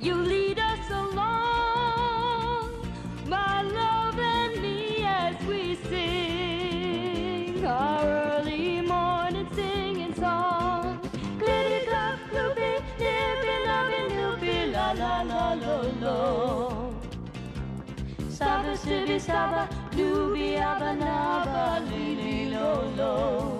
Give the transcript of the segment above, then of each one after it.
You lead us along, my love and me, as we sing our early morning singing song. Glitty duck, loopy, nippy, lovey, loopy, la la la lo lo. Saba, sibby, saba, doobie, abba, naba, lily, lo lo.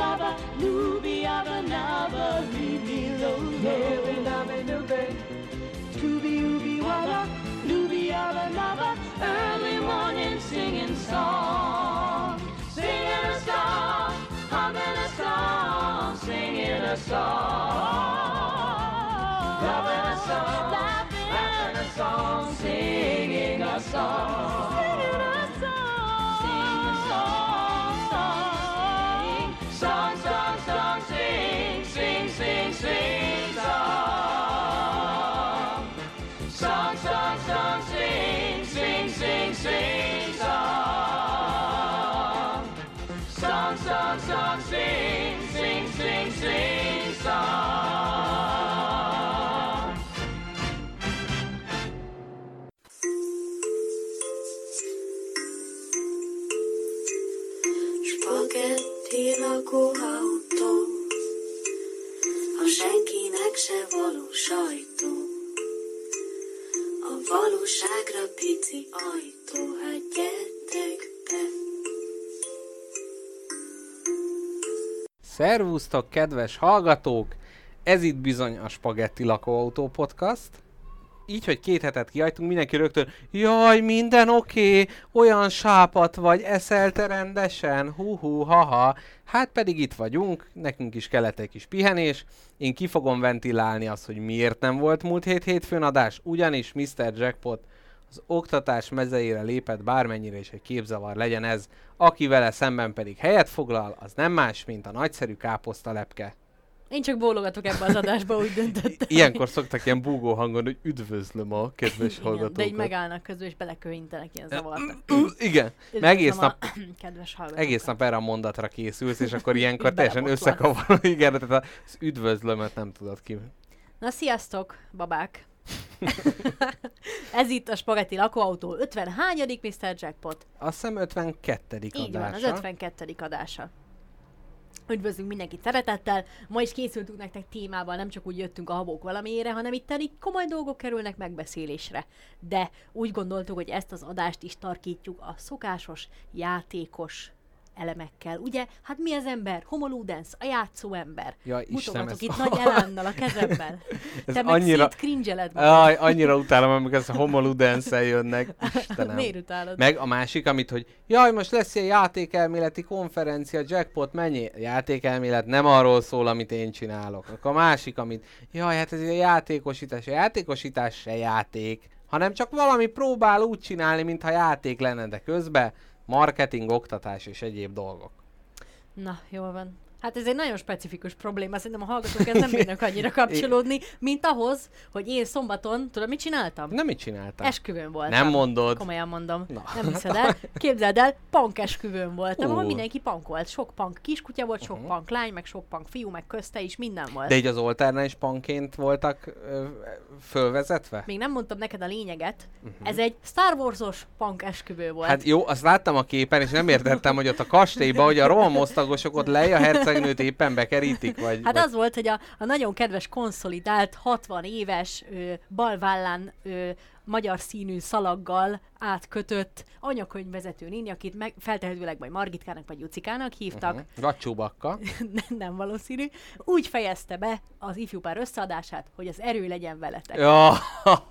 Saba, nooby, abba, naba, lily, lo on the loopy. Tooby ooby walla, looby abba naba, early morning singing song. Singing a song, humming a song, singing a song. Loving a song, laughing a song, singing a song. Pici ajtó, hát gyertek be. Szervusztok, kedves hallgatók! Ez itt bizony a Spagetti Lakóautó Podcast. Így, hogy két hetet kiajtunk, mindenki rögtön Jaj, minden oké, okay, olyan sápat vagy, eszelte rendesen, hú-hú, haha. Hát pedig itt vagyunk, nekünk is kellett egy kis pihenés. Én ki fogom ventilálni azt, hogy miért nem volt múlt hét hétfőn adás, ugyanis Mr. Jackpot az oktatás mezeire lépett bármennyire is egy képzavar legyen ez, aki vele szemben pedig helyet foglal, az nem más, mint a nagyszerű káposzta lepke. Én csak bólogatok ebbe az adásba, úgy döntöttem. Ilyenkor szoktak ilyen búgó hangon, hogy üdvözlöm a kedves Igen, hallgatókat. de így megállnak közül, és beleköhintenek ilyen zavartak. Igen, meg egész Üdvözlöm nap, a kedves hallgatókat. egész nap erre a mondatra készülsz, és akkor ilyenkor teljesen összekavarod. Igen, tehát az üdvözlömet nem tudod ki. Na, sziasztok, babák! Ez itt a Spagetti lakóautó 50 hányadik Mr. Jackpot? Azt hiszem 52. Így van, adása. az 52. adása. Üdvözlünk mindenkit szeretettel. Ma is készültünk nektek témával, nem csak úgy jöttünk a habók valamiére, hanem itt elég komoly dolgok kerülnek megbeszélésre. De úgy gondoltuk, hogy ezt az adást is tarkítjuk a szokásos, játékos elemekkel. Ugye, hát mi az ember? Homo ludens, a játszó ember. Ja, Mutogatok itt nagy elánnal a kezemben. Ez Te meg annyira- szét cringeled magad. Aj, annyira utálom, amikor ezt a homoludens jönnek. Istenem. Miért utálod? Meg a másik, amit, hogy jaj, most lesz egy játékelméleti konferencia, jackpot, mennyi? Játékelmélet nem arról szól, amit én csinálok. Akkor a másik, amit, jaj, hát ez egy játékosítás. A játékosítás se játék, hanem csak valami próbál úgy csinálni, mintha játék lenne, de közben marketing, oktatás és egyéb dolgok. Na, jól van. Hát ez egy nagyon specifikus probléma, szerintem a hallgatók ez nem bírnak annyira kapcsolódni, mint ahhoz, hogy én szombaton, tudod, mit csináltam? Nem mit csináltál? Esküvőn voltam. Nem mondod. Komolyan mondom. Na. Nem hiszed el. Képzeld el, punk esküvőn voltam, Ú. ahol mindenki punk volt. Sok punk kiskutya volt, sok punk lány, meg sok punk fiú, meg közte is, minden volt. De így az oltárnál is panként voltak ö, fölvezetve? Még nem mondtam neked a lényeget. Ez egy Star Wars-os punk esküvő volt. Hát jó, azt láttam a képen, és nem értettem, hogy ott a kastélyban, hogy a rohamosztagosok ott lej a hercegnőt éppen bekerítik, vagy... Hát vagy... az volt, hogy a, a nagyon kedves konszolidált 60 éves ö, balvállán ö, magyar színű szalaggal átkötött anyakönyvvezető néni, akit meg, feltehetőleg majd Margitkának vagy Jucikának hívtak, Uh-huh. Vagy nem, nem valószínű, úgy fejezte be az ifjúpár összeadását, hogy az erő legyen veletek.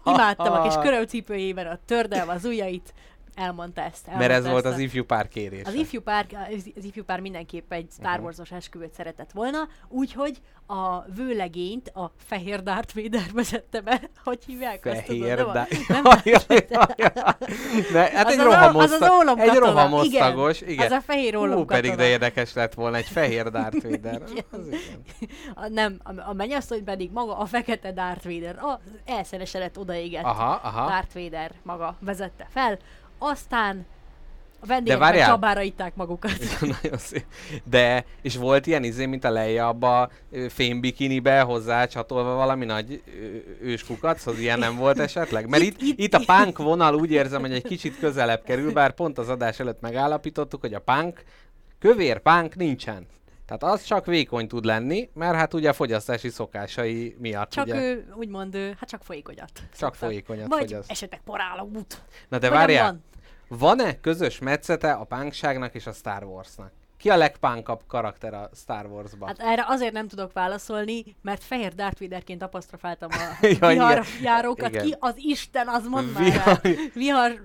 Imádtam a kis körölcipőjében, a tördelve az ujjait, elmondta ezt. Mert elmondta ez volt ezt az a- ifjú pár kérése. az ifjú pár, az az ifjú pár mindenképp egy Mhm. Star Wars-os esküvőt szeretett volna, úgyhogy a vőlegényt a fehér Darth Vader vezette be, hogy hívják azt, tudod, Fehér, nem De, hát Az egy az a- rohamosztag, az az ólom egy rohamosztagos, igen. igen. Az a fehér Hú, pedig de érdekes lett volna egy fehér Darth Vader. Igen. Az igen. A, nem, a, a mennyasszony pedig maga a fekete Darth Vader, a elszenesedett odaégett Aha, aha. Darth Vader maga vezette fel, aztán a De vendégek meg várjál. csabára itták magukat. Nagyon szép. De, és volt ilyen izé, mint a Leia abba ö, fémbikinibe hozzá csatolva valami nagy ö, őskukachoz, ilyen nem volt esetleg? Mert itt, Itt- itt, a punk vonal úgy érzem, hogy egy kicsit közelebb kerül, bár pont az adás előtt megállapítottuk, hogy a punk, kövér punk nincsen. Tehát az csak vékony tud lenni, mert hát ugye a fogyasztási szokásai miatt Csak ugye. ő, úgymond, ő, hát csak folyékonyat. szoktak. folyékonyat Vagy fogyaszt. esetleg porálóút. Na de várjál? Van-e közös metszete a punkságnak és a Star Warsnak? Ki a legpunkabb karakter a Star Warsban? Hát erre azért nem tudok válaszolni, mert fehér Darth Vaderként apostrofáltam a Ja, viharjárókat. Ki az Isten, az mond Vihar-. Vihar...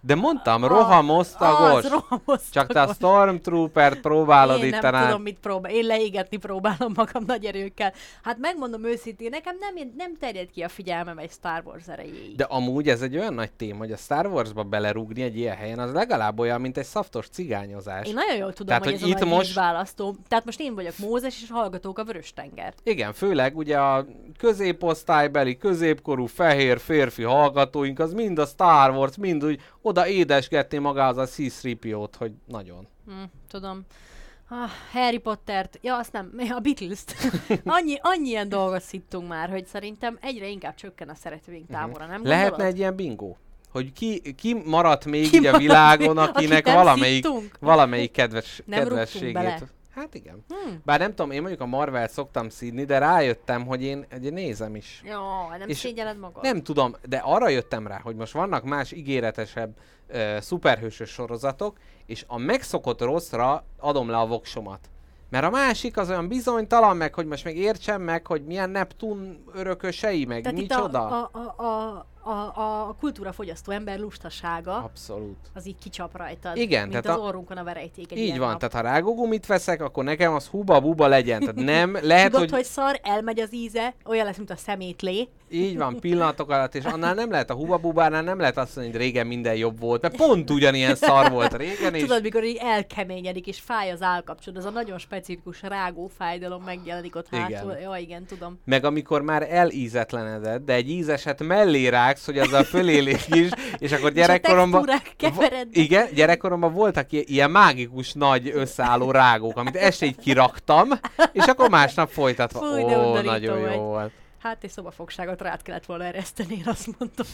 De mondtam, rohamosztagos. Az rohamosztagos. Csak te a Stormtrooper-t próbálod Én itt nem át. tudom, mit próbál. Én leégetni próbálom magam nagy erőkkel. Hát megmondom őszintén, nekem nem, nem terjed ki a figyelmem egy Star Wars erejéig. De amúgy ez egy olyan nagy téma, hogy a Star Warsba belerúgni egy ilyen helyen, az legalább olyan, mint egy szaftos cigányozás. Én nagyon jól tudom, Tehát, hogy, hogy ez itt a most- választó. Tehát most én vagyok Mózes, és hallgatók a Vörös-tenger. Igen, főleg ugye a középosztálybeli, középkorú fehér férfi hallgatóink, az mind a Star Wars, mind úgy oda édesgetné magához a C-3PO-t, hogy nagyon. Hm, tudom. Ah, Harry Pottert, ja azt nem, a Beatles-t. annyi, annyi ilyen dolgot szittunk már, hogy szerintem egyre inkább csökken a szeretőink tábora, nem Mhm. Lehetne gondolod? egy ilyen bingo? Hogy ki, ki maradt még Ki így a világon, akinek valamelyik, szittunk? valamelyik kedves, Nem kedvességét. bele. Hát igen. Hmm. Bár nem tudom, én mondjuk a Marvel szoktam szídni, de rájöttem, hogy én, hogy én nézem is. Jó, nem És szégyeled magad? Nem tudom, de arra jöttem rá, hogy most vannak más ígéretesebb ö, szuperhősös sorozatok, és a megszokott rosszra adom le a voksomat. Mert a másik az olyan bizonytalan, meg hogy most még értsem meg, hogy milyen Neptun örökösei, meg Tehát itt micsoda. a, a, a, a, a, a kultúrafogyasztó ember lustasága, Abszolút. az így kicsap rajtad. Igen, mint tehát az a- orrunkon a verejték egy Így van, nap. tehát ha rágógumit veszek, akkor nekem az huba-buba legyen. Tehát nem, lehet, Tudod, hogy... hogy... szar, elmegy az íze, olyan lesz, mint a szemétlé. Így van, pillanatok alatt, és annál nem lehet a hubabubánál nem lehet azt mondani, hogy régen minden jobb volt, mert pont ugyanilyen szar volt régen, és Tudod, mikor így elkeményedik, és fáj az állkapcsod, az a nagyon specifikus rágó fájdalom megjelenik ott Igen. hátul. Ja, igen, tudom. meg amikor már elízetlenedett, de egy ízeset mellé rágsz, hogy azzal fölélik is, és akkor gyerekkoromban... Igen, gyerekkoromban voltak ilyen mágikus nagy összeálló rágók, amit este így kiraktam, és akkor másnap folytatva. Fúj, Ó, nagyon vagy. jó volt. Hát és szobafogságot rád kellett volna ereszteni, én azt mondom.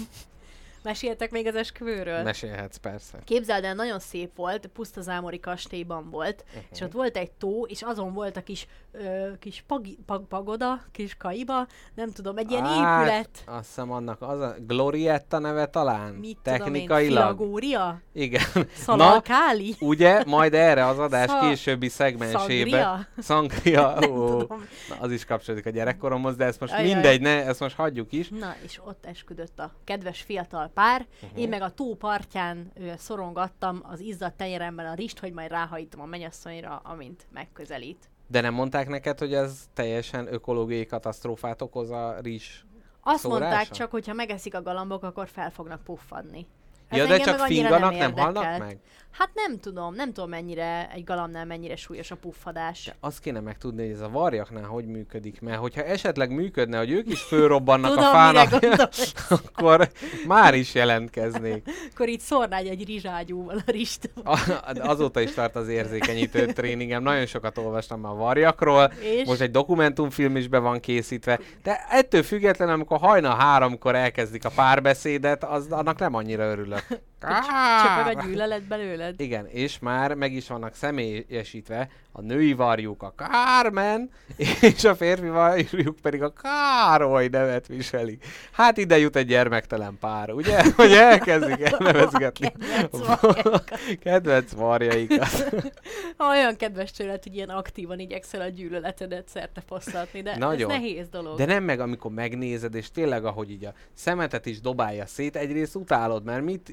Meséltek még az esküvőről? Mesélhetsz persze. Képzeld el, nagyon szép volt, Pusztazámori kastélyban volt, uh-huh. és ott volt egy tó, és azon volt a kis, ö, kis pagi, pag, pagoda, kis kaiba, nem tudom, egy ilyen épület. azt hiszem annak az a Glorietta neve talán? Mit tudom én, Technikailag. Filagória? Igen. Szalalkáli? Ugye, majd erre az adás Sza- későbbi szegmensébe. Szangria? Szangria. Ó. Na, az is kapcsolódik a gyerekkoromhoz, de ezt most Ajaj. mindegy, ne, ezt most hagyjuk is. Na, és ott esküdött a kedves fiatal pár. Uh-huh. Én meg a tó partján ö, szorongattam az izzadt tenyeremben a rist, hogy majd ráhajítom a mennyasszonyra, amint megközelít. De nem mondták neked, hogy ez teljesen ökológiai katasztrófát okoz a rizs Azt Szórása? mondták csak, hogy ha megeszik a galambok, akkor fel fognak puffadni. Ez ja, de csak finganak, nem, nem halnak meg? Hát nem tudom, nem tudom mennyire, egy galambnál mennyire súlyos a puffadás. De azt kéne megtudni, hogy ez a varjaknál hogy működik, mert hogyha esetleg működne, hogy ők is fölrobbannak Tudom, a fának, akkor már is jelentkeznék. Akkor itt szórnágy egy rizságyúval a rist. Azóta is tart az érzékenyítő tréningem, nagyon sokat olvastam már a varjakról, És? most egy dokumentumfilm is be van készítve, de ettől függetlenül, amikor hajnal háromkor elkezdik a párbeszédet, az annak nem annyira örülök. Csöpög a gyűlölet belőled. Igen, és már meg is vannak személyesítve a női varjuk a Carmen, és a férfi varjuk pedig a Károly nevet viseli. Hát ide jut egy gyermektelen pár, ugye? Hogy elkezdik elnevezgetni Kedvenc varjaikat. Olyan kedves tőled, hogy ilyen aktívan igyekszel a gyűlöletedet szerte foszlatni, de Nagyon. ez nehéz dolog. De nem meg, amikor megnézed, és tényleg, ahogy így a szemetet is dobálja szét, egyrészt utálod, mert mit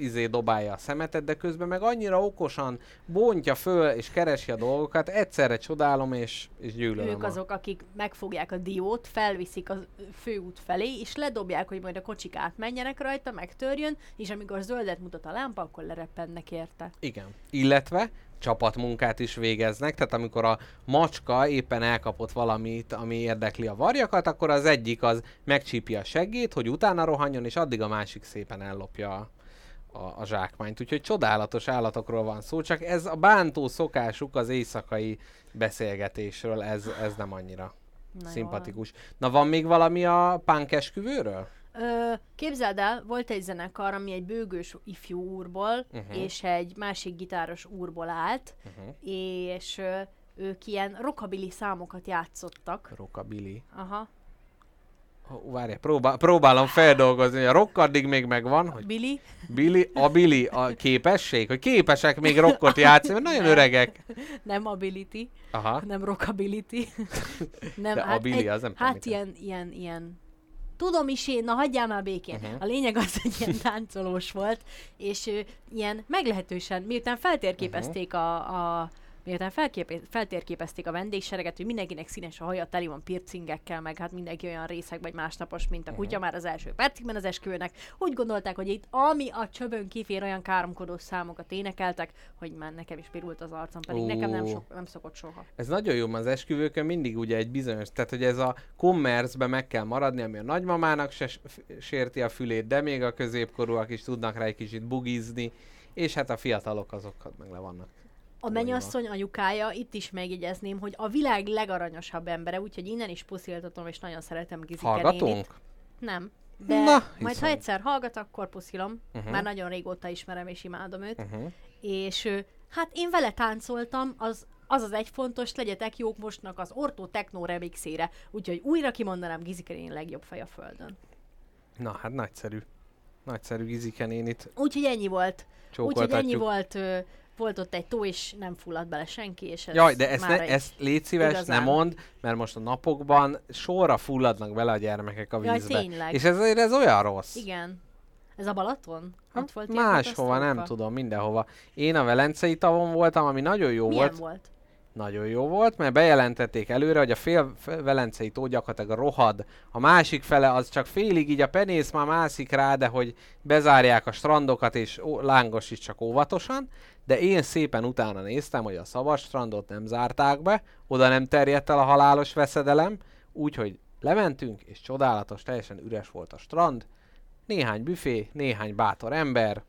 izé dobálja a szemetet, de közben meg annyira okosan bontja föl és keresi a dolgokat, egyszerre csodálom és, és gyűlölöm. Ők azok, akik megfogják a diót, felviszik a főút felé, és ledobják, hogy majd a kocsik átmenjenek rajta, megtörjön, és amikor zöldet mutat a lámpa, akkor lereppennek érte. Igen. Illetve csapatmunkát is végeznek, tehát amikor a macska éppen elkapott valamit, ami érdekli a varjakat, akkor az egyik az megcsípi a seggét, hogy utána rohanjon, és addig a másik szépen ellopja a, a, zsákmányt. Úgyhogy csodálatos állatokról van szó, csak ez a bántó szokásuk az éjszakai beszélgetésről, ez, ez nem annyira Na szimpatikus. Na van még valami a punk esküvőről? Ö, képzeld el, volt egy zenekar, ami egy bőgős ifjú úrból, uh-huh. és egy másik gitáros úrból állt, uh-huh. és ö, ők ilyen rockabilly számokat játszottak. Rockabilly. Aha. Várj, próbál, próbálom feldolgozni, hogy a rock addig még megvan, hogy Billy? Billy, a Billy, a képesség, hogy képesek még rockot játszani, mert nagyon öregek. Nem ability, Aha. nem rockability. nem, De ability az nem Hát ilyen, ilyen, ilyen, tudom is én, na hagyjál már békén. Uh-huh. A lényeg az, hogy ilyen táncolós volt, és ö, ilyen meglehetősen, miután feltérképezték Mhm. a, a miután felkép, feltérképezték a vendégsereget, hogy mindenkinek színes a haja, teli van piercingekkel, meg hát mindenki olyan részeg vagy másnapos, mint a kutya már az első percigben az esküvőnek. Úgy gondolták, hogy itt ami a csöbön kifér, olyan káromkodó számokat énekeltek, hogy már nekem is pirult az arcom, pedig Ó. nekem nem, sok, nem szokott soha. Ez nagyon jó, az esküvőkön mindig ugye egy bizonyos, tehát hogy ez a commerce meg kell maradni, ami a nagymamának se sérti a fülét, de még a középkorúak is tudnak rá egy kicsit bugizni, és hát a fiatalok azok meg le vannak. A mennyasszony anyukája, itt is megjegyezném, hogy a világ legaranyosabb embere, úgyhogy innen is pusziltatom, és nagyon szeretem Gizike Hallgatunk? nénit. Nem. De Na, majd hiszem. ha egyszer hallgat, akkor puszilom. Uh-huh. Már nagyon régóta ismerem és imádom őt. Uh-huh. És hát én vele táncoltam, az az az egy fontos, legyetek jók mostnak az Orto Techno remixére. Úgyhogy újra kimondanám Gizike néni legjobb fej a földön. Na, hát nagyszerű. Nagyszerű Gizike nénit Úgyhogy ennyi volt. Úgyhogy ennyi volt. Ö, volt ott egy tó, és nem fulladt bele senki, és ez Jaj, de ezt, ne, ezt légy szíves, igazán. ne mondd, mert most a napokban sorra fulladnak bele a gyermekek a Jaj, vízbe. tényleg. És ez, ez olyan rossz. Igen. Ez a Balaton? Hát Ott volt Máshova, nem tudom, mindenhova. Én a Velencei tavon voltam, ami nagyon jó Milyen volt. volt? Nagyon jó volt, mert bejelentették előre, hogy a fél Velencei tó gyakorlatilag rohad. A másik fele az csak félig így a penész már mászik rá, de hogy bezárják a strandokat és lángos is csak óvatosan. De én szépen utána néztem, hogy a szabad strandot nem zárták be, oda nem terjedt el a halálos veszedelem, úgyhogy lementünk, és csodálatos, teljesen üres volt a strand. Néhány büfé, néhány bátor ember,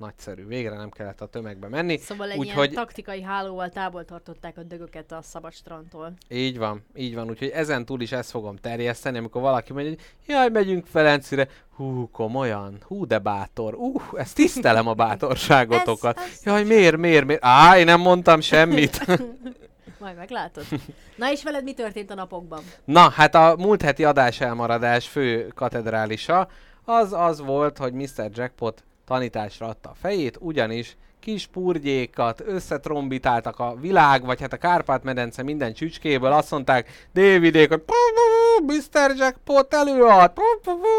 nagyszerű, végre nem kellett a tömegbe menni. Szóval egy Úgyhogy- ilyen taktikai hálóval távol tartották a dögöket a szabad strandtól. Így van, így van, úgyhogy ezen túl is ezt fogom terjeszteni, amikor valaki mondja, hogy jaj, megyünk Ferencire, hú, komolyan, hú, de bátor, uh, ezt tisztelem a bátorságotokat. Ez- ez- Jaj, miért, miért, miért? Á, én nem mondtam semmit. Majd meglátod. Na és veled mi történt a napokban? Na, hát a múlt heti adás elmaradás fő katedrálisa az az volt, hogy Mr. Jackpot tanításra adta a fejét, ugyanis kis purgyékat összetrombitáltak a világ, vagy hát a Kárpát-medence minden csücskéből, azt mondták, délvidék, hogy Mr. Jackpot előad,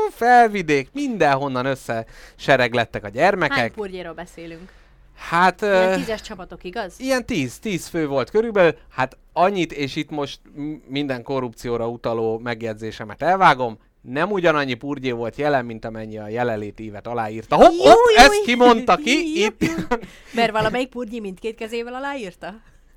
felvidék, mindenhonnan összesereglettek a gyermekek. Hány purgyéről beszélünk? Hát... Ilyen tízes csapatok, igaz? Ilyen 10, 10 fő volt körülbelül, hát annyit, és itt most minden korrupcióra utaló megjegyzésemet elvágom, nem ugyanannyi purgyé volt jelen, mint amennyi a jelenlét évet aláírta. Hopp, hopp, ezt kimondta ki, jó, itt. jó. Mert valamelyik purgyi mindkét kezével aláírta?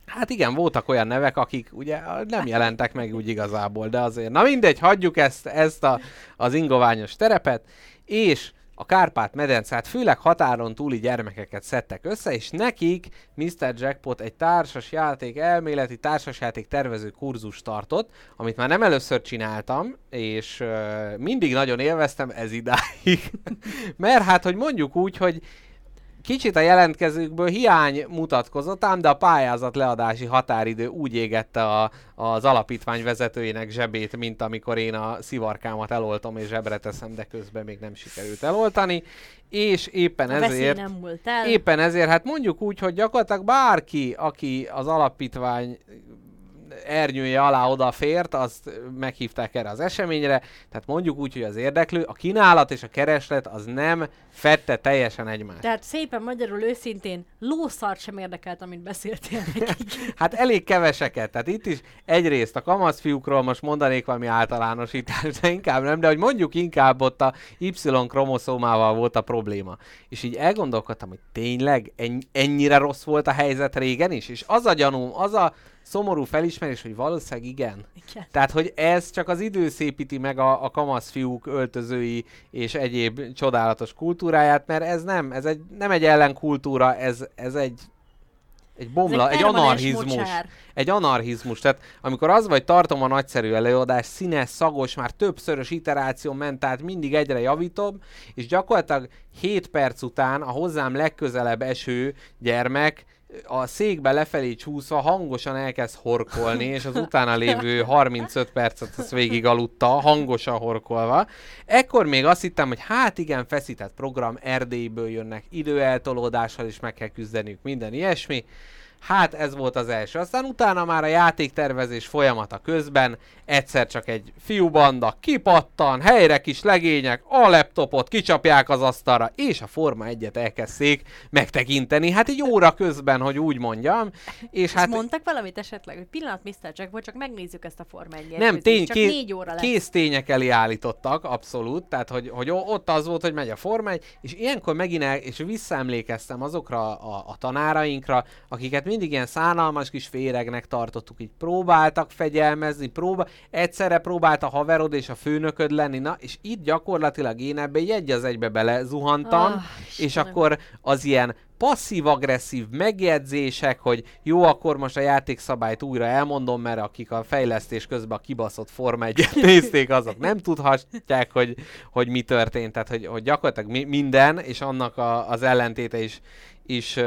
Hát igen, voltak olyan nevek, akik ugye nem jelentek meg úgy igazából, de azért. Na mindegy, hagyjuk ezt, ezt a, az ingoványos terepet, és a Kárpát-medencát, főleg határon túli gyermekeket szedtek össze, és nekik Mr. Jackpot egy társas játék, elméleti társas játék tervező kurzus tartott, amit már nem először csináltam, és uh, mindig nagyon élveztem ez idáig. Mert hát, hogy mondjuk úgy, hogy Kicsit a jelentkezőkből hiány mutatkozott, ám de a pályázat leadási határidő úgy égette a, az alapítvány vezetőjének zsebét, mint amikor én a szivarkámat eloltom és zsebre teszem, de közben még nem sikerült eloltani. És éppen A ezért... nem múlt el. Éppen ezért, hát mondjuk úgy, hogy gyakorlatilag bárki, aki az alapítvány ernyője alá odafért, azt meghívták erre az eseményre, tehát mondjuk úgy, hogy az érdeklő, a kínálat és a kereslet az nem fette teljesen egymást. Tehát szépen magyarul őszintén lószart sem érdekelt, amit beszéltél. Hát elég keveseket, tehát itt is egyrészt a kamasz fiúkról most mondanék valami általánosítást, de inkább nem, de hogy mondjuk inkább ott a Y-kromoszómával volt a probléma. És így elgondolkodtam, hogy tényleg enny- ennyire rossz volt a helyzet régen is, és az a gyanúm, az a szomorú felismerés, hogy valószínűleg igen. Igen. Tehát, hogy ez csak az idő szépíti meg a, a kamasz fiúk öltözői és egyéb csodálatos kultúráját, mert ez nem, ez egy, nem egy ellenkultúra, ez, ez egy egy bomla, egy, egy anarchizmus. mocsár. Egy anarchizmus. Tehát amikor az vagy tartom a nagyszerű előadás, színes, szagos, már többszörös iteráció ment, tehát mindig egyre javítom, és gyakorlatilag 7 perc után a hozzám legközelebb eső gyermek a székbe lefelé csúszva hangosan elkezd horkolni, és az utána lévő 35 percet az végig aludta, hangosan horkolva. Ekkor még azt hittem, hogy hát igen, feszített program, Erdélyből jönnek, időeltolódással is meg kell küzdeniük, minden ilyesmi. Hát ez volt az első. Aztán utána már a játéktervezés folyamata közben egyszer csak egy fiúbanda kipattan, helyre kis legények, a laptopot kicsapják az asztalra, és a Forma egyet elkezdték megtekinteni. Hát egy óra közben, hogy úgy mondjam. És Hát, hát mondtak valamit esetleg, hogy pillanat Mr. Jack, csak megnézzük ezt a Forma 1 nem, tény, csak ké, négy óra lesz. kész tények elé állítottak, abszolút, tehát hogy, hogy ott az volt, hogy megy a Forma 1, és ilyenkor megint el, és visszaemlékeztem azokra a, a tanárainkra, akiket mindig ilyen szánalmas kis féregnek tartottuk, így próbáltak fegyelmezni, próbál, egyszerre próbált a haverod és a főnököd lenni, na, és itt gyakorlatilag én ebbe egy az egybe bele zuhantam, Ah, és Istenem. akkor az ilyen passzív-agresszív megjegyzések, hogy jó, akkor most a játékszabályt újra elmondom, mert akik a fejlesztés közben a kibaszott Forma 1 nézték, azok nem tudhatják, hogy, hogy mi történt. Tehát, hogy, hogy gyakorlatilag mi, minden, és annak a, az ellentéte is, is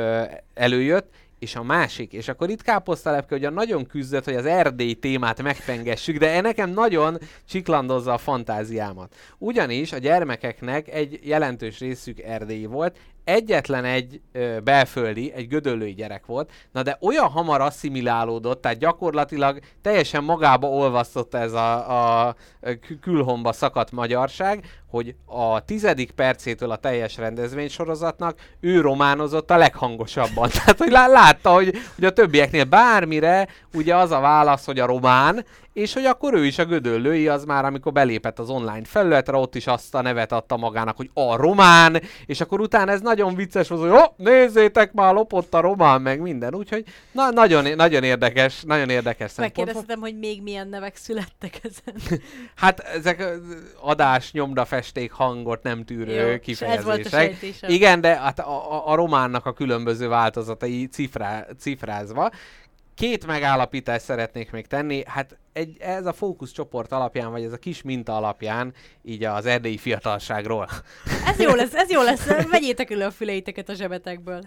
előjött. És a másik, és akkor itt káposztalepke ugye nagyon küzdött, hogy az Erdély témát megfengessük, de nekem nagyon csiklandozza a fantáziámat. Ugyanis a gyermekeknek egy jelentős részük erdélyi volt, egyetlen egy ö, belföldi, egy gödöllői gyerek volt, na de olyan hamar asszimilálódott, tehát gyakorlatilag teljesen magába olvasztotta ez a, a kü- külhomba szakadt magyarság, hogy a tizedik percétől a teljes rendezvénysorozatnak ő románozott a leghangosabban. Tehát, hogy lá- látta, hogy, hogy a többieknél bármire ugye az a válasz, hogy a román, és hogy akkor ő is a gödöllői, az már amikor belépett az online felületre, ott is azt a nevet adta magának, hogy a román, és akkor utána ez nagyon vicces volt, hogy oh, nézzétek már, lopott a román, meg minden, úgyhogy na, nagyon, nagyon érdekes, nagyon érdekes szempont. Megkérdeztem, hogy még milyen nevek születtek ezen. Hát ezek adás, nyomda, festék, hangot nem tűrő Jó, és kifejezések. ez volt a sejtésem. Igen, de hát a, a, a románnak a különböző változatai cifrá, cifrázva. Két megállapítást szeretnék még tenni. Hát egy, ez a fókuszcsoport alapján, vagy ez a kis minta alapján, így az erdélyi fiatalságról. Ez jó lesz, ez jó lesz. Vegyétek elő a füleiteket a zsebetekből.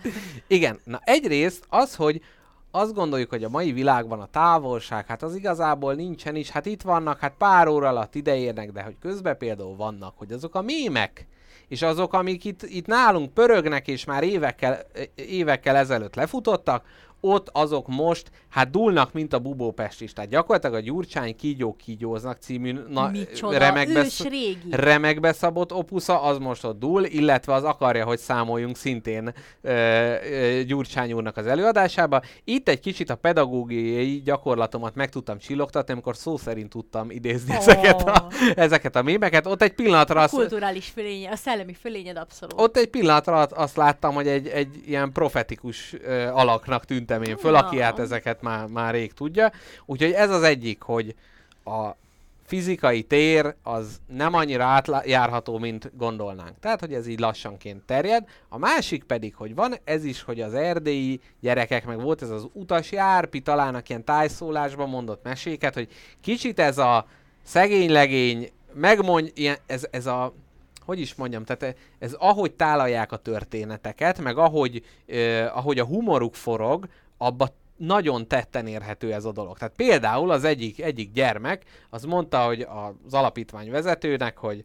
Igen, na egyrészt az, hogy azt gondoljuk, hogy a mai világban a távolság, hát az igazából nincsen is, hát itt vannak, hát pár óra alatt ideérnek, de hogy közben például vannak, hogy azok a mémek, és azok, amik itt, itt nálunk pörögnek, és már évekkel, évekkel ezelőtt lefutottak, ott azok most, hát dúlnak, mint a bubópest is. Tehát gyakorlatilag a Gyurcsány kígyók kígyóznak című na, Micsoda remekbe, régi. remekbe szabott opusza, az most ott dúl, illetve az akarja, hogy számoljunk szintén ö, ö, Gyurcsány úrnak az előadásába. Itt egy kicsit a pedagógiai gyakorlatomat meg tudtam csillogtatni, amikor szó szerint tudtam idézni Ó. ezeket, a, ezeket a mémeket. Ott egy pillanatra azt, Kulturális fölénye, a szellemi fölényed abszolút. ott egy pillanatra azt láttam, hogy egy, egy ilyen profetikus ö, alaknak tűntem én föl, Na. aki hát ezeket már, már rég tudja. Úgyhogy ez az egyik, hogy a fizikai tér az nem annyira átjárható, mint gondolnánk. Tehát, hogy ez így lassanként terjed. A másik pedig, hogy van ez is, hogy az erdélyi gyerekek, meg volt ez az utas járpi, talán ilyen tájszólásban mondott meséket, hogy kicsit ez a szegény legény, megmondj, ilyen, ez, ez a hogy is mondjam, tehát ez ahogy tálalják a történeteket, meg ahogy, eh, ahogy a humoruk forog, abba nagyon tetten érhető ez a dolog. Tehát például az egyik, egyik gyermek, az mondta, hogy az alapítvány vezetőnek, hogy,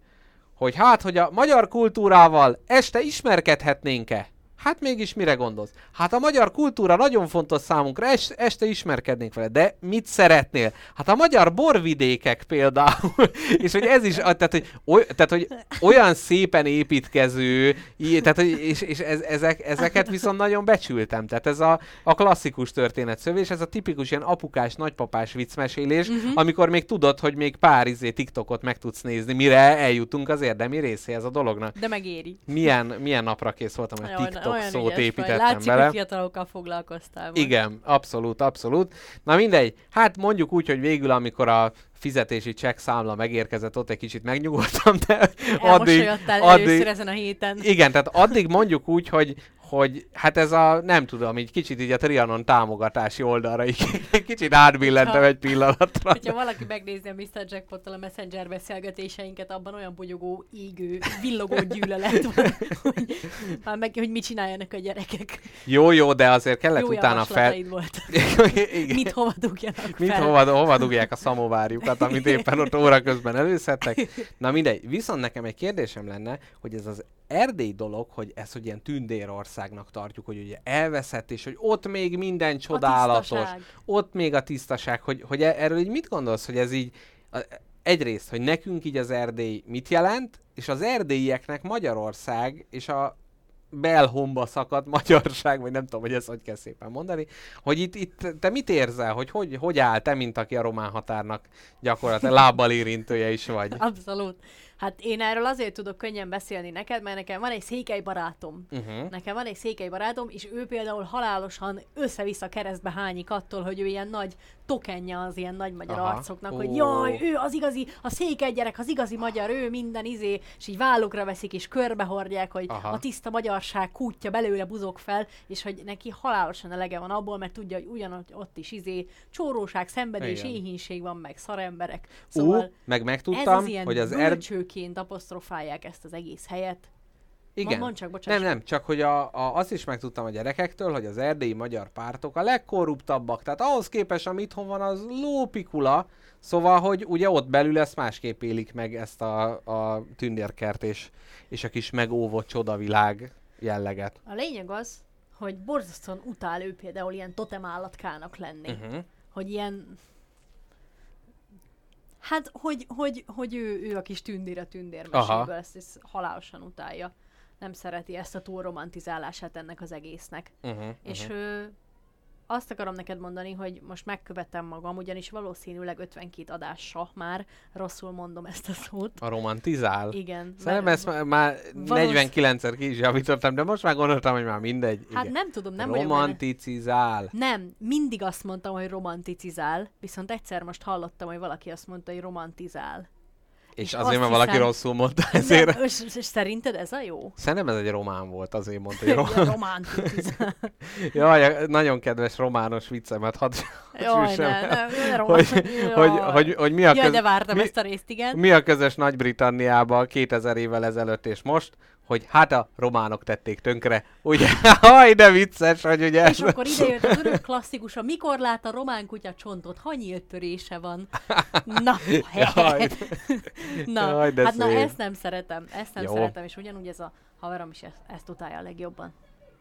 hogy hát, hogy a magyar kultúrával este ismerkedhetnénk-e? Hát mégis mire gondolsz? Hát a magyar kultúra nagyon fontos számunkra, es, este ismerkednénk vele, de mit szeretnél? Hát a magyar borvidékek például, és hogy ez is, tehát hogy, oly, tehát, hogy olyan szépen építkező, tehát, hogy, és, és ez, ezek, ezeket viszont nagyon becsültem, tehát ez a, a klasszikus történetszövés, ez a tipikus ilyen apukás, nagypapás viccmesélés, uh-huh. amikor még tudod, hogy még pár izé TikTokot meg tudsz nézni, mire eljutunk az érdemi részéhez a dolognak. De megéri. Milyen, milyen napra kész voltam, hogy TikTok olyan szót ügyes vagy. építettem Látszik, bele. hogy fiatalokkal foglalkoztál most. Igen, abszolút, abszolút. Na mindegy, hát mondjuk úgy, hogy végül, amikor a fizetési csekk számla megérkezett, ott egy kicsit megnyugodtam, de addig, addig, először ezen a héten. igen, tehát addig mondjuk úgy, hogy, hogy hát ez a, nem tudom, így kicsit így a Trianon támogatási oldalra így kicsit átbillentem egy pillanatra. Hogyha valaki megnézi a Mr. Jackpottal a Messenger beszélgetéseinket, abban olyan bogyogó, égő, villogó gyűlölet van, hogy, már meg, hogy mit csináljanak a gyerekek. Jó, jó, de azért kellett Jó utána fel... volt. Igen. Mit hova dugjanak Mit fel? hova, hova dugják a szamovárjukat, amit éppen ott óra közben előszedtek? Na mindegy, viszont nekem egy kérdésem lenne, hogy ez az Erdély dolog, hogy ez, hogy ilyen tündérországnak tartjuk, hogy ugye elveszett, és hogy ott még minden csodálatos, ott még a tisztaság, hogy, hogy e- erről így mit gondolsz, hogy ez így, egyrészt, hogy nekünk így az Erdély mit jelent, és az erdélyieknek Magyarország, és a belhomba szakadt magyarság, vagy nem tudom, hogy ezt hogy kell szépen mondani, hogy itt, itt te mit érzel, hogy, hogy hogy áll te, mint aki a román határnak gyakorlatilag lábbal érintője is vagy? Abszolút. Hát én erről azért tudok könnyen beszélni neked, mert nekem van egy székely barátom. Uh-huh. Nekem van egy székely barátom, és ő például halálosan össze-vissza keresztbe hányik attól, hogy ő ilyen nagy tokenja az ilyen nagy magyar Aha. arcoknak, hogy Ó. jaj, ő az igazi, a székely gyerek, az igazi magyar, ő minden izé, és így vállukra veszik, és körbehordják, hogy Aha. a tiszta magyarság kútja belőle buzog fel, és hogy neki halálosan elege van abból, mert tudja, hogy ugyanott ott is izé csóróság, szenvedés, Igen. éhínség van, meg szaremberek. Szóval Szóval meg ez megtudtam, az ilyen hogy az Erd... bölcsőként apostrofálják ezt az egész helyet. Igen. mondd csak, bocsáss nem, nem, csak hogy a, a, azt is megtudtam a gyerekektől, hogy az erdélyi magyar pártok a legkorruptabbak. Tehát ahhoz képest, amit itthon van, az lópikula. Szóval, hogy ugye ott belül ezt másképp élik meg ezt a, a tündérkert és, és a kis megóvott csodavilág jelleget. A lényeg az, hogy borzasztóan utál ő például ilyen totemállatkának lenni. Uh-huh. Hogy ilyen... Hát, hogy, hogy, hogy ő, ő a kis tündér a tündérmeséből, ezt, ezt halálosan utálja. Nem szereti ezt a túl romantizálását ennek az egésznek. Uh-huh. És ö, azt akarom neked mondani, hogy most megkövetem magam, ugyanis valószínűleg 52 adásra már rosszul mondom ezt a szót. A romantizál. Igen. Szerintem ezt már, már valósz- 49-szer ki is javítottam, de most már gondoltam, hogy már mindegy. Hát Igen. nem tudom, nem. Romanticizál. Nem, mindig azt mondtam, hogy romanticizál, viszont egyszer most hallottam, hogy valaki azt mondta, hogy romantizál. És, És azért, mert valaki hiszem- rosszul mondta ezért. Nem, és, és szerinted ez a jó? Szerintem ez egy román volt, azért mondta, hogy román. romanticizál. Jaj, nagyon kedves romános viccemet hadd Jaj, süssem ne, ne, ne, hogy, roman- hogy, Jaj. hogy, hogy, mi a Jaj, köz, de vártam mi, ezt a részt, igen. mi a közös Nagy-Britanniában 2000 évvel ezelőtt és most, hogy hát a románok tették tönkre. Ugye? Haj, de vicces, hogy ugye És akkor ide jött az örök klasszikus, a mikor lát a román kutya csontot, ha nyílt törése van. Na, Jaj. na, Jaj, de hát na szép. ezt nem szeretem, ezt nem Jó. szeretem, és ugyanúgy ez a haverom is ezt, ezt utálja a legjobban.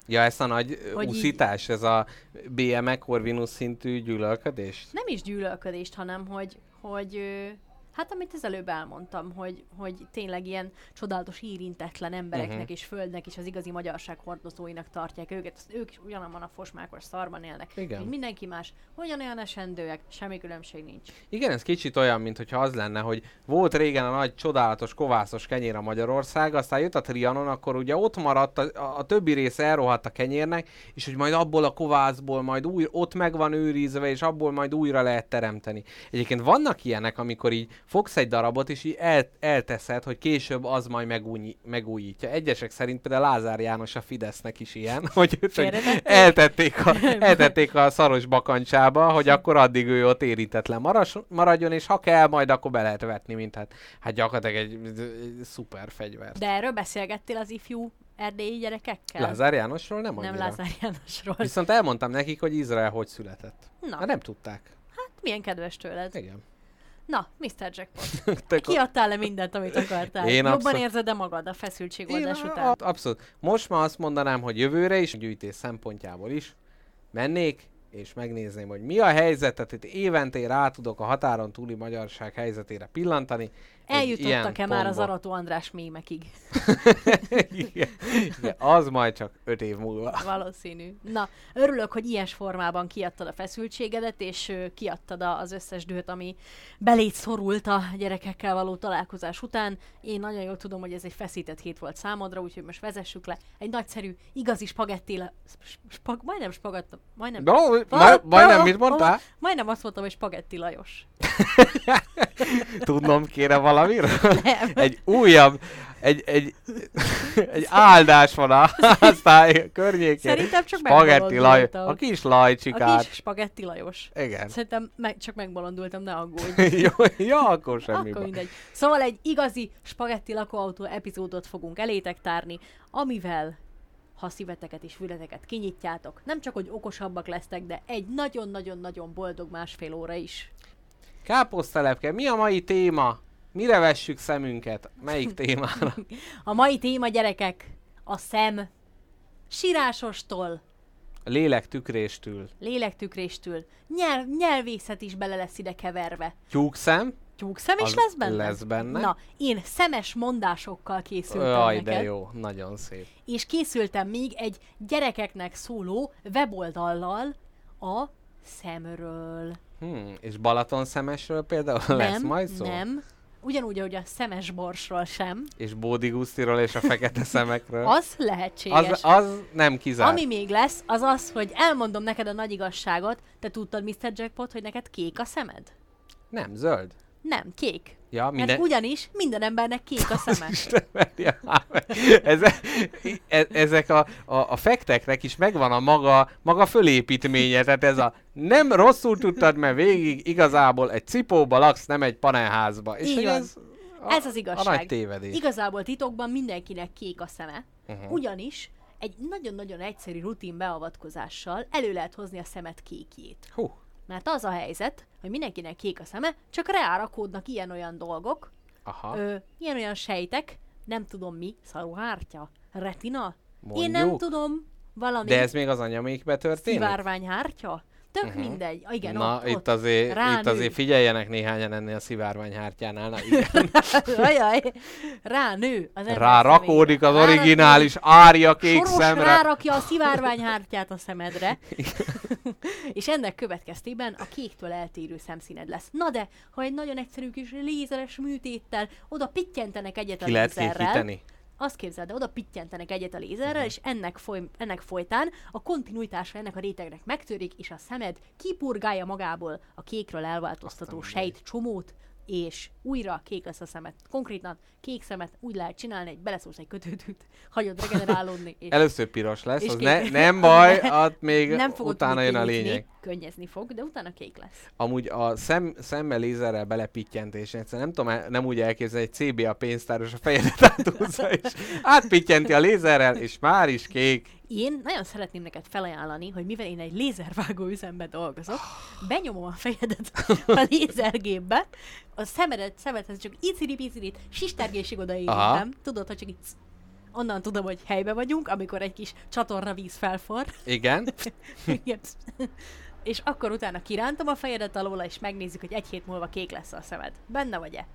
Ja, ezt a nagy Hogy hogy így- úszítás, ez a BME Corvinus szintű gyűlölködés? Nem is gyűlölködést, hanem hogy, hogy ö, hát amit az előbb elmondtam, hogy, hogy tényleg ilyen csodálatos érintetlen embereknek Mhm. és földnek és az igazi magyarság hordozóinak tartják őket. Ők is ugyanabban a fosmákos szarban élnek, Igen. mint mindenki más. Ugyanolyan esendőek, semmi különbség nincs. Igen, ez kicsit olyan, mintha az lenne, hogy volt régen a nagy csodálatos kovászos kenyér a Magyarország, aztán jött a Trianon, akkor ugye ott maradt, a, a, a többi része elrohadt a kenyérnek, és hogy majd abból a kovászból majd új, ott meg van őrizve, és abból majd újra lehet teremteni. Egyébként vannak ilyenek, amikor így fogsz egy darabot, és így el, elteszed, hogy később az majd megúj, megújítja. Egyesek szerint például Lázár János a Fidesznek is ilyen, hogy eltették a, eltették a szaros bakancsába, hogy akkor addig ő ott érintetlen maras, maradjon, és ha kell, majd akkor be lehet vetni, mint hát, hát gyakorlatilag egy, egy szuper fegyver. De erről beszélgettél az ifjú erdélyi gyerekekkel? Lázár Jánosról nem annyira. Nem Lázár Jánosról. Viszont elmondtam nekik, hogy Izrael hogy született. Na, Hát nem tudták. milyen kedves tőled. Igen. Na, Mr. Jackpot. Te Kiadtál le mindent, amit akartál? Én Jobban abszolút- érzed-e magad a feszültségoldás Én után? Abszolút. Most már azt mondanám, hogy jövőre is, gyűjtés szempontjából is, mennék, és megnézném, hogy mi a helyzet, tehát itt évente rá tudok a határon túli magyarság helyzetére pillantani. Eljutottak-e már az. Arató András mémekig? igen, igen, az majd csak öt év múlva. Valószínű. Na, örülök, hogy ilyes formában kiadtad a feszültségedet, és kiadtad az összes dühöt, ami beléd szorult a gyerekekkel való találkozás után. Én nagyon jól tudom, hogy ez egy feszített hét volt számodra, úgyhogy most vezessük le. Egy nagyszerű, igazi spagetti... Le... Spag... Majdnem spagattam. Majdnem... No, ma, majdnem mit mondtál? Majdnem azt mondtam, hogy spagetti Lajos. Tudnom kéne valamiről? Nem. Egy újabb, egy, egy, egy áldás van a háztály környékén. Szerintem csak Spagetti laj, a kis A lajcsikát. kis spagetti Lajos. Igen. Szerintem meg, csak megbolondultam, ne aggódj. jó, ja, akkor semmi Akkor mindegy. Szóval egy igazi spagetti lakóautó epizódot fogunk elétek tárni, amivel ha szíveteket és fületeket kinyitjátok, nem csak, hogy okosabbak lesztek, de egy nagyon-nagyon-nagyon boldog másfél óra is. Káposztelepke, mi a mai téma? Mire vessük szemünket? Melyik témára? A mai téma, gyerekek, a szem sírásostól, A lélek tükréstől. lélektükréstől, nyelv, nyelvészet is bele lesz ide keverve. Tyúkszem? Tyúkszem is lesz benne? lesz benne. Na, én szemes mondásokkal készültem Jaj, neked. de jó, nagyon szép. és készültem még egy gyerekeknek szóló weboldallal a szemről. Hmm, és Balaton szemesről például lesz nem, majd szó? nem. Ugyanúgy, ahogy a szemes borsról sem. És Bódi Gusztiról és a fekete szemekről? Az lehetséges. az, az nem kizárt. Ami még lesz, az az, hogy elmondom neked a nagy igazságot. Te tudtad, Mr. Jackpot, hogy neked kék a szemed? Nem, zöld. Nem, kék. Ja, Mert minden... ugyanis minden embernek kék a szeme. Isten verje már meg. Eze, e, ezek a, a, a fekteknek is megvan a maga, maga fölépítménye, tehát ez a nem rosszul tudtad, mert végig igazából egy cipóba laksz, nem egy panelházba. És Így ez, a, Ez az igazság. A nagy tévedés. Igazából titokban mindenkinek kék a szeme, uh-huh. ugyanis egy nagyon-nagyon egyszerű rutin beavatkozással elő lehet hozni a szemet kékjét. Hú, Mert az a helyzet, hogy mindenkinek kék a szeme, csak rárakódnak ilyen-olyan dolgok, aha. ö, ilyen-olyan sejtek, nem tudom mi, szaruhártya, retina, én nem Mondjuk. tudom, valami De ez még az anyamékbe történik? szivárványhártya, tök uh-huh. mindegy. Igen, Na, ott, itt, ott. azért, itt ránő. azért figyeljenek néhányan ennél a szivárványhártyánál. Na, igen. Ajaj, ránő az Rárakódik az originális árja kék Soros szemre. rárakja a szivárványhártyát a szemedre, és ennek következtében a kéktől eltérő szemszíned lesz. Na de, ha egy nagyon egyszerű kis lézeres műtéttel oda pittyentenek egyet a Ki lehet lézerrel, kékíteni? Azt képzeld, de oda pittyentenek egyet a lézerrel, Mhm. és ennek, foly, ennek folytán a kontinuitása ennek a rétegnek megtörik, és a szemed kipurgálja magából a kékről elváltoztató sejt csomót, és újra kék lesz a szemed. Konkrétan kék szemet úgy lehet csinálni, hogy beleszólsz egy kötődőt, hagyod regenerálódni, és Először piros lesz, És az kék. ne, nem baj, ott még nem fogod utána jön a lényeg. Könnyezni fog, de utána kék lesz. Amúgy a szem, szemmel lézerrel belepityentés, egyszerűen nem tudom, nem úgy elképzelni, egy CBA pénztáros a fejedet átúzza, és átpittyenti a lézerrel, és már is kék. Én nagyon szeretném neked felajánlani, hogy mivel én egy lézervágó üzemben dolgozok, benyomom a fejedet a lézergépbe, a szemedet, szemedhez csak iciri-picirit, sistergésig odaérintem, tudod, hogy csak itt onnan tudom, hogy helybe vagyunk, amikor egy kis csatorna víz felfor. Igen. Igen. és akkor utána kirántom a fejedet alóla, és megnézzük, hogy egy hét múlva kék lesz a szemed. Benne vagy-e?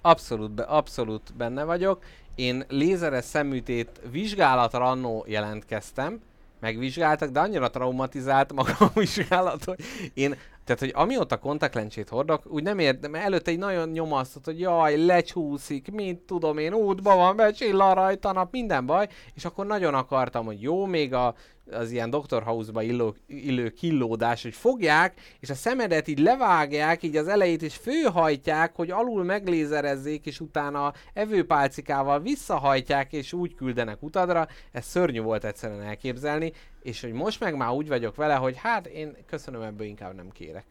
Abszolút, be, abszolút benne vagyok. Én lézeres szemütét vizsgálatra annó jelentkeztem, megvizsgáltak, de annyira traumatizált maga a vizsgálat, hogy én, tehát, hogy amióta kontaktlencsét hordok, úgy nem értem, előtte egy nagyon nyomasztott, hogy jaj, lecsúszik, mit tudom én, útba van, becsillan rajta nap, minden baj, és akkor nagyon akartam, hogy jó, még a, az ilyen Dr. House-ba illó, illő killódás, hogy fogják, és a szemedet így levágják, így az elejét is főhajtják, hogy alul meglézerezzék, és utána evőpálcikával visszahajtják, és úgy küldenek utadra. Ez szörnyű volt egyszerűen elképzelni, és hogy most meg már úgy vagyok vele, hogy hát én köszönöm, ebből inkább nem kérek.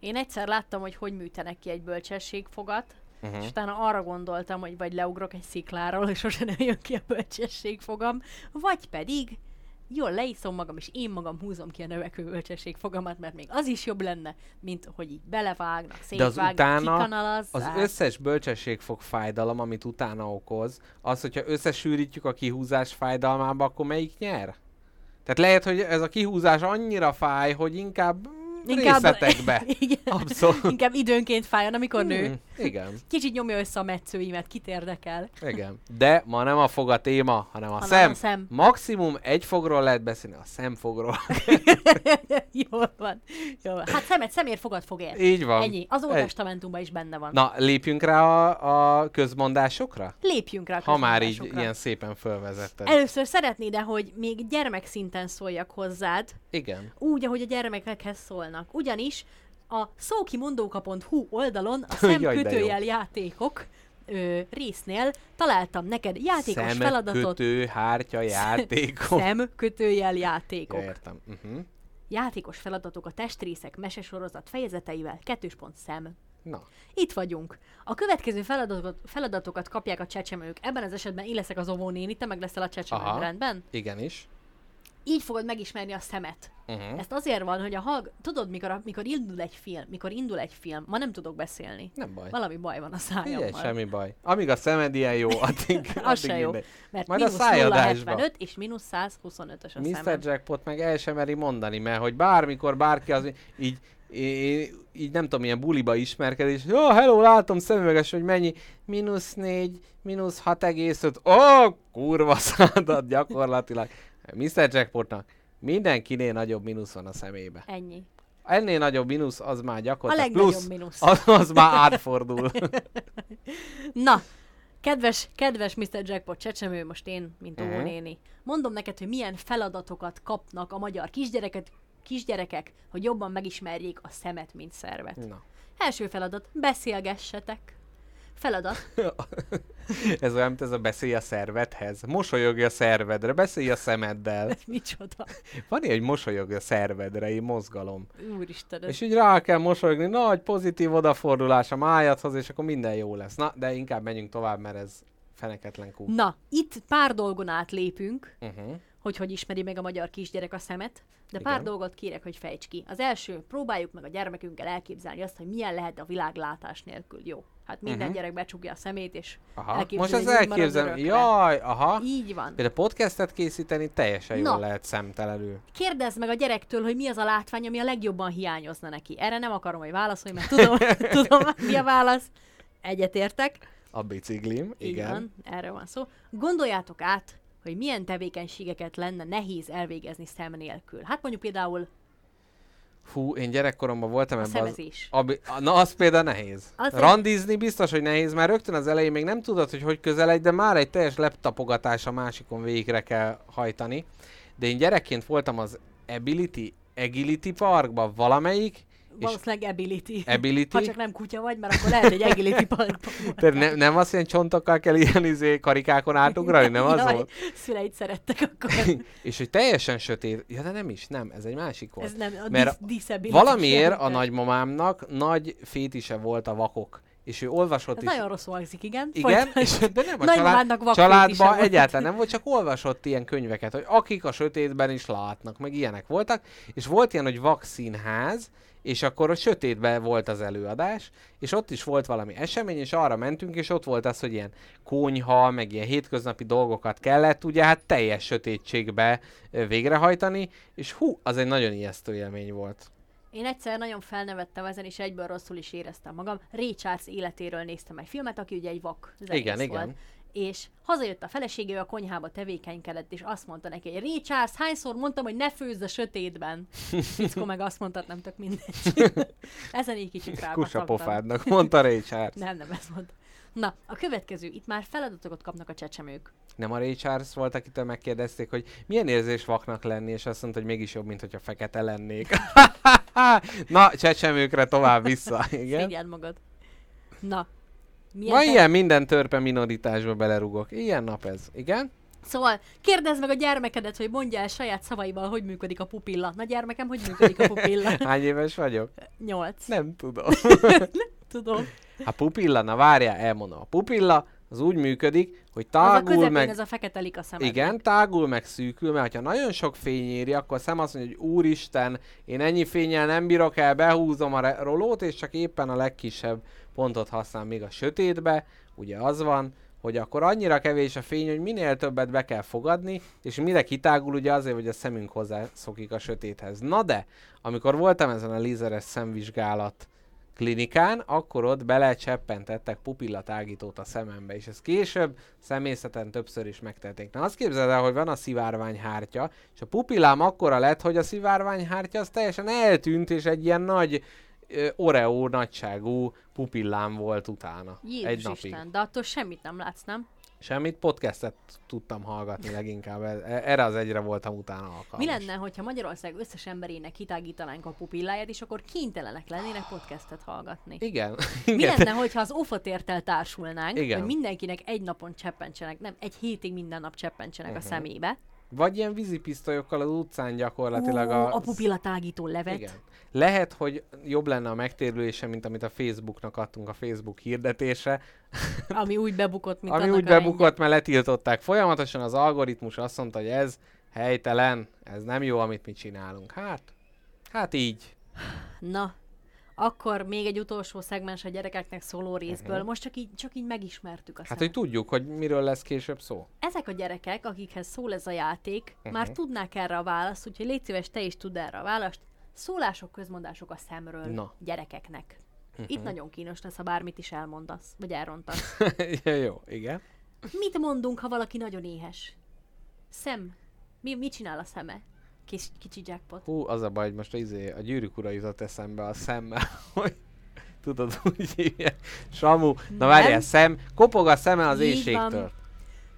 Én egyszer láttam, hogy hogy műtenek ki egy bölcsességfogat, Uh-huh. és utána arra gondoltam, hogy vagy leugrok egy szikláról, és sose nem jön ki a bölcsességfogam, vagy pedig jól leiszom magam, és én magam húzom ki a növekvő bölcsességfogamat, mert még az is jobb lenne, mint hogy így belevágnak, De az szétvágnak, utána, az összes bölcsesség fog fájdalom, amit utána okoz, az, hogyha összesűrítjük a kihúzás fájdalmába, akkor melyik nyer? Tehát lehet, hogy ez a kihúzás annyira fáj, hogy inkább inkább részletekbe. Igen. Abszolút. Inkább időnként fájjon, amikor nő. Hmm, igen, Kicsit nyomja össze a metszőimet, kit érdekel. igen. De ma nem a fog a téma, hanem a Hanem szem. a szem. Maximum egy fogról lehet beszélni, a szemfogról. Jól van. Jól van. Hát szemet szemér fogad fogért. Így van. Ennyi. Az Ótestamentumban is benne van. Na, lépjünk rá a, a közmondásokra? Lépjünk rá a Ha már így ilyen szépen fölvezetted. Először szeretnéd -e, hogy még gyermekszinten szóljak hozzád, Igen. úgy, ahogy a gyermekekhez szólnak. Ugyanis a szókimondóka.hu oldalon a szemkötőjel játékok ö, résznél találtam neked játékos feladatot. Szemkötő, hártya, játékok. Szemkötőjel játékok. Ja, értem. Uh-huh. Játékos feladatok a testrészek mesesorozat fejezeteivel, kettős pont szem. Na, Itt vagyunk. A következő feladatokat, feladatokat kapják a csecsemők. Ebben az esetben én leszek az óvónéni, te meg leszel a csecsemő. Aha. Rendben? igenis. Így fogod megismerni a szemet. Uh-huh. Ezt azért van, hogy a hallg... Tudod, mikor, mikor indul egy film, mikor indul egy film, ma nem tudok beszélni. Nem baj. Valami baj van a szájammal. semmi baj. Amíg a szemed ilyen jó, addig, Az se jó. mindegy. Mert Majd a mínusz szájadásba. 0,75 és mínusz 125-ös a Mr. szemem. Jackpot meg el sem meri mondani, mert hogy bármikor bárki az így, így, így nem tudom, ilyen buliba ismerkedik, és jó, hello, látom szemüveges, hogy mennyi, mínusz 4, mínusz 6,5, ó, oh, kurva szádat gyakorlatilag. Mr. Jackpotnak mindenkinél nagyobb mínusz van a szemébe. Ennyi. Ennél nagyobb mínusz az már A gyakorlatilag legnagyobb plusz, mínusz. az, az már átfordul. Na, kedves, kedves Mr. Jackpot csecsemő, most én, mint Mhm. óvónéni, mondom neked, hogy milyen feladatokat kapnak a magyar kisgyereket, kisgyerekek, hogy jobban megismerjék a szemet, mint szervet. Na. Első feladat, beszélgessetek. Feladat, Ez olyan, mint ez a beszélj a szervedhez. Mosolyogj a szervedre, beszélj a szemeddel. micsoda, Van ilyen, hogy mosolyogj a szervedre, egy mozgalom. úristen, És így rá kell mosolyogni, nagy pozitív odafordulás a májadhoz, és akkor minden jó lesz. Na, de inkább menjünk tovább, mert ez feneketlen kúp. Na, itt pár dolgon átlépünk, Uh-huh. Hogy hogy ismeri meg a magyar kisgyerek a szemet, de pár Igen. dolgot kérek, hogy fejts ki. Az első, próbáljuk meg a gyermekünkkel elképzelni azt, hogy milyen lehet a világlátás nélkül. Jó. Hát minden Mhm. gyerek becsukja a szemét, és Aha. Most marad elképzelem. Jaj, aha. Így van. Például podcastet készíteni teljesen jól Na. lehet szemtelenül. Kérdezd meg a gyerektől, hogy mi az a látvány, ami a legjobban hiányozna neki. Erre nem akarom, hogy válaszolj, mert tudom, tudom, mi a válasz. Egyetértek. A biciklim, igen. van, erről van szó. Gondoljátok át, hogy milyen tevékenységeket lenne nehéz elvégezni szem nélkül. Hát mondjuk például Fú, én gyerekkoromban voltam a ebben az... Abi, na, az például nehéz. Azért- Randizni biztos, hogy nehéz, mert rögtön az elején még nem tudod, hogy hogy közeledj, de már egy teljes leptapogatás a másikon végre kell hajtani. De én gyerekként voltam az Ability, Agility Parkban valamelyik, Valószínűleg ability. Ability, Ha csak nem kutya vagy, mert akkor lehet egy agility parkban de ne, nem az ilyen csontokkal kell ilyen izé, karikákon átugrani, nem az Jaj, volt? Szüleid szerettek akkor. És hogy teljesen sötét, ja de nem is, nem, ez egy másik volt. Ez nem a Mert dis- Valamiért a nagymamámnak nagy fétise volt a vakok és ő olvasott Ez is. nagyon rosszul hangzik, igen. Igen, és, de nem a család, családban egyáltalán nem volt, csak olvasott ilyen könyveket, hogy akik a sötétben is látnak, meg ilyenek voltak, és volt ilyen, hogy vakszínház, és akkor a sötétben volt az előadás, és ott is volt valami esemény, és arra mentünk, és ott volt az, hogy ilyen konyha, meg ilyen hétköznapi dolgokat kellett, ugye hát teljes sötétségbe végrehajtani, és hú, az egy nagyon ijesztő élmény volt. Én egyszer nagyon felnevettem ezen, és egyből rosszul is éreztem magam. Ray Charles életéről néztem egy filmet, aki ugye egy vak zenész Igen, volt. igen. És hazajött a felesége, a konyhába tevékenykedett, és azt mondta neki, hogy Ray Charles, hányszor mondtam, hogy ne főzz a sötétben? Fickó meg azt mondta, nem tök mindegy. Ezen így kicsit rá Kussa pofádnak, mondta Ray Charles. Nem, nem ezt mondta. Na, a következő. Itt már feladatokat kapnak a csecsemők. Nem a Ray Charles volt, akitől megkérdezték, hogy milyen érzés vaknak lenni, és azt mondta, hogy mégis jobb, mint hogyha fekete lennék. Na, csecsemőkre tovább vissza, igen. Szégyeld magad. Na. Milyen Ma te- ilyen minden törpe minoritásba belerugok. Ilyen nap ez, igen? Szóval kérdezd meg a gyermekedet, hogy mondja el saját szavaival, hogy működik a pupilla. Na gyermekem, hogy működik a pupilla? Hány éves vagyok? Nyolc. Nem tudom. Tudom. A pupilla, na várjál, elmondom. A pupilla az úgy működik, hogy Az a tágul meg... ez a fekete a szemednek. Igen, tágul meg szűkül, mert ha nagyon sok fény éri, akkor a szem azt mondja, hogy úristen, én ennyi fényel nem bírok el, behúzom a rolót, és csak éppen a legkisebb pontot használ még a sötétbe, ugye az van, hogy akkor annyira kevés a fény, hogy minél többet be kell fogadni, és mire kitágul, ugye azért, hogy a szemünk hozzászokik a sötéthez. Na de, amikor voltam ezen a lézeres szemvizsgálat klinikán, akkor ott belecseppentettek pupillatágítót a szemembe, és ez később személyzeten többször is megtették. Na azt képzeld el, hogy van a szivárványhártya, és a pupillám akkora lett, hogy a szivárványhártya az teljesen eltűnt, és egy ilyen nagy ö, Oreo nagyságú pupillám volt utána. Jézus egy napig. Isten, de attól semmit nem látsz, nem? Semmit, podcastet tudtam hallgatni leginkább, E- erre az egyre voltam utána alkalmas. Mi lenne, hogyha Magyarország összes emberének kitágítanánk a pupilláját, és akkor kénytelenek lennének podcastet hallgatni? Igen. Mi Igen. lenne, hogyha az ofotértel társulnánk, Igen. hogy mindenkinek egy napon cseppentsenek, nem, egy hétig minden nap cseppentsenek Mhm. a szemébe. Vagy ilyen vízipisztolyokkal az utcán gyakorlatilag Ó, a... a pupillatágító levet. Igen. Lehet, hogy jobb lenne a megtérülése, mint amit a Facebooknak adtunk a Facebook hirdetésre, Ami úgy bebukott, mint ami úgy bebukott, mert letiltották. Folyamatosan az algoritmus azt mondta, hogy ez helytelen, ez nem jó, amit mi csinálunk. Hát, hát így. Na, akkor még egy utolsó szegmens a gyerekeknek szóló részből. Most csak így, csak így megismertük a Mhm. Hát, hogy tudjuk, hogy miről lesz később szó. Ezek a gyerekek, akikhez szól ez a játék, Mhm. már tudnák erre a választ, úgyhogy légy szíves, te is tudd erre a választ. Szólások, közmondások a szemről Na. Mhm. gyerekeknek. Itt nagyon kínos lesz, ha bármit is elmondasz, vagy elrontasz. ja, jó, igen. Mit mondunk, ha valaki nagyon éhes? Szem. Mi, mit csinál a szeme? Kis, kicsi jackpot. Hú, az a baj, hogy most izé, a gyűrűk ura jutott eszembe a szemmel, hogy tudod, úgy hívják. Samu, na várjál, szem, kopog a szeme az Így éjségtől. van.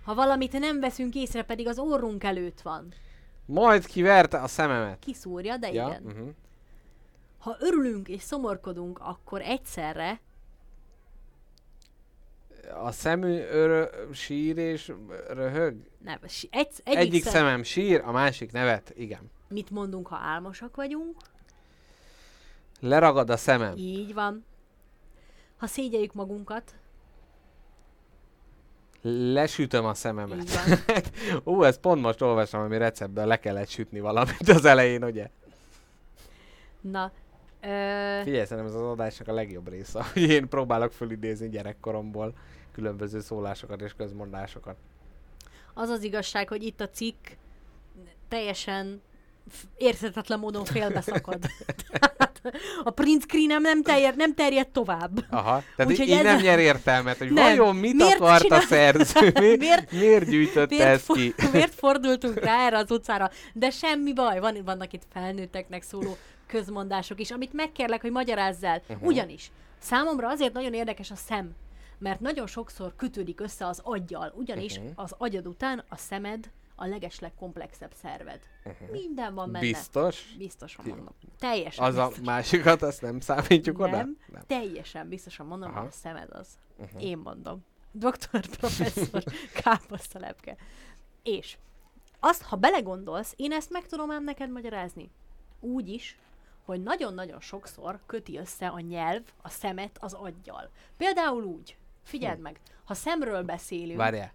Ha valamit nem veszünk észre, pedig az orrunk előtt van. Majd kiverte a szememet. Kiszúrja, de Ja, igen. uh-huh. Ha örülünk és szomorkodunk, akkor egyszerre A szemű örö, sír és röhög. nem, si- egy, Egyik, egyik, szem, szemem sír, a másik nevet. Igen. mit mondunk, ha álmosak vagyunk? Leragad a szemem. Így van. Ha szégyeljük magunkat, Lesütöm a szememet. Ú, ezt pont most olvastam, ami receptben le kellett sütni valamit az elején, ugye? Na, ö, Figyelj, szerintem ez az adásnak a legjobb része, hogy én próbálok fölidézni gyerekkoromból különböző szólásokat és közmondásokat. az az igazság, hogy itt a cikk teljesen érthetetlen módon félbeszakad. A print screenem nem, terjed, nem terjed tovább. Aha, tehát Úgyhogy így ez nem a- nyer értelmet, hogy Nem. vajon mit Miért akart a csinál- szerző, mi, Miért- miért, gyűjtötte Miért, ezt for, ki? miért fordultunk rá erre az utcára? De semmi baj, van, vannak itt felnőtteknek szóló közmondások is, amit megkérlek, hogy magyarázz el. Uh-huh. Ugyanis számomra azért nagyon érdekes a szem, mert nagyon sokszor kötődik össze az aggyal, ugyanis uh-huh. az agyad után a szemed a legesleg komplexebb szerved. Uh-huh. Minden van benne. Biztos? Biztosan mondom. Teljesen Az a biztos. másikat, azt nem számítjuk oda? Nem, teljesen biztosan mondom, Aha. hogy a szemed az. Uh-huh. Én mondom. Doktor, professzor, káposztalepke. És azt, ha belegondolsz, én ezt meg tudom ám neked magyarázni. Úgy is, hogy nagyon-nagyon sokszor köti össze a nyelv a szemet az aggyal. Például úgy, figyeld meg, ha szemről beszélünk, Várjál.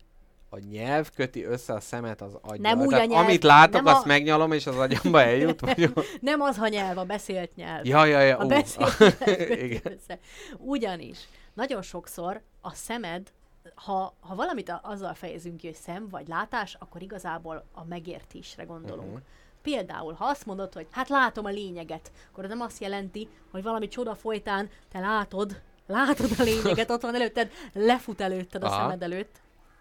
A nyelv köti össze a szemet az aggyal. Nem úgy a nyelv, amit látok, nem a- azt megnyalom, és az agyamba eljut? Vagy... nem az, ha nyelv, a beszélt nyelv. ja, ja, ja. A ú. beszélt nyelv össze. Ugyanis nagyon sokszor a szemed, ha, ha valamit a- azzal fejezünk ki, hogy szem vagy látás, akkor igazából a megértésre gondolunk. Mhm. Például, ha azt mondod, hogy hát látom a lényeget, akkor nem azt jelenti, hogy valami csoda folytán te látod, látod a lényeget, ott van előtted, lefut előtted a Aha. szemed előtt,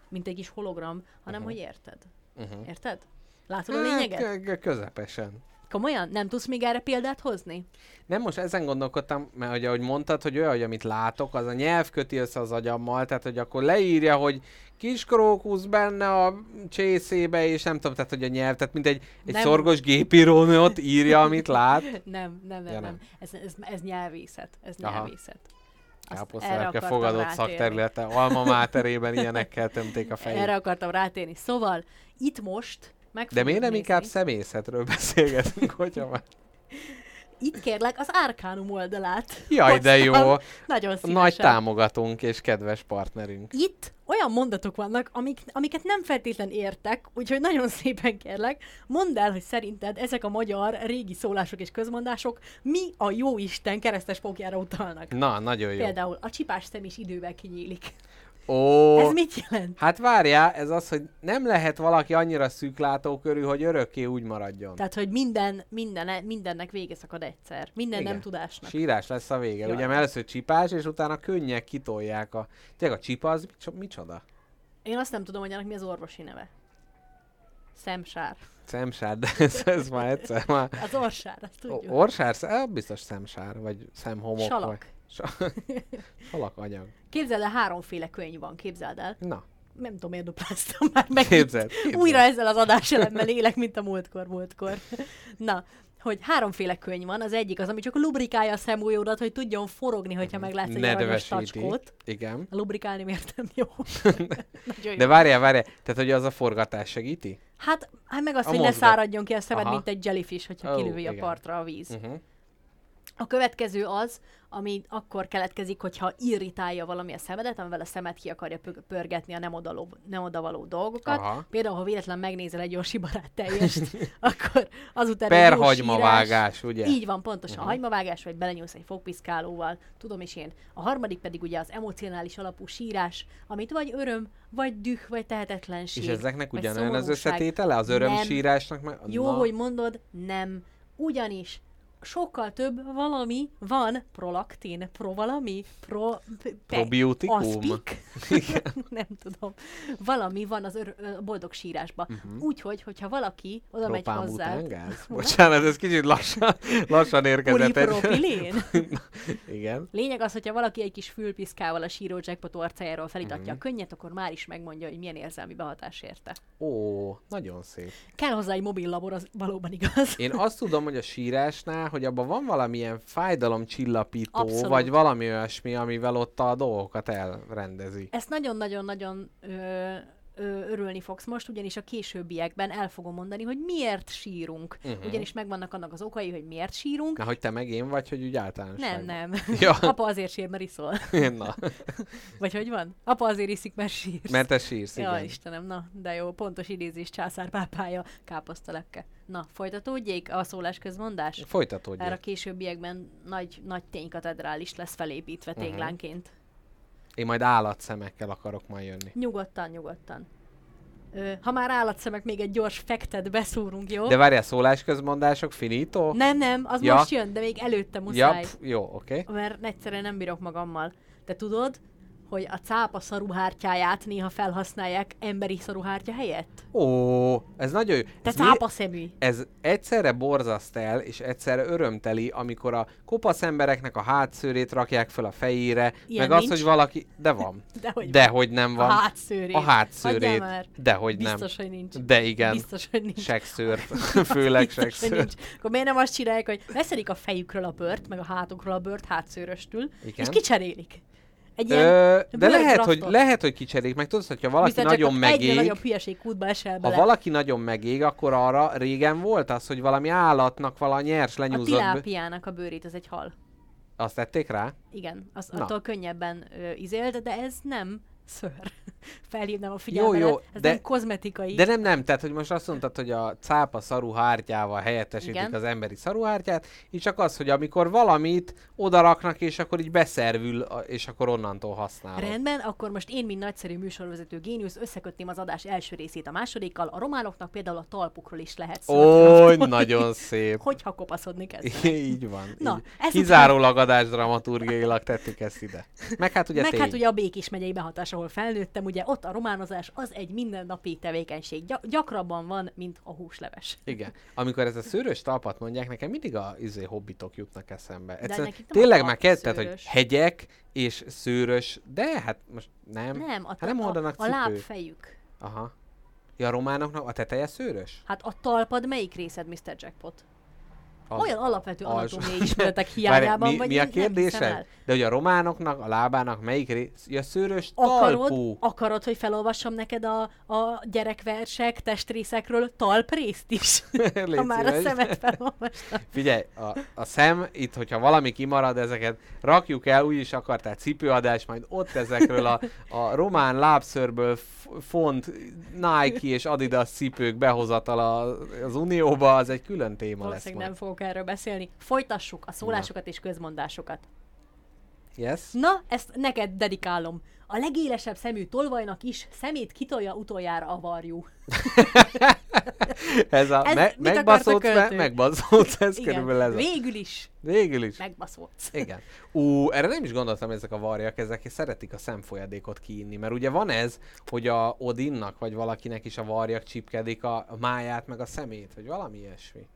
mint egy kis hologram, hanem hogy érted. Uh-huh. Érted? Látod a lényeget? Hát, kö- közepesen. Komolyan? Nem tudsz még erre példát hozni? Nem, most ezen gondolkodtam, mert hogy ahogy mondtad, hogy olyan, hogy amit látok, az a nyelv köti össze az agyammal, tehát hogy akkor leírja, hogy kis krókusz benne a csészébe, és nem tudom, tehát hogy a nyelv, tehát mint egy, egy Nem. szorgos gépírónő ott írja, amit lát. Nem, nem, nem, ja, nem. nem. Ez, ez, ez nyelvészet. Ez Aha. nyelvészet. Káposztelepke fogadott szakterülete, alma máterében ilyenekkel tömték a fejét. Erre akartam rátérni. Szóval, itt most meg De miért nem nézni. inkább szemészetről beszélgetünk, hogyha már... Itt kérlek az Arkánum oldalát. Jaj, de jó! Hoztam. Nagyon szívesen. Nagy támogatónk és kedves partnerünk. Itt olyan mondatok vannak, amik, amiket nem feltétlen értek, úgyhogy nagyon szépen kérlek, mondd el, hogy szerinted ezek a magyar régi szólások és közmondások mi a jó Isten keresztes pókjára utalnak. Na, nagyon jó. Például a csipás szem is idővel kinyílik. Ó, Ez mit jelent? hát várjál, ez az, hogy nem lehet valaki annyira szűklátókörű, hogy örökké úgy maradjon. Tehát, hogy minden, minden, mindennek vége szakad egyszer. Minden Igen. nem tudásnak. Sírás lesz a vége. Jaj. Ugye először csipás, és utána könnyek kitolják a... Tényleg a csipa az micso- micsoda? Én azt nem tudom, hogy annak mi az orvosi neve. Szemsár. Szemsár, de ez, ez már egyszer már... Az orsár, azt O- tudjuk. Orsár, sz- eh, biztos szemsár, vagy szemhomok. Salak. Vagy... Sa- Salak anyag. Képzeld el, háromféle könyv van, képzeld el. Na, Nem tudom, miért dupláztam már meg. képzeld. képzeld. Újra ezzel az adáselemmel élek, mint a múltkor, múltkor. Na, hogy háromféle könyv van. Az egyik az, ami csak lubrikálja a szemújódat, hogy tudjon forogni, hogyha meglátsz egy aranyos tacskót. Igen. A lubrikálni miért nem jó? Jó. De várjál, várjál, tehát hogy az a forgatás segíti? Hát, hát meg azt, A hogy ne mozgat- száradjon ki a szemed, Aha. mint egy jellyfish, hogyha Ó, kilövi a partra a víz. Uh-huh. A következő az, ami akkor keletkezik, hogyha irritálja valami a szemedet, amivel a szemed ki akarja pö- pörgetni a nem, odaló, nem odavaló dolgokat. Aha. Például, ha véletlen megnézel egy Yoshi barát teljest, akkor azután egy Per jó hagymavágás, ugye? Így van, pontosan. Uh-huh. Hagymavágás, vagy belenyúlsz egy fogpiszkálóval, tudom is én. A harmadik pedig ugye az emocionális alapú sírás, amit vagy öröm, vagy düh, vagy tehetetlenség. És ezeknek ugyanolyan az összetétele? Az örömsírásnak? Meg... Jó, Na. hogy mondod, nem. Ugyanis sokkal több valami van, prolaktin, pro valami, pro... pe- Probiotikum? Nem tudom. Valami van az ör- boldog sírásban. Uh-huh. Úgyhogy, hogyha valaki oda megy hozzá... Bocsánat, ez kicsit lassan, lassan érkezett. Polipropilén? Igen. Lényeg az, hogyha valaki egy kis fülpiszkával a síró jackpot orcájáról felitatja Mhm. uh-huh. a könnyet, akkor már is megmondja, hogy milyen érzelmi behatás érte. Ó, nagyon szép. Kell hozzá egy mobil labor, az valóban igaz. Én azt tudom, hogy a sírásnál, hogy abban van valamilyen fájdalomcsillapító, Abszolút. vagy valami olyasmi, amivel ott a dolgokat elrendezi. Ezt nagyon-nagyon-nagyon ö, örülni fogsz most, ugyanis a későbbiekben el fogom mondani, hogy miért sírunk. Uh-huh. Ugyanis megvannak annak az okai, hogy miért sírunk. Na, hogy te meg én vagy, hogy úgy általánosságban? Nem, nem. Ja. Apa azért sír, mert iszol. Na, Vagy hogy van? Apa azért iszik, mert sírsz. mert te sírsz, Ja, igen. Istenem, na, de jó, pontos idézés, császár pápája, káposztalepke. Na, folytatódjék a szólás közmondás? Folytatódj. Erre a későbbiekben nagy, nagy ténykatedrális lesz felépítve Mhm. téglánként. Én majd állatszemekkel akarok majd jönni. Nyugodtan, nyugodtan. Ö, ha már állatszemek, még egy gyors fektet beszúrunk, jó? De várjál, szólásközmondások, finito? Nem, nem, az Ja. most jön, de még előtte ja, muszáj. pf, jó, oké. Okay. Mert egyszerűen nem bírok magammal. Te tudod, hogy a cápa szaruhártyáját néha felhasználják emberi szaruhártya helyett? Ó, ez nagyon jó. Te Ez cápa szemű. ez egyszerre borzaszt el, és egyszerre örömteli, amikor a kopasz embereknek a hátszőrét rakják fel a fejére, Ilyen meg az, nincs. hogy valaki... De van. Dehogy De van. hogy nem A van. hátszőrét. A hátszőrét. már. Dehogy nem. Biztos, hogy nincs. De igen. Biztos, hogy nincs. Sekszőrt. Főleg Biztos, hogy sekszőrt. nincs. Akkor miért nem azt csinálják, hogy leszedik a fejükről a bőrt, meg a hátukról a bőrt hátszőröstül, Igen. és kicserélik. Egy ilyen Ö, de lehet hogy, lehet, hogy kicserélik, meg tudod, hogyha valaki Mr. nagyon megég, nagyobb hülyeség kútba esel ha bele. valaki nagyon megég, akkor arra régen volt az, hogy valami állatnak vala nyers A lenyúzott, bő- tilápiának a bőrét, ez egy hal. azt tették rá? Igen, az Na. attól könnyebben ö, izélt, de ez nem ször. Felhívnám a figyelmet, jó, ez de- nem kozmetikai. De nem, nem, tehát hogy most azt mondtad, hogy a cápa szaruhártyával helyettesítik Igen. az emberi szaruhártyát, és csak az, hogy amikor valamit odaraknak, és akkor így beszervül, és akkor onnantól használod. Rendben, akkor most én, mint nagyszerű műsorvezető géniusz, összekötném az adás első részét a másodikkal. A románoknak például a talpukról is lehet Ó, szólni. nagyon szép. Hogyha kopaszodni kezd. így van. Na, így. Kizárólag adás dramaturgiailag tettük ezt ide. Meg hát ugye Meg tény. hát ugye a Békés megyei behatás, ahol felnőttem, ugye ott a románozás az egy mindennapi tevékenység. Gy- gyakrabban van, mint a húsleves. Igen. Amikor ez a szőrös talpat mondják, nekem mindig a izé, hobbitok jutnak eszembe. Egyszerűen tényleg már kezdted, hogy hegyek és szőrös, de hát most nem. Nem, a, hát nem a, a lábfejük. Aha. Ja, a románoknak a teteje szőrös? Hát a talpad melyik részed, Mr. Jackpot? Az- Olyan alapvető alsó. anatómiai ismeretek Várj, hiányában, mi, vagy mi a kérdésed? De hogy a románoknak, a lábának melyik rész? Ja, szőrös Akarod, talpú. akarod, hogy felolvassam neked a, a gyerekversek testrészekről talprészt is? Ha már a szemet felolvastam. Figyelj, a, a szem, itt, hogyha valami kimarad, ezeket rakjuk el, úgyis akartál cipőadás, majd ott ezekről a, a román lábszörből font Nike és Adidas cipők behozatala az Unióba, az egy külön téma lesz Valószínűleg nem majd. Fogok erről beszélni. Folytassuk a szólásokat és közmondásokat. Yes? Na, ezt neked dedikálom. A legélesebb szemű tolvajnak is szemét kitolja utoljára a varjú. Ez a Ez me- a me- megbaszódsz, ez Igen, körülbelül ez a... végül is Végül is. megbaszódsz. Igen. Ú, erre nem is gondoltam, ezek a varjak, ezek szeretik a szemfolyadékot kiinni, mert ugye van ez, hogy a Odinnak, vagy valakinek is a varjak csipkedik a máját, meg a szemét, vagy valami ilyesmi.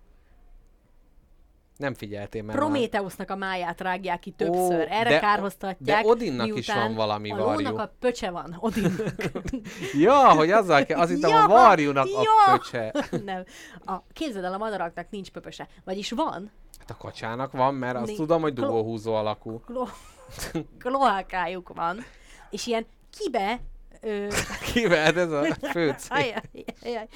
Nem figyeltél, mert Prométeusznak a máját rágják ki többször. Ó, Erre de- kárhoztatják. de Odinnak is van valami a varjú. lónak a pöcse van, Odinnak. Ja, hogy azzal kell, az hittem Ja, a varjúnak a ja. köcse. Nem. A, képzeld el, a madaraknak nincs pöpöse. Vagyis van, Hát a kacsának van, mert azt Ni- tudom, hogy Klo- dugóhúzó alakú. klo- kloákájuk van, és ilyen kibe... Ö, Kivel ez a fő cél? ajaj, ajaj,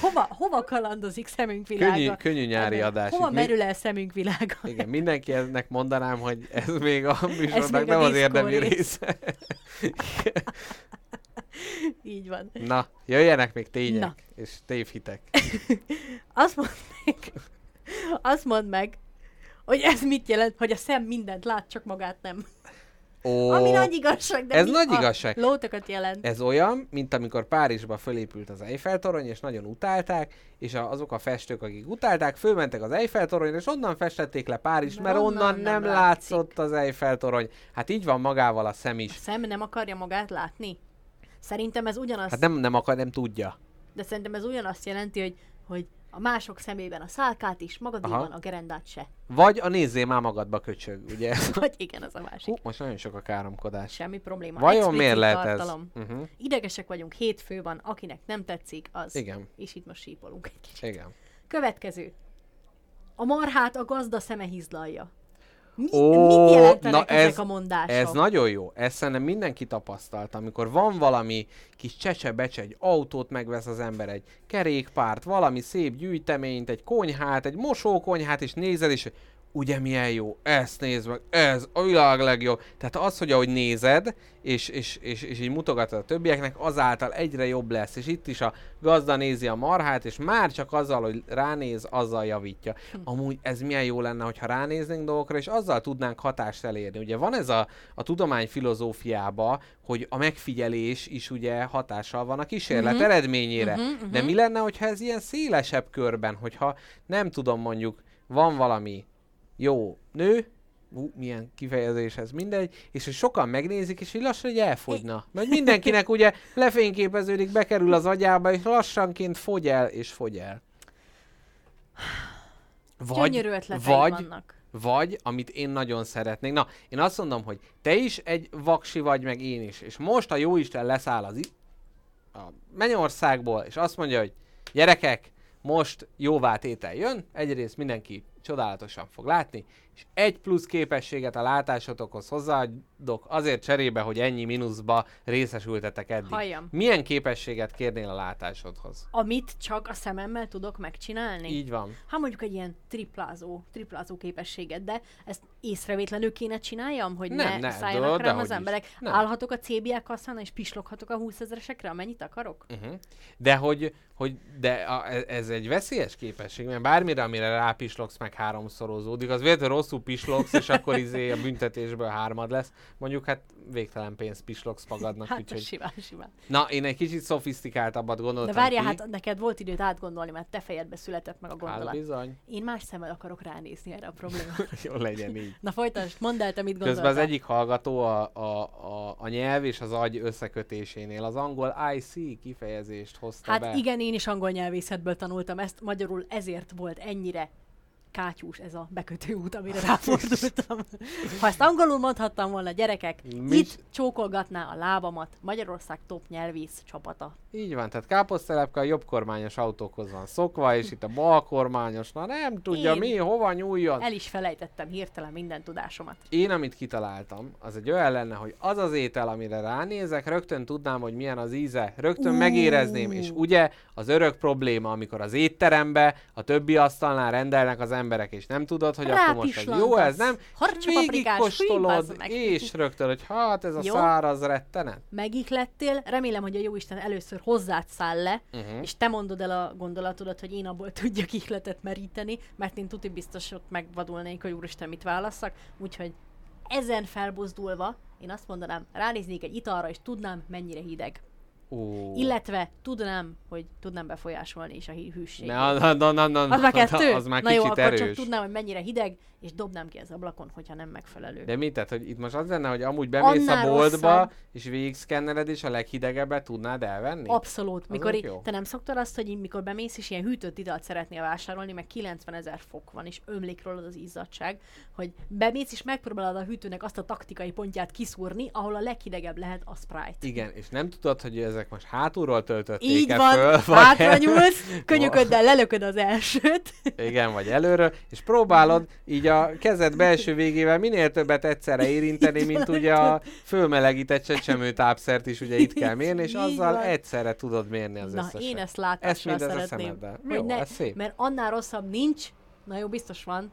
hova, hova kalandozik szemünk világa? Könnyű, könnyű nyári adás. Hova merül el szemünk világa? Igen, mindenkinek mondanám, hogy ez még a műsornak még a nem az diszkó érdemi rész. része. Így van. Na, jöjjenek még tények Na. és tévhitek. Azt mondd meg, azt mondd meg, hogy ez mit jelent, hogy a szem mindent lát, csak magát nem. Ó, Ami nagy igazság, de ez nagy a igazság. Lótokat jelent. ez olyan, mint amikor Párizsba fölépült az Eiffel-torony, és nagyon utálták, és a, azok a festők, akik utálták, fölmentek az Eiffel-toronyra, és onnan festették le Párizst, Mert mert onnan, onnan nem, nem látszott az Eiffel-torony. Hát így van magával a szem A is. szem nem akarja magát látni? Szerintem ez ugyanaz, Hát nem, nem akar, nem tudja. de szerintem ez ugyanazt jelenti, hogy, hogy a mások szemében a szálkát is, magadéban Aha. a gerendát se. Vagy a nézzél már magadba köcsög, ugye? Vagy igen, az a másik. Hú, most nagyon sok a káromkodás. Semmi probléma. Vajon Explicit miért lehet ez? tartalom. Uh-huh. Idegesek vagyunk, hétfő van, akinek nem tetszik, az. Igen. És itt most sípolunk egy kicsit. Igen. Következő. A marhát a gazda szeme hizlalja. Mi, Ó, mit jelentenek na ezek ez- a mondások? Ez nagyon jó. Ezt szerintem mindenki tapasztalta. Amikor van valami kis csecse-becse, egy autót megvesz az ember, egy kerékpárt, valami szép gyűjteményt, egy konyhát, egy mosókonyhát, és nézed, és ugye milyen jó, ezt nézd meg, ez a világ legjobb. Tehát az, hogy ahogy nézed, és, és, és, és így mutogatod a többieknek, azáltal egyre jobb lesz. És itt is a gazda nézi a marhát, és már csak azzal, hogy ránéz, azzal javítja. Amúgy ez milyen jó lenne, hogyha ránéznénk dolgokra, és azzal tudnánk hatást elérni. Ugye van ez a, a tudomány filozófiába, hogy a megfigyelés is ugye hatással van a kísérlet Mhm. eredményére. Mhm, mhm. De mi lenne, hogyha ez ilyen szélesebb körben, hogyha nem tudom mondjuk, van valami jó nő, Ú, milyen kifejezés ez, mindegy, és hogy sokan megnézik, és így lassan hogy elfogyna. Mert mindenkinek ugye lefényképeződik, bekerül az agyába, és lassanként fogy el, és fogy el. Ötleteid vagy, vannak. vagy, amit én nagyon szeretnék. Na, én azt mondom, hogy te is egy vaksi vagy, meg én is. És most a jóisten leszáll az i- a Mennyországból, és azt mondja, hogy gyerekek, most jóvá tétel jön, egyrészt mindenki csodálatosan fog látni, és egy plusz képességet a látásotokhoz hozzáadok azért cserébe, hogy ennyi mínuszba részesültetek eddig. Halljam. Milyen képességet kérnél a látásodhoz? Amit csak a szememmel tudok megcsinálni. Így van. Ha mondjuk egy ilyen triplázó, triplázó képességet, de ezt észrevétlenül kéne csináljam, hogy Nem, ne, ne, szálljanak de- rám az is. emberek. Nem. Állhatok a CBA kasszán és pisloghatok a 20 ezeresekre, amennyit akarok? Uh-huh. De hogy, hogy de a, e- ez egy veszélyes képesség, mert bármire, amire rápislogsz, meg háromszorozódik, az véletlenül rosszul pislogsz, és akkor izé a büntetésből hármad lesz. Mondjuk hát végtelen pénzt pislogsz magadnak, Hát úgyhogy... simán, simán. Na, én egy kicsit szofisztikáltabbat gondoltam De várjál, ki. hát neked volt időt átgondolni, mert te fejedbe született meg a Hát gondolat. bizony. Én más szemmel akarok ránézni erre a problémára. Jó legyen így. Na folytasd, mondd el, te mit gondoltál. Közben az egyik hallgató a, a, a, a nyelv és az agy összekötésénél az angol I see kifejezést hozta Hát be. igen, én is angol nyelvészetből tanultam ezt, magyarul ezért volt ennyire kátyús ez a bekötő út, amire ráfordultam. Ha ezt angolul mondhattam volna, gyerekek, Mi- itt csókolgatná a lábamat Magyarország top nyelvész csapata. Így van, tehát káposztelepke a jobbkormányos autókhoz van szokva, és itt a balkormányos, na nem tudja Én- mi, hova nyúljon. El is felejtettem hirtelen minden tudásomat. Én, amit kitaláltam, az egy olyan lenne, hogy az az étel, amire ránézek, rögtön tudnám, hogy milyen az íze, rögtön Ú. megérezném, és ugye az örök probléma, amikor az étterembe a többi asztalnál rendelnek az emberek, és nem tudod, hogy akkor most egy jó ez, nem? Bazd meg. és rögtön, hogy hát ez a Jó. száraz rettenet. Megiklettél, remélem, hogy a jóisten először hozzád száll le, Uh-huh. és te mondod el a gondolatodat, hogy én abból tudjak ihletet meríteni, mert én tuti biztos ott megvadulnék, hogy úristen mit válasszak, úgyhogy ezen felbuzdulva én azt mondanám, ránéznék egy italra, és tudnám, mennyire hideg. Ó. Illetve tudnám, hogy tudnám befolyásolni is a hű- hűséget. Na, na, na, na, na, az már kettő? Az már Na jó, kicsit akkor erős. csak tudnám, hogy mennyire hideg, és dobnám ki az ablakon, hogyha nem megfelelő. De mit, tehát, hogy itt most az lenne, hogy amúgy bemész Annál a boltba, rosszabb. és végigszkenneled, és a leghidegebbet tudnád elvenni? Abszolút. Mikor tök í- jó. te nem szoktad azt, hogy így, mikor bemész, és ilyen hűtött italt szeretnél vásárolni, meg 90 ezer fok van, és ömlik rólad az izzadság, hogy bemész, és megpróbálod a hűtőnek azt a taktikai pontját kiszúrni, ahol a leghidegebb lehet a Sprite. Igen, és nem tudod, hogy ezek most hátulról töltötték Így -e van, föl, hátra el- nyúlsz, könyököddel lelököd az elsőt. Igen, vagy előről, és próbálod így a kezed belső végével minél többet egyszerre érinteni, Így mint van, ugye a fölmelegített csecsemő tápszert is ugye itt kell mérni, és azzal van. egyszerre tudod mérni az Na, összeset. én ezt látásra a szeretném. Hogy Jó, ne, ez szép. Mert annál rosszabb nincs, na jó, biztos van,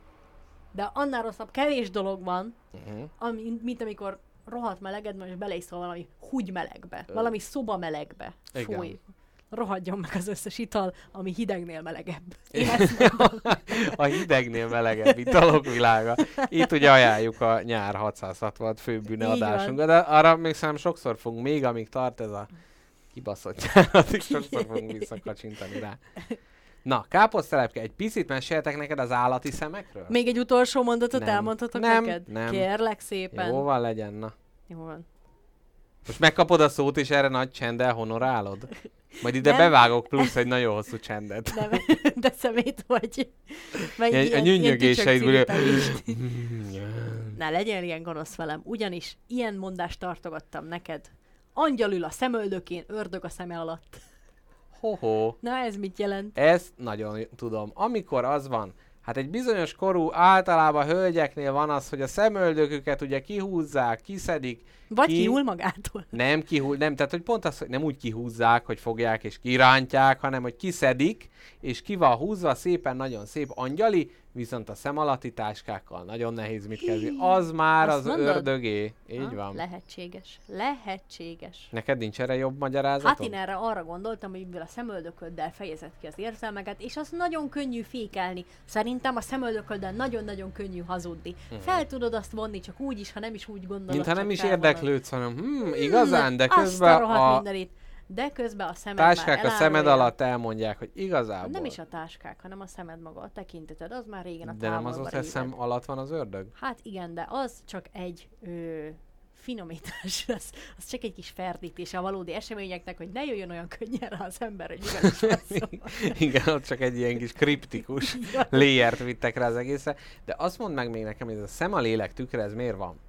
de annál rosszabb kevés dolog van, Uh-huh. ami, mint amikor rohadt meleged van, és beleiszol valami húgy melegbe, valami szoba melegbe. Igen. Fúj. Rohadjon meg az összes ital, ami hidegnél melegebb. Én a hidegnél melegebb italok világa. Itt ugye ajánljuk a nyár 660 főbűne adásunkat, de arra még szerintem sokszor fogunk, még amíg tart ez a kibaszott nyár, addig sokszor fogunk visszakacsintani rá. Na, káposztelepke, egy picit meséltek neked az állati szemekről? Még egy utolsó mondatot Nem. elmondhatok Nem, neked? nem. Kérlek szépen. Jó van legyen, na. Jó van. Most megkapod a szót, és erre nagy csenddel honorálod? Majd ide Nem. bevágok plusz egy nagyon hosszú csendet. Nem, de szemét vagy. Meg Ilyen- a tücsök Ne legyen ilyen gonosz velem, ugyanis ilyen mondást tartogattam neked. Angyal ül a szemöldökén, ördög a szeme alatt. Ho-ho. Na ez mit jelent? Ezt nagyon tudom. Amikor az van, hát egy bizonyos korú általában hölgyeknél van az, hogy a szemöldöküket ugye kihúzzák, kiszedik, Vagy Ki- kiúl magától. nem kihúz, nem, tehát hogy pont az, hogy nem úgy kihúzzák, hogy fogják és kirántják, hanem hogy kiszedik, és ki van húzva, szépen, nagyon szép angyali, viszont a szem alatti táskákkal nagyon nehéz mit kezdeni. Az már Azt az mondod? ördögé. Így Ha? van. Lehetséges. Lehetséges. Neked nincs erre jobb magyarázatod? Hát én erre arra gondoltam, hogy mivel a szemöldököddel fejezed ki az érzelmeket, és az nagyon könnyű fékelni. Szerintem a szemöldököddel nagyon-nagyon könnyű hazudni. Fel tudod azt vonni, csak úgy is, ha nem is úgy gondolod. Mhm. Mintha nem is felvonod. Érdeklődsz, hanem hm, igazán, de közben a, a mindenit. De közben a szemed táskák a szemed alatt elmondják, hogy igazából. Nem is a táskák, hanem a szemed maga, a tekinteted, az már régen a De nem az ott, szem alatt van az ördög? Hát igen, de az csak egy ö, finomítás, az, az csak egy kis ferdítés a valódi eseményeknek, hogy ne jöjjön olyan könnyen rá az ember, hogy mivel is. Igen, ott csak egy ilyen kis kriptikus léjert vittek rá az egészre. De azt mondd meg még nekem, hogy ez a szem a lélek tükre, ez miért van?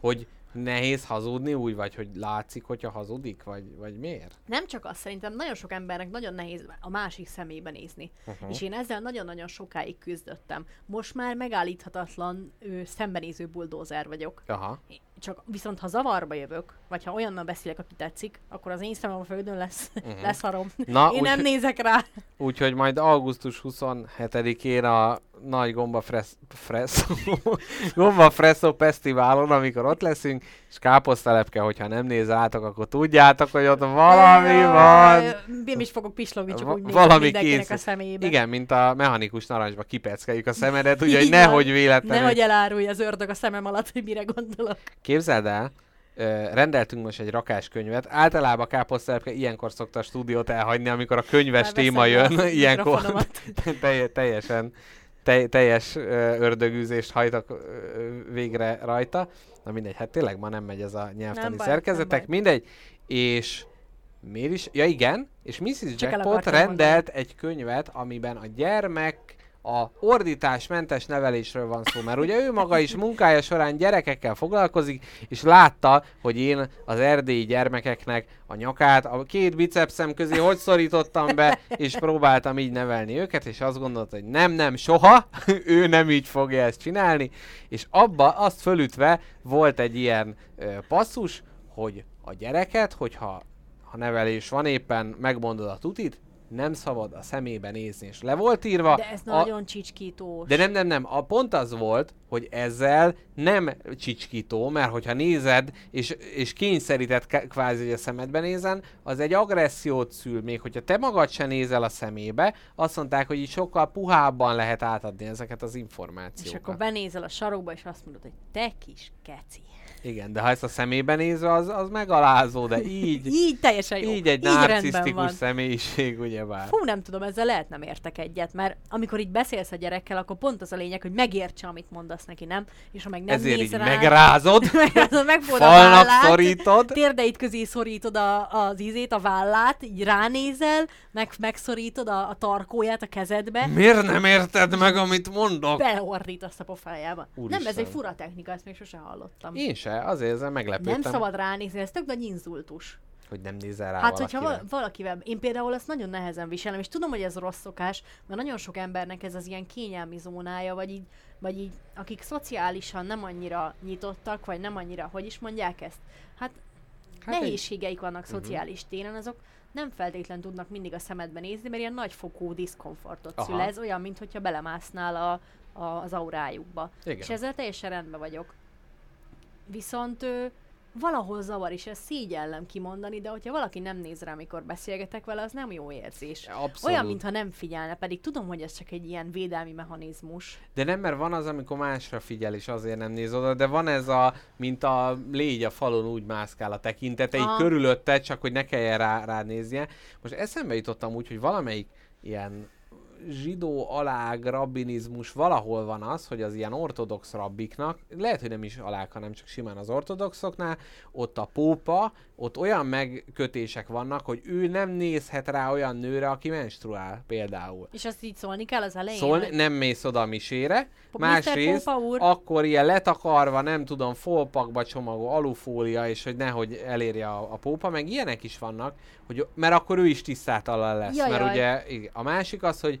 Hogy Nehéz hazudni úgy, vagy hogy látszik, hogyha hazudik, vagy, vagy miért? Nem csak azt szerintem, nagyon sok embernek nagyon nehéz a másik szemébe nézni. Uh-huh. És én ezzel nagyon-nagyon sokáig küzdöttem. Most már megállíthatatlan ő, szembenéző buldózer vagyok. Aha. Csak viszont ha zavarba jövök, vagy ha olyannal beszélek, aki tetszik, akkor az én szemem a földön lesz, uh-huh. lesz harom. Na, én úgy- nem nézek rá. Úgyhogy majd augusztus 27-én a nagy Gomba Fres- Fresso, Gomba Fresso Fesztiválon, amikor ott leszünk, és káposztelepke, hogyha nem nézátok, akkor tudjátok, hogy ott valami van. Én is fogok pislogni, csak úgy valami mindenkinek a szemébe. Igen, mint a mechanikus narancsba kipeckeljük a szemedet, ugye, hogy Így van. nehogy véletlenül. Nehogy elárulja az ördög a szemem alatt, hogy mire gondolok. Képzeld el, rendeltünk most egy rakáskönyvet. Általában káposztelepke ilyenkor szokta a stúdiót elhagyni, amikor a könyves Már téma jön. a Ilyenkor teljesen te, teljes ördögűzést hajtak végre rajta. Na mindegy, hát tényleg ma nem megy ez a nyelvtani Nem baj, szerkezetek, nem mindegy. És miért is? Ja igen, és Mrs. Csak Jackpot rendelt egy könyvet, amiben a gyermek a ordításmentes nevelésről van szó, mert ugye ő maga is munkája során gyerekekkel foglalkozik, és látta, hogy én az erdélyi gyermekeknek a nyakát a két bicepszem közé hogy szorítottam be, és próbáltam így nevelni őket, és azt gondolta, hogy nem, nem, soha, ő nem így fogja ezt csinálni, és abba azt fölütve volt egy ilyen ö, passzus, hogy a gyereket, hogyha ha nevelés van éppen, megmondod a tutit, nem szabad a szemébe nézni, és le volt írva. De ez a, nagyon csicskítós. de nem, nem, nem. A pont az volt, hogy ezzel nem csicskító, mert hogyha nézed, és, és kényszerített k- kvázi, hogy a szemedbe nézen, az egy agressziót szül, még hogyha te magad se nézel a szemébe, azt mondták, hogy így sokkal puhábban lehet átadni ezeket az És információkat. akkor benézel a sarokba, és azt mondod, hogy te kis keci. Igen, de ha ezt a szemébe nézve, az, az megalázó, de így, Így teljesen jó. így egy így narcisztikus van. személyiség, ugyebár. Fú, nem tudom, ezzel lehet nem értek egyet, mert amikor így beszélsz a gyerekkel, akkor pont az a lényeg, hogy megértse, amit mondasz neki, nem? És ha meg nem Ezért néz így rá, megrázod, meg, megfogod a falnak vállát, szorítod. térdeit közé szorítod a, az ízét, a vállát, így ránézel, meg megszorítod a, a tarkóját a kezedbe, Miért nem érted meg, amit mondok? beleordítasz a pofájába. Úristen. Nem, ez egy fura technika, ezt még sose hallottam. Én se, azért ezzel meglepődtem, Nem szabad ránézni, ez tök nagy inzultus. hogy nem nézel rá Hát, hogyha valakire. val- valakivel, én például ezt nagyon nehezen viselem, és tudom, hogy ez rossz szokás, mert nagyon sok embernek ez az ilyen kényelmi zónája, vagy így, vagy így, akik szociálisan nem annyira nyitottak, vagy nem annyira, hogy is mondják ezt? Hát, Hát hát egy- nehézségeik vannak szociális téren, azok nem feltétlen tudnak mindig a szemedbe nézni, mert ilyen nagyfokú diszkomfortot Aha. szül ez, olyan, mintha belemásznál a, a, az aurájukba. Igen. És ezzel teljesen rendben vagyok. Viszont ö, valahol zavar, és ezt szígyellem kimondani, de hogyha valaki nem néz rá, amikor beszélgetek vele, az nem jó érzés. Abszolút. Olyan, mintha nem figyelne, pedig tudom, hogy ez csak egy ilyen védelmi mechanizmus. De nem, mert van az, amikor másra figyel, és azért nem néz oda, de van ez a, mint a légy a falon úgy mászkál a tekintete, így körülötte, csak hogy ne kelljen rá, ránéznie. Most eszembe jutottam úgy, hogy valamelyik ilyen zsidó alág rabbinizmus valahol van az, hogy az ilyen ortodox rabbiknak, lehet, hogy nem is alág, hanem csak simán az ortodoxoknál, ott a pópa, ott olyan megkötések vannak, hogy ő nem nézhet rá olyan nőre, aki menstruál például. És azt így szólni kell az elején? Szólni, nem mész oda a misére, másrészt akkor ilyen letakarva, nem tudom, folpakba csomagol, alufólia, és hogy nehogy elérje a, a pópa, meg ilyenek is vannak, hogy, mert akkor ő is tisztátalan lesz, Jajaj. mert ugye a másik az, hogy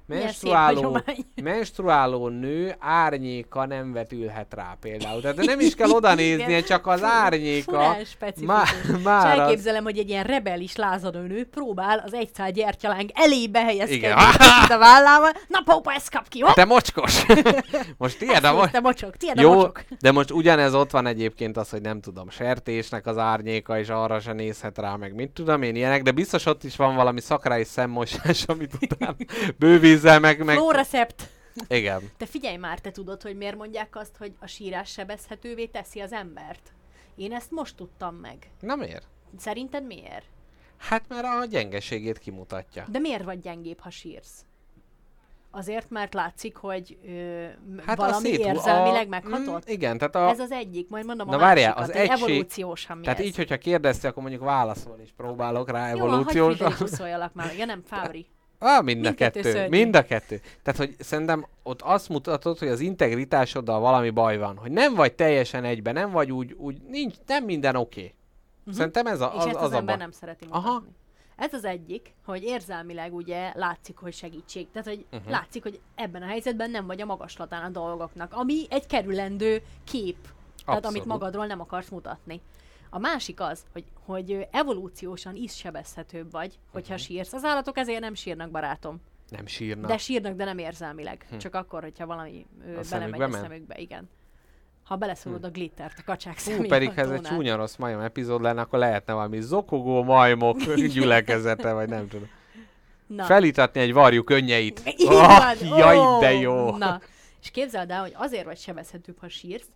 menstruáló, menstruáló nő árnyéka nem vetülhet rá például. Tehát nem is kell oda néznie, csak az árnyéka. Má, már az, elképzelem, hogy egy ilyen rebelis lázadó nő próbál az egy szál gyertyaláng elébe helyezkedni a vállával. Na, pópa, ezt kap ki, hopp! te mocskos! Most tiéd a, mo- Te mocsok, tiéd a Jó, mocsok. de most ugyanez ott van egyébként az, hogy nem tudom, sertésnek az árnyéka, és arra se nézhet rá, meg mit tudom én ilyenek, de biztos ott is van valami szakrai szemmosás, amit utána bővízzel meg, meg... Flórecept. Igen. Te figyelj már, te tudod, hogy miért mondják azt, hogy a sírás sebezhetővé teszi az embert? Én ezt most tudtam meg. Na miért? Szerinted miért? Hát mert a gyengeségét kimutatja. De miért vagy gyengébb, ha sírsz? Azért, mert látszik, hogy ö, Hát valami szét- érzelmileg a- meghatott? Mm, igen, tehát a... Ez az egyik, majd mondom Na a várjál, másikat, az egy egység- evolúciósan mi Tehát ez? így, hogyha kérdezte, akkor mondjuk válaszol, és próbálok rá Jó, evolúciósan. Friderikus szóljak már. Ja nem, Fábri. Ah, mind a Mindkettő kettő. szörnyű. Mind a kettő. Tehát, hogy szerintem ott azt mutatod, hogy az integritásoddal valami baj van. Hogy nem vagy teljesen egyben, nem vagy úgy, úgy nincs, nem minden oké. Okay. Szerintem ez a, Mhm. És az, ezt az, az, a ember baj. nem szereti Aha. mutatni. Ez az egyik, hogy érzelmileg ugye látszik, hogy segítség. Tehát, hogy Mhm. uh-huh. látszik, hogy ebben a helyzetben nem vagy a magaslatán a dolgoknak, ami egy kerülendő kép. Tehát amit Abszolút. magadról nem akarsz mutatni. A másik az, hogy, hogy evolúciósan is sebezhetőbb vagy, hogyha uh-huh. sírsz. Az állatok ezért nem sírnak, barátom. Nem sírna. De sírnak, de nem érzelmileg. Hm. Csak akkor, hogyha valami ö, belemegy szemükbe a szemükbe, igen. Ha beleszólod a glittert a kacsák szemébe. pedig ha ez egy csúnya rossz majom epizód lenne, akkor lehetne valami zokogó majmok gyülekezete, vagy nem tudom. Na. Felítatni egy varjú könnyeit. Így Ah, van. jaj, de jó. Na, és képzeld el, hogy azért vagy sebezhetőbb, ha sírsz,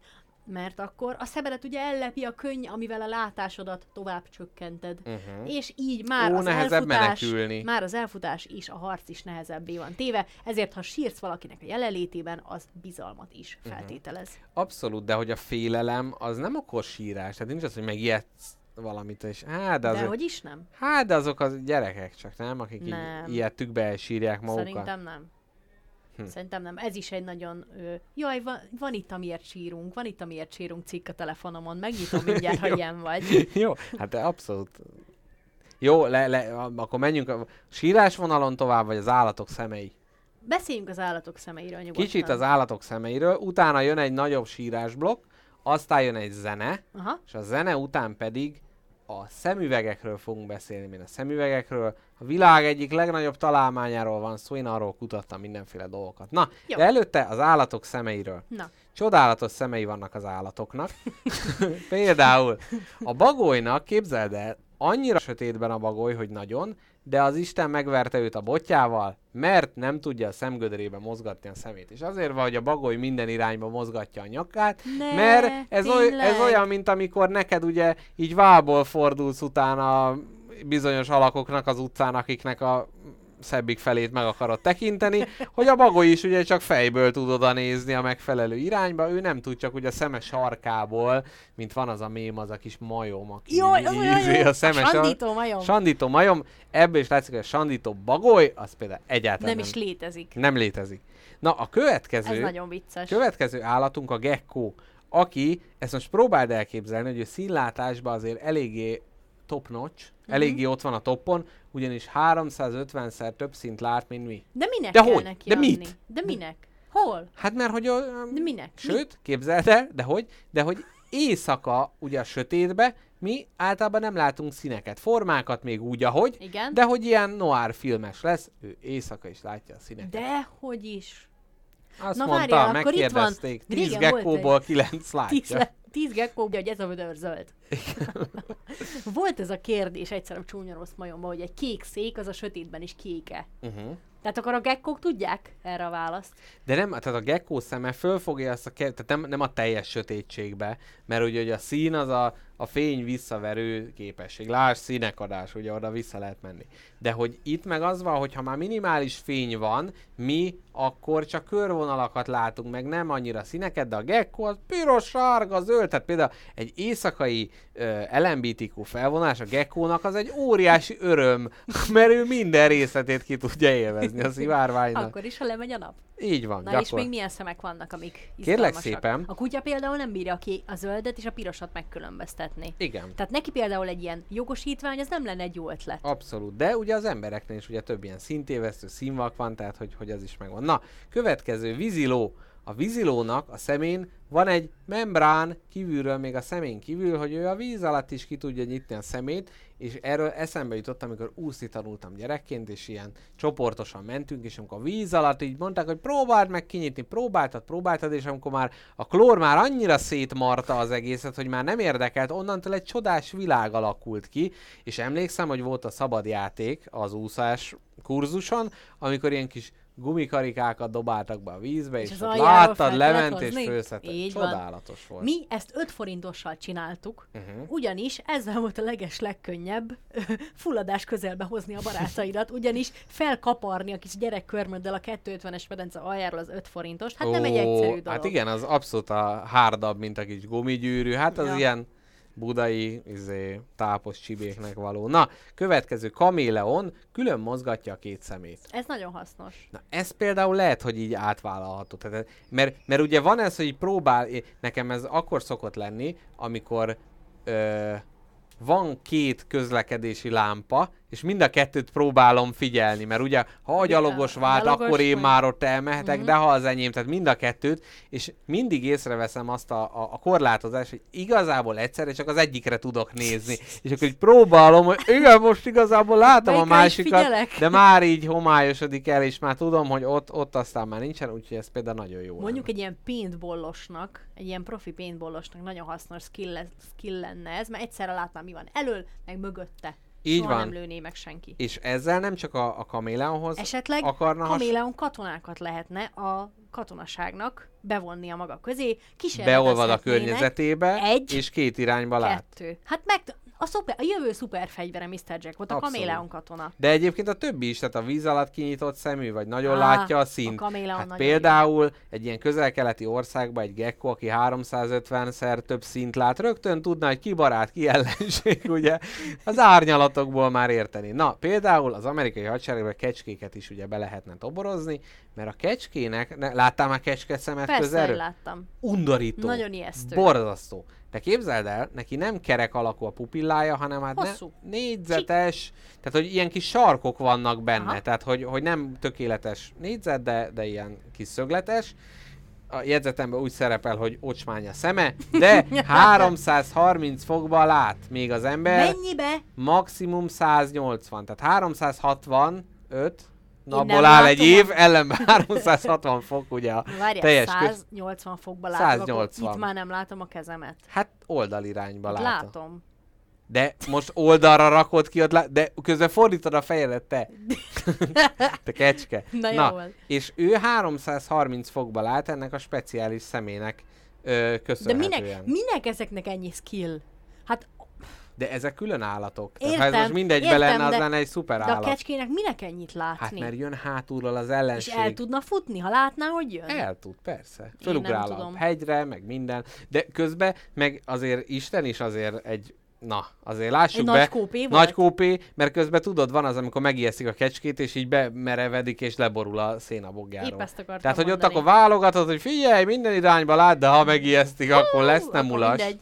mert akkor a szemedet ugye ellepi a könny, amivel a látásodat tovább csökkented. Uh-huh. És így már Ó, az nehezebb elfutás, menekülni. már az elfutás is, a harc is nehezebbé van téve, ezért ha sírsz valakinek a jelenlétében, az bizalmat is Mhm. feltételez. Abszolút, de hogy a félelem az nem okos sírás. Tehát nincs az, hogy megijedsz valamit, és hát, de, De azért, hogy is nem? hát, de azok az gyerekek csak, nem? Akik Nem. így ilyetükbe sírják magukat. Szerintem nem. Hm. Szerintem nem. Ez is egy nagyon... Ö, jaj, van, van itt, amiért sírunk, van itt, amiért sírunk cikk a telefonomon, megnyitom mindjárt, ha ilyen vagy. Jó, hát de abszolút. Jó, le, le, akkor menjünk a sírás vonalon tovább, vagy az állatok szemei. Beszéljünk az állatok szemeiről nyugodtan. Kicsit az állatok szemeiről, utána jön egy nagyobb sírásblokk, aztán jön egy zene, Aha. és a zene után pedig a szemüvegekről fogunk beszélni, mint a szemüvegekről. A világ egyik legnagyobb találmányáról van szó, én arról kutattam mindenféle dolgokat. Na, Jó. de előtte az állatok szemeiről. Na, Csodálatos szemei vannak az állatoknak. Például a bagolynak, képzeld el, annyira sötétben a bagoly, hogy nagyon, de az Isten megverte őt a botjával, mert nem tudja a szemgödrébe mozgatni a szemét. És azért van, hogy a bagoly minden irányba mozgatja a nyakát, Ne, mert ez, oly, ez olyan, mint amikor neked ugye így vából fordulsz utána bizonyos alakoknak az utcán, akiknek a szebbik felét meg akarod tekinteni, hogy a bagoly is ugye csak fejből tud oda nézni a megfelelő irányba, ő nem tud csak ugye a szeme sarkából, mint van az a mém, az a kis majom, aki Jaj, az olyan ízi jó. a szeme A sandító majom. Sandító majom, ebből is látszik, hogy a sandító bagoly, az például egyáltalán nem is létezik. nem létezik. Na, a következő... Ez nagyon vicces. Következő állatunk a gecko, aki, ezt most próbáld elképzelni, hogy ő színlátásban azért eléggé top notch, Mhm. eléggé ott van a toppon, ugyanis 350-szer több szint lát, mint mi. De minek De kell hogy? neki De adni? mit? De minek? Hol? Hát mert hogy... ö, De minek? Sőt, képzeld el, de hogy, de hogy éjszaka, ugye a sötétbe, mi általában nem látunk színeket, formákat még úgy, ahogy, Igen. de hogy ilyen noir filmes lesz, ő éjszaka is látja a színeket. De hogy is. Azt Na mondta, várjál, akkor itt van- megkérdezték, 10 régen volt gekkóból egy- 9 látja. Tíz, le, tíz gekkó, hogy ez a vödör zöld. Volt ez a kérdés egyszer a csúnya rossz majomban, hogy egy kék szék az a sötétben is kéke. Uh-huh. Tehát akkor a gekkók tudják erre a választ? De nem, tehát a gekkó szeme fölfogja azt a tehát nem, nem a teljes sötétségbe, mert ugye, ugye a szín az a, a fény visszaverő képesség. Lásd, színekadás, ugye oda vissza lehet menni. De hogy itt meg az van, hogy ha már minimális fény van, mi akkor csak körvonalakat látunk, meg nem annyira színeket, de a gecko az piros, sárga, zöld, tehát például egy éjszakai LMBTQ felvonás a gekkónak az egy óriási öröm, mert ő minden részletét ki tudja élvezni a szivárványnak. Akkor is, ha lemegy a nap. Így van, Na és gyakor- még milyen szemek vannak, amik Kérlek szépen. A kutya például nem bírja ki a zöldet és a pirosat megkülönböztetni. Igen. Tehát neki például egy ilyen jogosítvány, az nem lenne egy jó ötlet. Abszolút, de ugye az embereknél is ugye több ilyen szintévesztő színvak van, tehát hogy, hogy az is megvan. Na, következő, víziló. A vízilónak a szemén van egy membrán kívülről, még a szemén kívül, hogy ő a víz alatt is ki tudja nyitni a szemét, és erről eszembe jutott, amikor úszni tanultam gyerekként, és ilyen csoportosan mentünk, és amikor a víz alatt így mondták, hogy próbáld meg kinyitni, próbáltad, próbáltad, és amikor már a klór már annyira szétmarta az egészet, hogy már nem érdekelt, onnantól egy csodás világ alakult ki, és emlékszem, hogy volt a szabad játék az úszás kurzuson, amikor ilyen kis gumikarikákat dobáltak be a vízbe, és, És ott láttad, lement és főszette. Így van. Csodálatos volt. Mi ezt 5 forintossal csináltuk, Uh-huh. ugyanis ezzel volt a leges legkönnyebb fulladás közelbe hozni a barátaidat, ugyanis felkaparni a kis gyerekkörmöddel a 250-es medence aljáról az 5 forintos, hát nem egy Ó, egyszerű dolog. Hát igen, az abszolút a hárdabb, mint a kis gumigyűrű. Hát az Ja. ilyen budai izé, tápos csibéknek való. Na, következő kaméleon külön mozgatja a két szemét. Ez nagyon hasznos. Na, ez például lehet, hogy így átvállalható. Tehát, mert, mert ugye van ez, hogy próbál, nekem ez akkor szokott lenni, amikor ö, van két közlekedési lámpa, és mind a kettőt próbálom figyelni, mert ugye, ha a gyalogos vált, gyalogos akkor én vagy. már ott elmehetek, Mhm. de ha az enyém, tehát mind a kettőt, és mindig észreveszem azt a, a, a korlátozást, hogy igazából egyszerre csak az egyikre tudok nézni, és akkor így próbálom, hogy igen, most igazából látom a Melyikre is másikat, de már így homályosodik el, és már tudom, hogy ott, ott aztán már nincsen, úgyhogy ez például nagyon jó. Mondjuk egy ilyen paintballosnak, egy ilyen profi paintballosnak nagyon hasznos skill, skill lenne ez, mert egyszerre látnám, mi van elől, meg mögötte. Így Soha van. nem lőné meg senki. És ezzel nem csak a, a kaméleonhoz Esetleg akarna has- kaméleon katonákat lehetne a katonaságnak bevonni a maga közé, beolvad a kísérletezhetnének környezetébe, egy, és két irányba lát. kettő. Hát meg a, szuper, a jövő szuperfegyvere Mr. Jack volt, a Abszolút. kaméleon katona. De egyébként a többi is, tehát a víz alatt kinyitott szemű, vagy nagyon Á, látja a a színt. kaméleon hát például egy ilyen közel-keleti országban egy gecko, aki 350-szer több szint lát, rögtön tudna, hogy ki barát, ki ellenség, ugye? Az árnyalatokból már érteni. Na, például az amerikai hadseregben kecskéket is ugye be lehetne toborozni, mert a kecskének, ne, láttál már kecske szemet Persze, közelről? láttam. Undorító. Nagyon ijesztő. Borzasztó. De képzeld el, neki nem kerek alakú a pupillája, hanem hát ne, négyzetes, tehát hogy ilyen kis sarkok vannak benne, Aha. tehát hogy, hogy nem tökéletes négyzet, de, de ilyen kis szögletes. A jegyzetemben úgy szerepel, hogy ocsmány a szeme, de 330 fokba lát még az ember, Mennyibe? maximum 180, tehát 365 napból áll egy látom a- év, ellenben 360 fok ugye a Várjál, teljes köz... 180 fokba látom, 180. Akkor itt már nem látom a kezemet. Hát oldalirányba látom. látom. De most oldalra rakod ki, ott lá- de közben fordítod a fejedet, te. te kecske. Na, Na, jól. és ő 330 fokba lát ennek a speciális szemének ö, De köszönhetően. minek, minek ezeknek ennyi skill? Hát, De ezek külön állatok. Tehát ha ez Értem, most mindegybe értem, lenne, az lenne egy szuper de a állat. kecskének minek ennyit Hát látni? mert jön hátulról az És ellenség. el tudna futni, ha látná, hogy jön? El tud, persze. Fölugrál a hegyre, meg minden. De közben, meg azért Isten is azért egy, na, azért lássuk Egy be. nagy kópé volt? Nagy kópé, mert közben tudod, van az, amikor megijeszik a kecskét, és így bemerevedik, és leborul a szénabogjáról. Épp ezt Tehát, hogy ott mondani. akkor válogatod, hogy figyelj, minden irányba lát, de ha megijesztik, akkor lesz nem mulas. mindegy.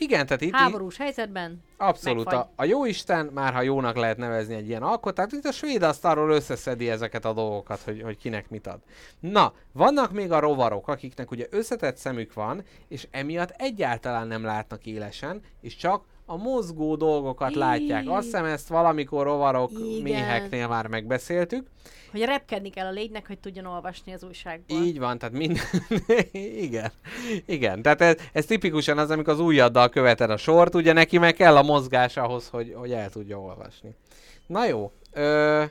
Igen, tehát itt, Háborús helyzetben Abszolút. Megfagy. A, a jó Isten, már ha jónak lehet nevezni egy ilyen alkotást, itt a svéd asztalról összeszedi ezeket a dolgokat, hogy, hogy kinek mit ad. Na, vannak még a rovarok, akiknek ugye összetett szemük van, és emiatt egyáltalán nem látnak élesen, és csak a mozgó dolgokat látják. Azt hiszem ezt valamikor rovarok Igen. méheknél már megbeszéltük. hogy repkedni kell a légynek, hogy tudjon olvasni az újságból. Így van, tehát minden... Igen. Igen, tehát ez, ez tipikusan az, amikor az ujjaddal követed a sort, ugye neki meg kell a mozgás ahhoz, hogy, hogy el tudja olvasni. Na jó. Ö...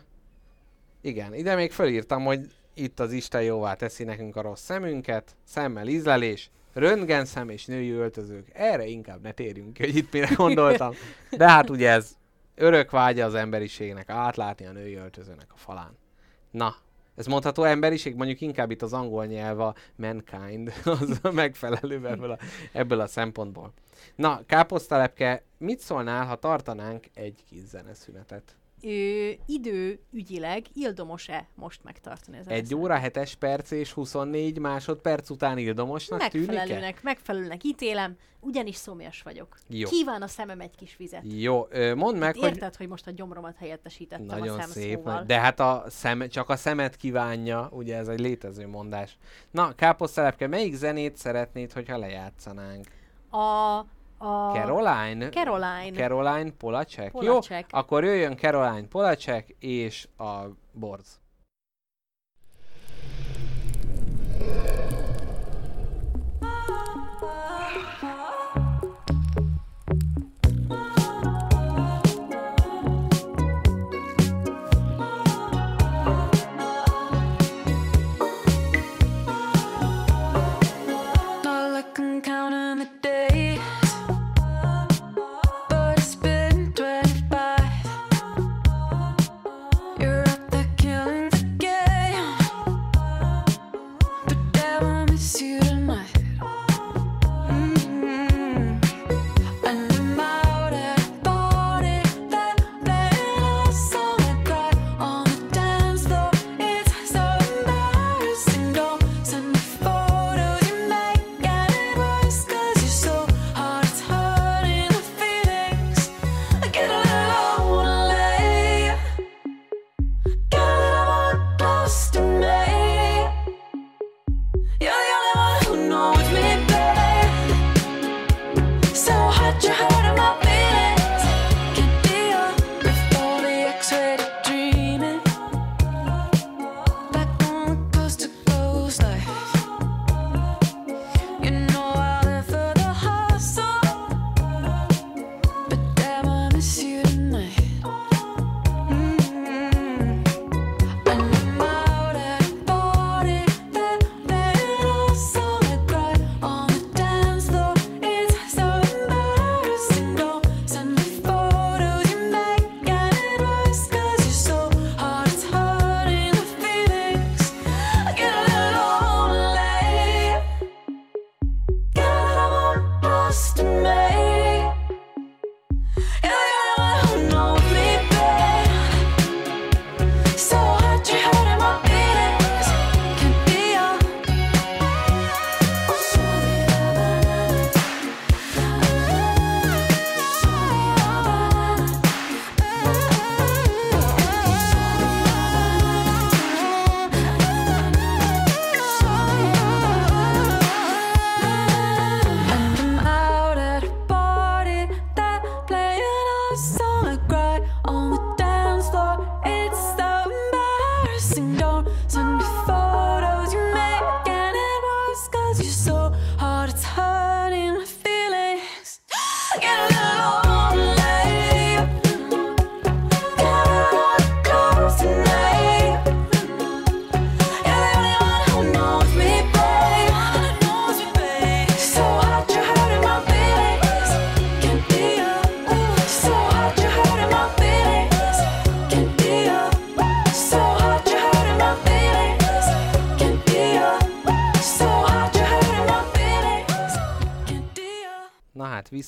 Igen, ide még fölírtam, hogy itt az Isten jóvá teszi nekünk a rossz szemünket, szemmel ízlelés, röntgenszem és női öltözők. Erre inkább ne térjünk ki, hogy itt mire gondoltam. De hát ugye ez örök vágya az emberiségnek átlátni a női öltözőnek a falán. Na, ez mondható emberiség, mondjuk inkább itt az angol nyelv a mankind, az a megfelelő ebből a, ebből a szempontból. Na, káposztalepke, mit szólnál, ha tartanánk egy kis zeneszünetet? Ő, időügyileg ildomos-e most megtartani ezen Egy óra, 7 perc és 24 másodperc után ildomosnak tűnik-e? Megfelelőnek, megfelelőnek ítélem, ugyanis szomjas vagyok. Jó. Kíván a szemem egy kis vizet. Jó, mondd meg, hogy Érted, hogy most a gyomromat helyettesítettem nagyon a szép, szemszóval. de hát a szem, csak a szemet kívánja, ugye ez egy létező mondás. Na, káposztelepke, melyik zenét szeretnéd, hogyha lejátszanánk? A, a Caroline? Caroline. Caroline Polacek. Polacek. Jó, akkor jöjjön Caroline Polacek és a Borz. Counting the days,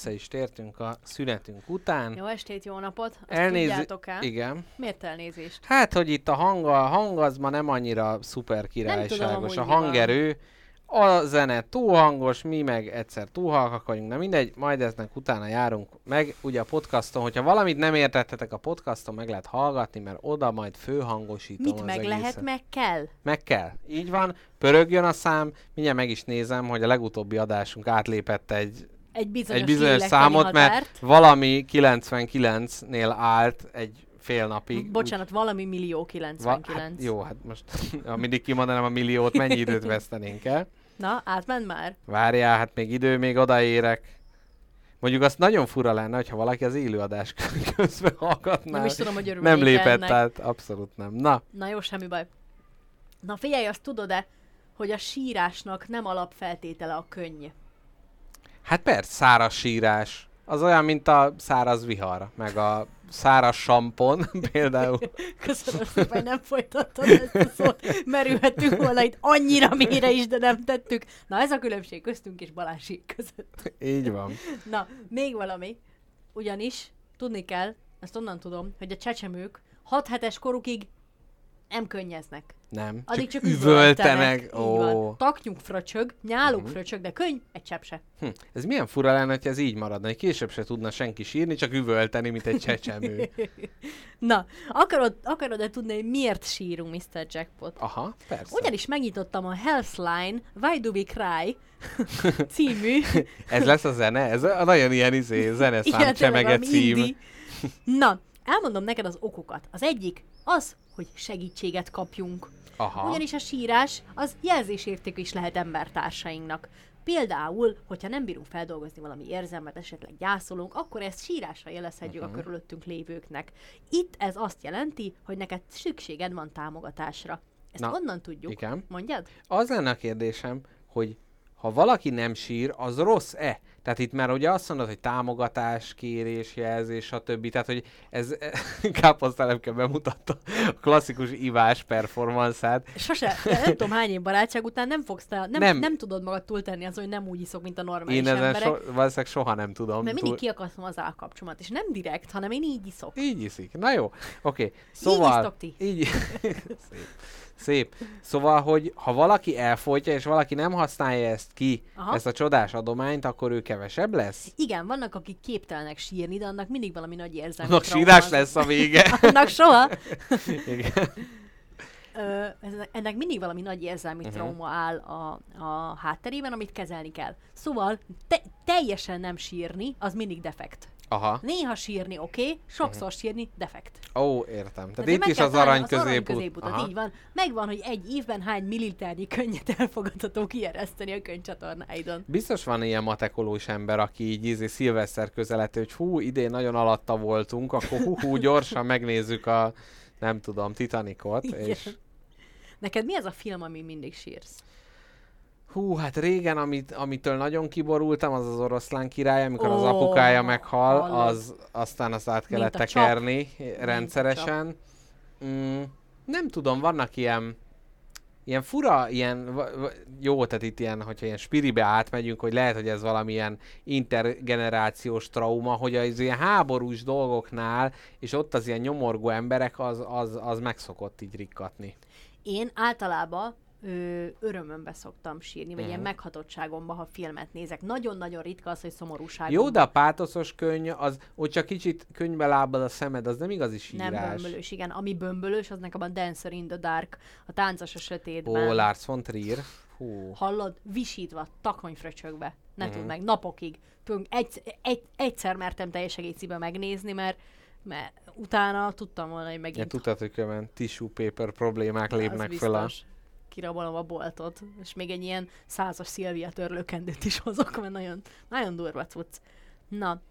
vissza is tértünk a szünetünk után. Jó estét, jó napot! Azt Elnézi- tudjátok el? Igen. Miért elnézést? Hát, hogy itt a hang, a hang az ma nem annyira szuper tudom, királyságos. amúgy A van. hangerő, a zene túl hangos, mi meg egyszer túl halkak vagyunk, de mindegy, majd eznek utána járunk meg. Ugye a podcaston, hogyha valamit nem értettetek a podcaston, meg lehet hallgatni, mert oda majd főhangosítom Mit az meg egészet. lehet, meg kell? Meg kell. Így van, pörögjön a szám, mindjárt meg is nézem, hogy a legutóbbi adásunk átlépett egy, Egy bizonyos, egy bizonyos számot, mert határt. valami 99-nél állt egy fél napig. Bocsánat, valami millió Va- 99. hát jó, hát most mindig kimondanám a milliót, mennyi időt vesztenénk el? Na, átment már? Várjál, hát még idő, még odaérek. Mondjuk azt nagyon fura lenne, hogyha valaki az élőadás közben hallgatná. Nem is tudom, hogy örülnék Nem lépett ennek. át, abszolút nem. Na, Na jó, semmi baj. Na figyelj, azt tudod-e, hogy a sírásnak nem alapfeltétele a könny? Hát persze, száraz sírás. Az olyan, mint a száraz vihar, meg a száraz sampon például. Köszönöm szépen, hogy nem folytattad ezt a szót. Merülhetünk volna itt annyira mélyre is, de nem tettük. Na ez a különbség köztünk és Balási között. Így van. Na, még valami. Ugyanis tudni kell, ezt onnan tudom, hogy a csecsemők 6 hetes korukig nem könnyeznek. Nem, Addig csak, csak, üvöltenek. Így Ó. Taknyuk fröcsög, nyáluk Mhm. fröcsög, de könny egy csepp se. Hm. Ez milyen fura lenne, hogy ez így maradna, hogy később se tudna senki sírni, csak üvölteni, mint egy csecsemő. Na, akarod, akarod-e tudni, hogy miért sírunk, Mr. Jackpot? Aha, persze. Ugyanis megnyitottam a Healthline Why Do We Cry című Ez lesz a zene? Ez a nagyon ilyen izé, zeneszám csemege cím. indie. Na, elmondom neked az okokat. Az egyik az, hogy segítséget kapjunk. Aha. Ugyanis a sírás az jelzésértékű is lehet embertársainknak. Például, hogyha nem bírunk feldolgozni valami érzelmet, esetleg gyászolunk, akkor ezt sírásra jelezhetjük Mhm. a körülöttünk lévőknek. Itt ez azt jelenti, hogy neked szükséged van támogatásra. Ezt Na, onnan tudjuk. igen. Mondjad? Az lenne a kérdésem, hogy ha valaki nem sír, az rossz-e? Tehát itt már ugye azt mondod, hogy támogatás, kérés, jelzés, stb. Tehát, hogy ez káposztelepke bemutatta a klasszikus ivás performanszát. Sose, nem tudom hány év barátság után nem fogsz te, nem, Nem. nem. tudod magad túltenni azon, hogy nem úgy iszok, mint a normális Én ezen emberek. so, valószínűleg soha nem tudom. Mert mindig kiakasztom az állkapcsomat, és nem direkt, hanem én így iszok. Így iszik. Na jó, oké. Okay. Szóval... isztok ti. Így Szép. Szóval, hogy ha valaki elfolytja, és valaki nem használja ezt ki, Aha. Ezt a csodás adományt, akkor ő kevesebb lesz? Igen, vannak, akik képtelenek sírni, de annak mindig valami nagy érzelmi Annak sírás lesz a vége. Annak soha. Igen. Ö, ennek mindig valami nagy érzelmi uh-huh. trauma áll a, a hátterében, amit kezelni kell. Szóval te, teljesen nem sírni, az mindig defekt. Aha. Néha sírni oké, okay, sokszor uh-huh. sírni defekt. Ó, értem. Tehát itt is az arany az arany középút. Aha. Így van. Megvan, hogy egy évben hány milliliternyi könnyet elfogadható kiereszteni a könyvcsatornáidon. Biztos van ilyen matekolós ember, aki így ízi szilveszter közeleti, hogy hú, idén nagyon alatta voltunk, akkor hú, hú gyorsan megnézzük a, nem tudom, Titanicot, Igen. és Neked mi az a film, ami mindig sírsz? Hú, hát régen, amit, amitől nagyon kiborultam, az az oroszlán király, amikor az Ó, apukája meghal, az aztán azt át kellett a csap. tekerni rendszeresen. Mm, nem tudom, vannak ilyen ilyen fura, ilyen, jó, tehát itt ilyen, hogyha ilyen spiribe átmegyünk, hogy lehet, hogy ez valamilyen intergenerációs trauma, hogy az ilyen háborús dolgoknál, és ott az ilyen nyomorgó emberek, az, az, az megszokott így rikkatni. Én általában ö, örömömbe szoktam sírni, vagy ilyen Mhm. meghatottságomba, ha filmet nézek. Nagyon-nagyon ritka az, hogy szomorúságomba. Jó, de a pátoszos könny, az, hogy csak kicsit könnybe lábad a szemed, az nem igazi sírás. Nem bömbölős, igen. Ami bömbölős, az nekem a Dancer in the Dark, a táncos a sötétben. Ó, Lars von Trier. Hú. Hallod? Visítva, takonyfröcsögbe. Ne uh-huh. tudd meg, napokig. Pünk, egy, egy, egyszer mertem teljes egészében megnézni, mert mert utána tudtam volna, hogy Ja, megint tudtad, hogy különben tissue paper problémák lépnek fel a... Kirabolom a boltot, és még egy ilyen százas Szilvia törlőkendőt is hozok, mert nagyon, nagyon durva cucc. Na,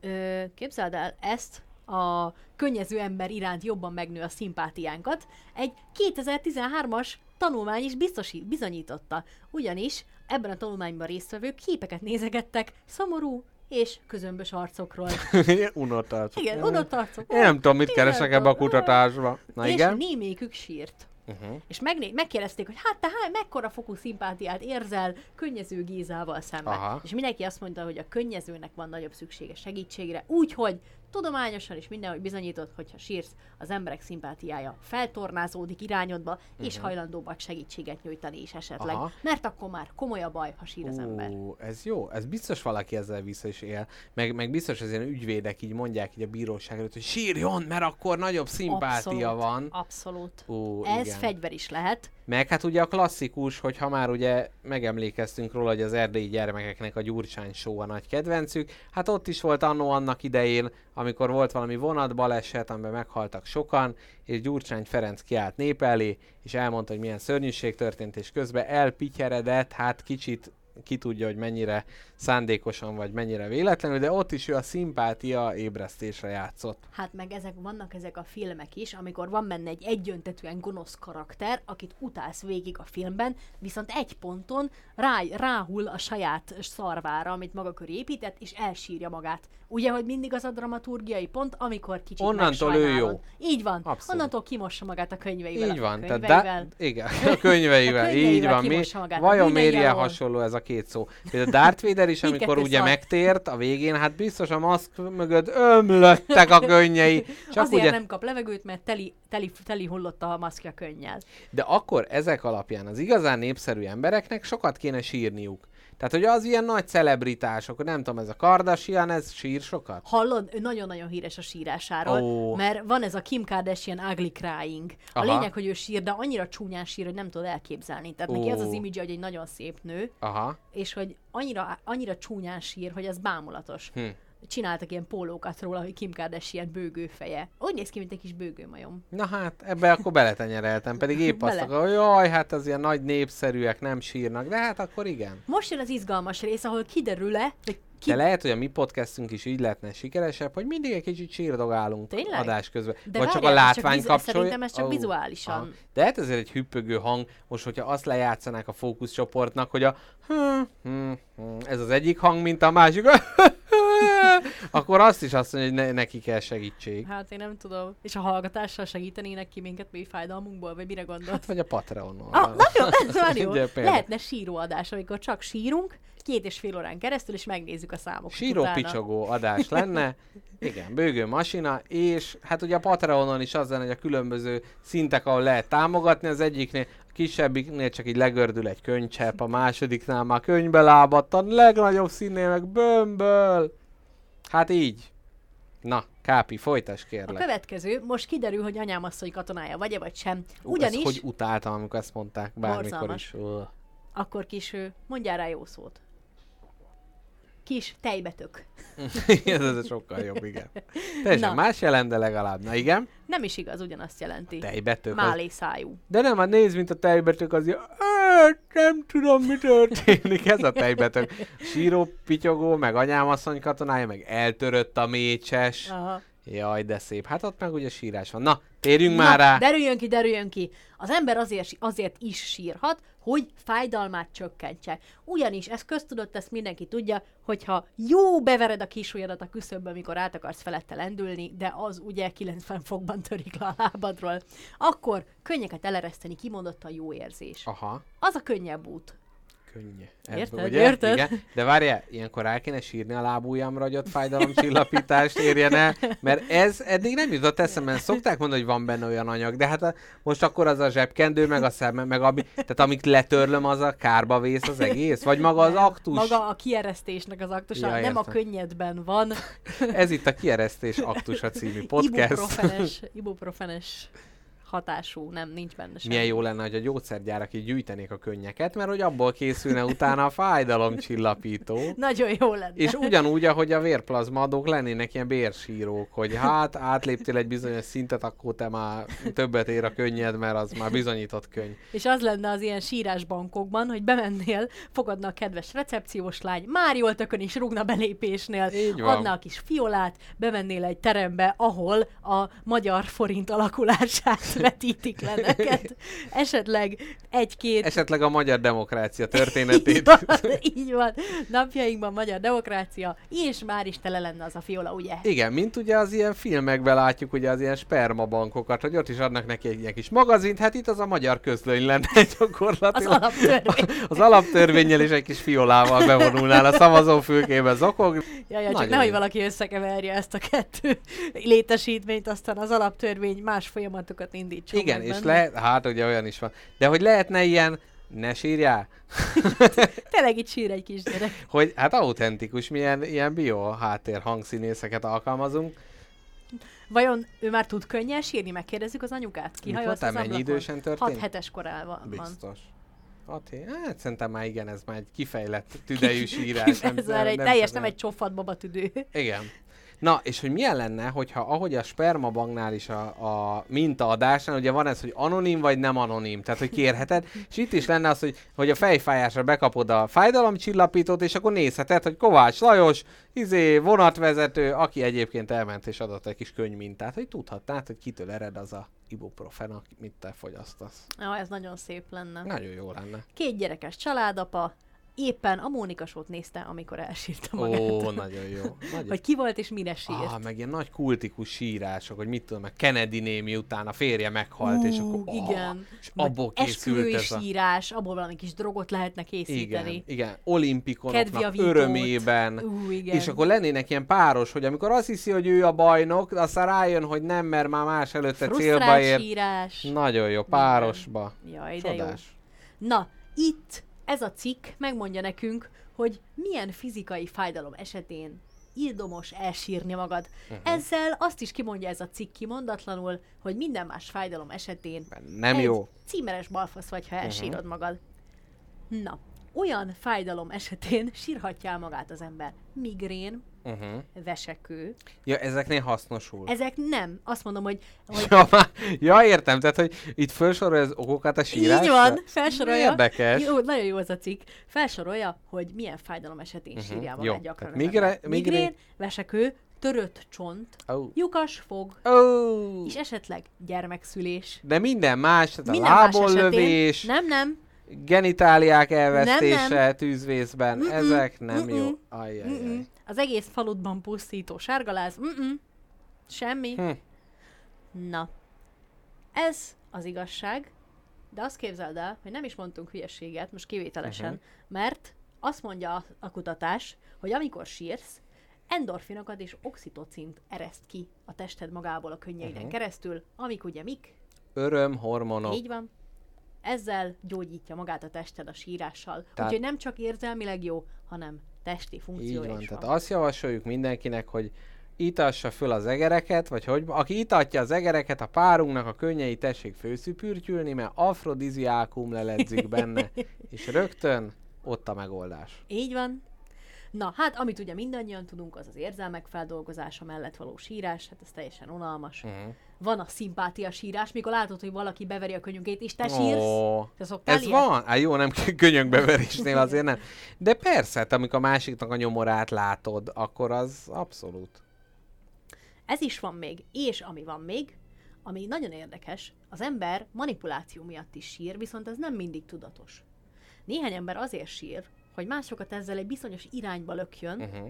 ö, képzeld el, ezt a könnyező ember iránt jobban megnő a szimpátiánkat, egy 2013-as tanulmány is biztosít, bizonyította. Ugyanis ebben a tanulmányban résztvevők képeket nézegettek szomorú és közömbös arcokról. Unott arcok. Igen, unott arcok. Én nem tudom, mit keresek ebbe a kutatásba. Na és igen? némelyikük sírt. Uh-huh. És megné- megkérdezték, hogy hát te hány, mekkora fokú szimpátiát érzel könnyező Gézával szemben. Aha. És mindenki azt mondta, hogy a könnyezőnek van nagyobb szüksége segítségre, úgyhogy tudományosan is mindenhogy bizonyított, hogyha sírsz, az emberek szimpátiája feltornázódik irányodba, és hajlandóbbak segítséget nyújtani is esetleg. Mhm. Aha. Mert akkor már komoly a baj, ha sír az ember. Ez jó, ez biztos valaki ezzel vissza is él. Meg, meg biztos az ilyen ügyvédek így mondják így a bíróság előtt, hogy sírjon, mert akkor nagyobb szimpátia Abszolút, van. Abszolút. Ú, Ez igen. fegyver is lehet. Meg hát ugye a klasszikus, hogy ha már ugye megemlékeztünk róla, hogy az erdélyi gyermekeknek a Gyurcsány show a nagy kedvencük, hát ott is volt annó annak idején, amikor volt valami vonatbaleset, amiben meghaltak sokan, és Gyurcsány Ferenc kiállt nép elé, és elmondta, hogy milyen szörnyűség történt, és közben elpityeredett, hát kicsit ki tudja, hogy mennyire szándékosan vagy mennyire véletlenül, de ott is ő a szimpátia ébresztésre játszott. Hát meg ezek vannak ezek a filmek is, amikor van benne egy egyöntetűen gonosz karakter, akit utálsz végig a filmben, viszont egy ponton rá, ráhull a saját szarvára, amit maga köré épített, és elsírja magát. Ugye, hogy mindig az a dramaturgiai pont, amikor kicsit Onnantól ő jó. Így van. Abszolút. Onnantól kimossa magát a könyveivel. Így a van, tehát könyveivel. da- igen, a könyveivel, A így könyveivel van. Mi, a vajon alól. hasonló ez a két szó? Például Darth Vader is, amikor Mindkettő ugye szar. megtért a végén, hát biztos a maszk mögött ömlöttek a könnyei. Csak Azért ugye, nem kap levegőt, mert teli, teli, teli hullott a maszkja könnyel. de akkor ezek alapján az igazán népszerű embereknek sokat kéne sírniuk. Tehát, hogy az ilyen nagy celebritások, nem tudom, ez a Kardashian, ez sír sokat? Hallod, ő nagyon-nagyon híres a sírásáról, Ó. mert van ez a Kim Kardashian ugly crying. A Aha. lényeg, hogy ő sír, de annyira csúnyán sír, hogy nem tudod elképzelni. Tehát neki az az image, hogy egy nagyon szép nő, Aha. és hogy annyira, annyira csúnyán sír, hogy ez bámulatos. Hm. Csináltak ilyen pólókat róla, hogy Kim Kardashian bőgőfeje. Úgy néz ki, mint egy kis bőgőmajom. Na hát, ebbe akkor beletenyereltem, pedig épp azt akarom, hogy jaj, hát az ilyen nagy népszerűek nem sírnak, de hát akkor igen. Most jön az izgalmas rész, ahol kiderül-e, hogy ki... De lehet, hogy a mi podcastünk is így lehetne sikeresebb, hogy mindig egy kicsit sírdogálunk Tényleg? adás közben. De Vagy csak a csak látvány vizu- kapcsolja. szerintem ez csak Ó, vizuálisan. aha. De hát ezért egy hüppögő hang, most hogyha azt lejátszanák a fókuszcsoportnak, hogy a hm, hm, hm, ez az egyik hang, mint a másik, akkor azt is azt mondja, hogy ne, neki kell segítség. Hát én nem tudom. És a hallgatással segítenének ki minket mi fájdalmunkból, vagy mire gondolsz? Hát vagy a Patreonon. Ah, nagyon, ez már jó. Lehetne síróadás, amikor csak sírunk, két és fél órán keresztül, és megnézzük a számokat Síró picsogó adás lenne, igen, bőgő masina, és hát ugye a Patreonon is az lenne, hogy a különböző szintek, ahol lehet támogatni, az egyiknél, a kisebbiknél csak így legördül egy könycsepp, a másodiknál már könyvbe lábadt, a legnagyobb színnél meg bömböl. Hát így. Na, Kápi, folytas A kérlek. következő, most kiderül, hogy anyám asszony katonája vagy-e, vagy sem. Ú, Ugyanis, Ezt hogy utáltam, amikor ezt mondták, bármikor Borzalmas. is. Ugh. akkor kis, ö, mondjál rá jó szót. Kis tejbetök. ez, ez sokkal jobb, igen. Teljesen Na. más jelent, de legalább. Na igen, Nem is igaz, ugyanazt jelenti. tejbetök. az- Málé szájú. De nem, hát nézd, mint a tejbetök az ilyen, "Á, nem tudom, mi történik, ez a tejbetök. Síró, pityogó, meg anyámasszony katonája, meg eltörött a mécses. Aha. Jaj, de szép. Hát ott meg ugye sírás van. Na, térjünk már rá. derüljön ki, derüljön ki. Az ember azért, azért is sírhat, hogy fájdalmát csökkentse. Ugyanis ez köztudott, ezt mindenki tudja, hogyha jó bevered a kisujjadat a küszöbbe, amikor át akarsz felette lendülni, de az ugye 90 fokban törik le a lábadról, akkor könnyeket elereszteni kimondottan jó érzés. Aha, Az a könnyebb út. Könnyű. Érted, érted? Igen. De várjál, ilyenkor rá kéne sírni a lábujjamra, hogy ott fájdalomcsillapítást érjen el, mert ez eddig nem jutott eszembe. Szokták mondani, hogy van benne olyan anyag, de hát a, most akkor az a zsebkendő, meg a szeme, meg ami, tehát amit letörlöm, az a kárba vész az egész? Vagy maga az aktus? Maga a kieresztésnek az aktusa, Ja, nem a könnyedben van. Ez itt a Kieresztés Aktusa című podcast. Ibuprofenes, ibuprofenes hatású, nem, nincs benne semmi. Milyen jó lenne, hogy a gyógyszergyárak így gyűjtenék a könnyeket, mert hogy abból készülne utána a fájdalomcsillapító. Nagyon jó lenne. És ugyanúgy, ahogy a vérplazma adók lennének ilyen bérsírók, hogy hát átléptél egy bizonyos szintet, akkor te már többet ér a könnyed, mert az már bizonyított könyv. És az lenne az ilyen sírásbankokban, hogy bemennél, fogadna a kedves recepciós lány, már jól tökön is rúgna belépésnél, adna a kis fiolát, bemennél egy terembe, ahol a magyar forint alakulását vetítik le neked. Esetleg egy-két Esetleg a magyar demokrácia így történetét. van, így van. Napjainkban magyar demokrácia, és már is tele lenne az a fiola, ugye? Igen, mint ugye az ilyen filmekben látjuk, ugye az ilyen spermabankokat, hogy ott is adnak neki egy ilyen kis magazint, hát itt az a magyar közlöny lenne Az gyakorlatilag. alaptörvény. Az alaptörvényel és egy kis fiolával bevonulnál a szavazófülkébe zokog. Jaj, jaj, csak nehogy valaki összekeverje ezt a kettő létesítményt, aztán az alaptörvény más folyamatokat indítson Igen, és benne. lehet, hát ugye olyan is van. De hogy lehetne ilyen, ne sírjál, Tényleg itt sír egy kisgyerek. hogy hát autentikus, milyen ilyen bio háttér hangszínészeket alkalmazunk. Vajon ő már tud könnyen sírni? Megkérdezzük az anyukát? Kihajolt Mikor? az mennyi ablakon? idősen 6 történt? hetes korában van. Biztos. Hat. Hát szerintem már igen, ez már egy kifejlett tüdejű sírás. Ez már egy teljes, nem egy csofat babatüdő. Igen. Na, és hogy milyen lenne, hogyha ahogy a spermabanknál is a, a mintaadásnál, ugye van ez, hogy anonim vagy nem anonim, tehát hogy kérheted, és itt is lenne az, hogy, hogy a fejfájásra bekapod a fájdalomcsillapítót, és akkor nézheted, hogy Kovács Lajos, izé, vonatvezető, aki egyébként elment és adott egy kis könyvmintát, hogy tudhatnád, hogy kitől ered az a ibuprofen, amit te fogyasztasz. Ja, ez nagyon szép lenne. Nagyon jó lenne. Két gyerekes családapa, éppen a Mónika Sót nézte, amikor elsírta magát. Ó, nagyon jó. Nagyon Hogy ki volt és mire sírt. Ah, meg ilyen nagy kultikus sírások, hogy mit tudom, meg Kennedy némi után a férje meghalt, és akkor... Ú, igen. És Vagy abból készült ez a... sírás, abból valami kis drogot lehetne Igen, készíteni. igen. Olimpikonoknak Kedvjavítót. örömében. Ú, igen. És akkor lennének ilyen páros, hogy amikor azt hiszi, hogy ő a bajnok, aztán rájön, hogy nem, mert már más előtte célba ér. sírás. Nagyon jó, párosba. Jaj, de jó. Csodás. Na, itt ez a cikk megmondja nekünk, hogy milyen fizikai fájdalom esetén ildomos elsírni magad. Uh-huh. Ezzel azt is kimondja ez a cikk kimondatlanul, hogy minden más fájdalom esetén Nem jó. címeres balfasz vagy, ha elsírod uh-huh. magad. Na, olyan fájdalom esetén sírhatja magát az ember. Migrén, Uh-huh. vesekő. Ja, ezeknél hasznosul. Ezek nem. Azt mondom, hogy, hogy Ja, már, ja, értem, tehát, hogy itt felsorolja az okokat a sírásra? Így van, felsorolja. Érdekes. Jó, nagyon jó az a cikk. Felsorolja, hogy milyen fájdalom esetén uh-huh. sírja Mhm, jó. gyakran. Tehát migre- migrén- migrén, vesekő, törött csont, Ó. lyukas fog, Ó. és esetleg gyermekszülés. De minden más, tehát Minden a lábollövés, esetén. Nem, nem. genitáliák elvesztése Nem, nem. tűzvészben, Mm-mm, ezek nem mm-mm, jó. Ajjajjaj. Mm-mm. Az egész faludban pusztító sárgaláz. Mm-mm. Semmi. Hm. Na, ez az igazság, de azt képzeld el, hogy nem is mondtunk hülyeséget, most kivételesen, Mhm. uh-huh. mert azt mondja a, a kutatás, hogy amikor sírsz, endorfinokat és oxitocint ereszt ki a tested magából a könnyeiden Mhm. uh-huh. keresztül, amik ugye mik? Öröm, hormonok. Így van. Ezzel gyógyítja magát a tested a sírással. Tehát... Úgyhogy nem csak érzelmileg jó, hanem testi Így funkciója van, is tehát van. azt javasoljuk mindenkinek, hogy itassa föl az egereket, vagy hogy aki itatja az egereket, a párunknak a könnyei tessék főszüpürtyülni, mert afrodiziákum leledzik benne, és rögtön ott a megoldás. Így van. Na, hát amit ugye mindannyian tudunk, az az érzelmek feldolgozása mellett való sírás, hát ez teljesen unalmas. Uh-huh. Van a szimpátia sírás, mikor látod, hogy valaki beveri a könyökét, és te sírsz. Ó, Te ez ilyet? van? Hát jó, nem könyökbeverésnél azért nem. De persze, hát amikor a másiknak a nyomorát látod, akkor az abszolút. Ez is van még. És ami van még, ami nagyon érdekes, az ember manipuláció miatt is sír, viszont ez nem mindig tudatos. Néhány ember azért sír, hogy másokat ezzel egy bizonyos irányba lökjön, Uh-huh.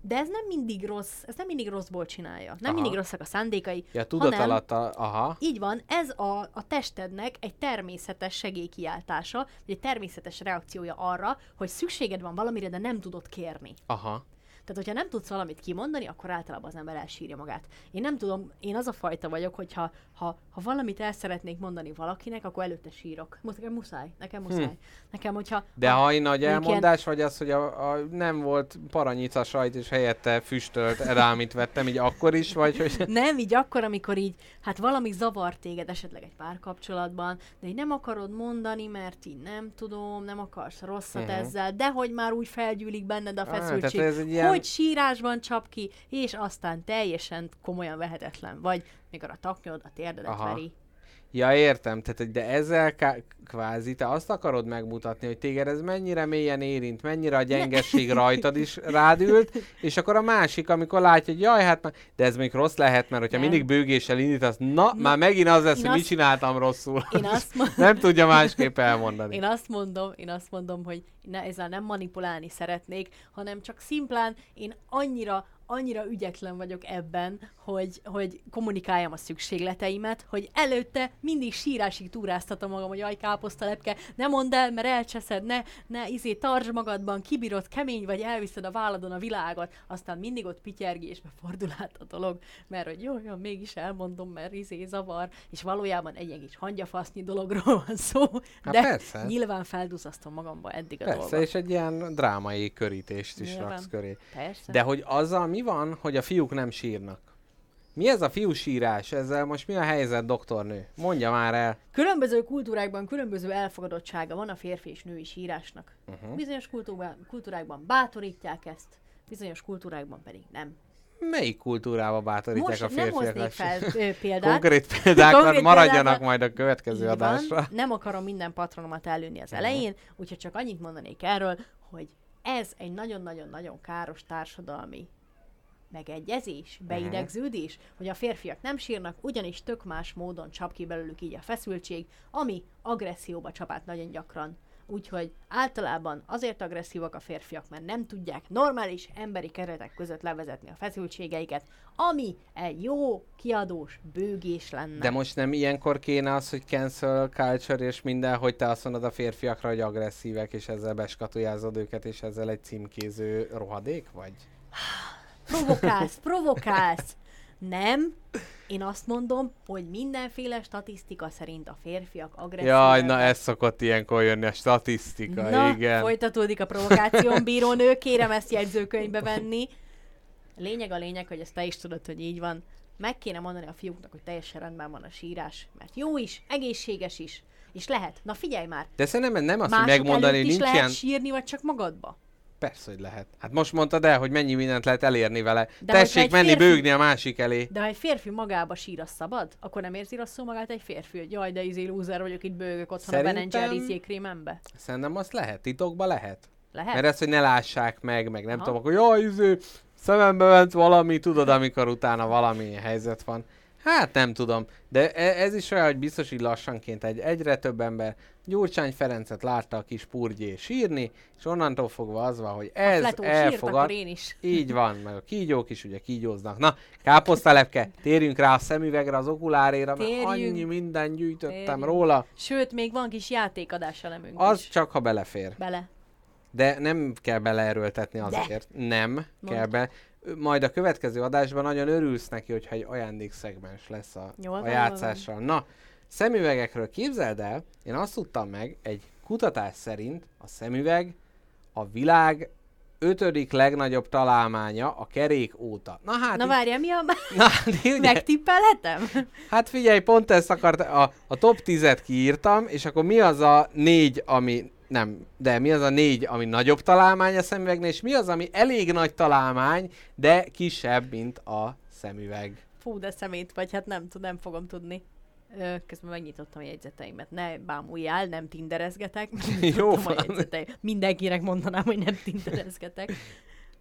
de ez nem mindig rossz, ez nem mindig rosszból csinálja. Nem Aha. mindig rosszak a szándékai, Ja, tudat hanem alatt, a, aha. Így van, ez a, a testednek egy természetes segélykiáltása, vagy egy természetes reakciója arra, hogy szükséged van valamire, de nem tudod kérni. Aha. Tehát, hogyha nem tudsz valamit kimondani, akkor általában az ember elsírja magát. Én nem tudom, én az a fajta vagyok, hogyha ha, ha valamit el szeretnék mondani valakinek, akkor előtte sírok. Most nekem muszáj, nekem muszáj. Hm. Nekem, hogyha... De ha nagy mondjuk elmondás, vagy az, hogy a, a, nem volt paranyica sajt, és helyette füstölt edámit vettem, így akkor is, vagy hogy... Nem, így akkor, amikor így, hát valami zavar téged esetleg egy párkapcsolatban, de így nem akarod mondani, mert így nem tudom, nem akarsz rosszat uh-huh. ezzel, de hogy már úgy felgyűlik benned a feszültség, ez egy ilyen- hogy sírásban csap ki, és aztán teljesen komolyan vehetetlen vagy, mikor a taknyod a térdedet Aha. veri. Ja, értem, tehát, de ezzel ká- kvázi te azt akarod megmutatni, hogy téged ez mennyire mélyen érint, mennyire a gyengesség rajtad is rádült, és akkor a másik, amikor látja, hogy jaj, hát már, de ez még rossz lehet, mert hogyha Nem. mindig bőgéssel indítasz, na, már megint az lesz, Én hogy mit azt- csináltam rosszul. Én azt mondom, Nem tudja másképp elmondani. Én azt mondom, én azt mondom, hogy ne, ezzel nem manipulálni szeretnék, hanem csak szimplán én annyira, annyira ügyetlen vagyok ebben, hogy, hogy kommunikáljam a szükségleteimet, hogy előtte mindig sírásig túráztatom magam, hogy jaj, káposztalepke, ne mondd el, mert elcseszed, ne, ne izé, tartsd magadban, kibírod, kemény vagy, elviszed a válladon a világot, aztán mindig ott pityergésbe fordul át a dolog, mert hogy jó, jó, mégis elmondom, mert izé zavar, és valójában egy ilyen kis hangyafasznyi dologról van szó, Hát de persze. nyilván felduzasztom magamba eddig a Persze, dolgot. és egy ilyen drámai körítést is Nyilván. raksz köré. Persze. De hogy azzal mi van, hogy a fiúk nem sírnak? Mi ez a fiú sírás? Ezzel most mi a helyzet, doktornő? Mondja már el. Különböző kultúrákban különböző elfogadottsága van a férfi és női sírásnak. Mhm. Uh-huh. Bizonyos kultúrában, kultúrákban bátorítják ezt, bizonyos kultúrákban pedig nem. Melyik kultúrába bátorítják Most a nem férfiak? hoznék fel példát. Konkrét példákat Konkrét maradjanak példát- majd a következő Így adásra. Van, nem akarom minden patronomat előni az elején, úgyhogy csak annyit mondanék erről, hogy ez egy nagyon-nagyon-nagyon káros társadalmi megegyezés, beidegződés, hogy a férfiak nem sírnak, ugyanis tök más módon csap ki belőlük így a feszültség, ami agresszióba csap át nagyon gyakran. Úgyhogy általában azért agresszívak a férfiak, mert nem tudják normális emberi keretek között levezetni a feszültségeiket, ami egy jó, kiadós bőgés lenne. De most nem ilyenkor kéne az, hogy cancel culture és minden, hogy te azt mondod a férfiakra, hogy agresszívek, és ezzel beskatujázod őket, és ezzel egy címkéző rohadék vagy? Provokálsz, provokálsz. Nem, én azt mondom, hogy mindenféle statisztika szerint a férfiak agresszívek. Jaj, na ez szokott ilyenkor jönni a statisztika, Na, igen. folytatódik a provokáción, bírónő, kérem ezt jegyzőkönyvbe venni. Lényeg a lényeg, hogy ezt te is tudod, hogy így van. Meg kéne mondani a fiúknak, hogy teljesen rendben van a sírás, mert jó is, egészséges is, és lehet. Na figyelj már, De szerintem nem azt, hogy megmondani, hogy nincs lehet ilyen... sírni, vagy csak magadba. Persze, hogy lehet. Hát most mondtad el, hogy mennyi mindent lehet elérni vele. De Tessék menni férfi- bőgni a másik elé. De ha egy férfi magába sír, az szabad? Akkor nem érzi rosszul magát egy férfi, hogy jaj, de izé lúzer vagyok, itt bőgök otthon a Ben Szerintem- jégkrémembe. Szerintem azt lehet, titokba lehet. Lehet? Mert ez, hogy ne lássák meg, meg nem Aha. tudom, akkor jaj, izé, szemembe ment valami, tudod, amikor utána valami helyzet van. Hát nem tudom, de e- ez is olyan, hogy biztos, hogy lassanként egy, egyre több ember Gyurcsány Ferencet látta a kis purgyé sírni, és onnantól fogva az van, hogy ez Fletó sírt, elfogad. akkor én is. Így van, meg a kígyók is ugye kígyóznak. Na, káposztalepke, térjünk rá a szemüvegre, az okuláréra, mert annyi minden gyűjtöttem Térjünk. róla. Sőt, még van kis játékadás elemünk Az is. csak, ha belefér. Bele. De nem kell beleerőltetni azért. Nem Mondd. kell be. Majd a következő adásban nagyon örülsz neki, hogyha egy ajándékszegmens lesz a, Jól a játszással. Na, szemüvegekről képzeld el, én azt tudtam meg, egy kutatás szerint a szemüveg a világ ötödik legnagyobb találmánya a kerék óta. Na hát, Na így- várjál, mi a... na, hát Megtippelhetem? hát figyelj, pont ezt akart, a, a top 10-et kiírtam, és akkor mi az a négy, ami nem, de mi az a négy, ami nagyobb találmány a szemüvegnél, és mi az, ami elég nagy találmány, de kisebb, mint a szemüveg. Fú, de szemét vagy, hát nem, tud, nem fogom tudni. Ö, közben megnyitottam a jegyzeteimet. Ne bámuljál, nem tinderezgetek. Jó van. Mindenkinek mondanám, hogy nem tinderezgetek.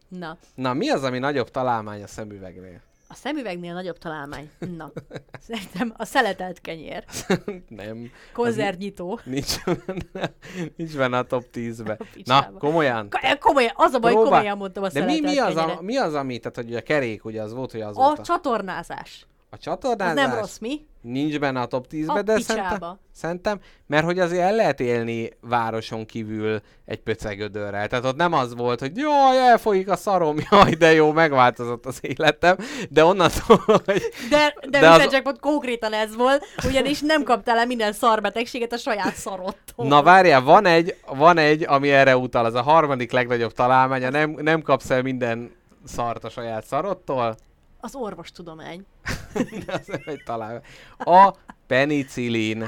Na, Na, mi az, ami nagyobb találmány a szemüvegnél? A szemüvegnél nagyobb találmány. Na, szerintem a szeletelt kenyér. nem, Konzervnyitó. nincs benne, nincs benne a top 10-be. A Na, komolyan. Ko- Komolyan, az a baj, Próbál- komolyan mondtam a De mi, mi, az a, kenyeret. mi az, ami, tehát hogy a kerék ugye az volt, hogy az A csatornázás. A Az csatornázás nem rossz, mi? nincs benne a top 10-be, A de szerintem, szerintem, mert hogy azért el lehet élni városon kívül egy pöcegödörrel. Tehát ott nem az volt, hogy jaj, elfolyik a szarom, jaj, de jó, megváltozott az életem, de onnantól, hogy De, de, De az-. Jackpot konkrétan ez volt, ugyanis nem kaptál el minden szarbetegséget a saját szarodtól. Na várjál, van egy, van egy, ami erre utal, az a harmadik legnagyobb találmánya, nem, nem kapsz el minden szart a saját szarodtól, Az orvostudomány. de az nem egy találmány. A penicillin,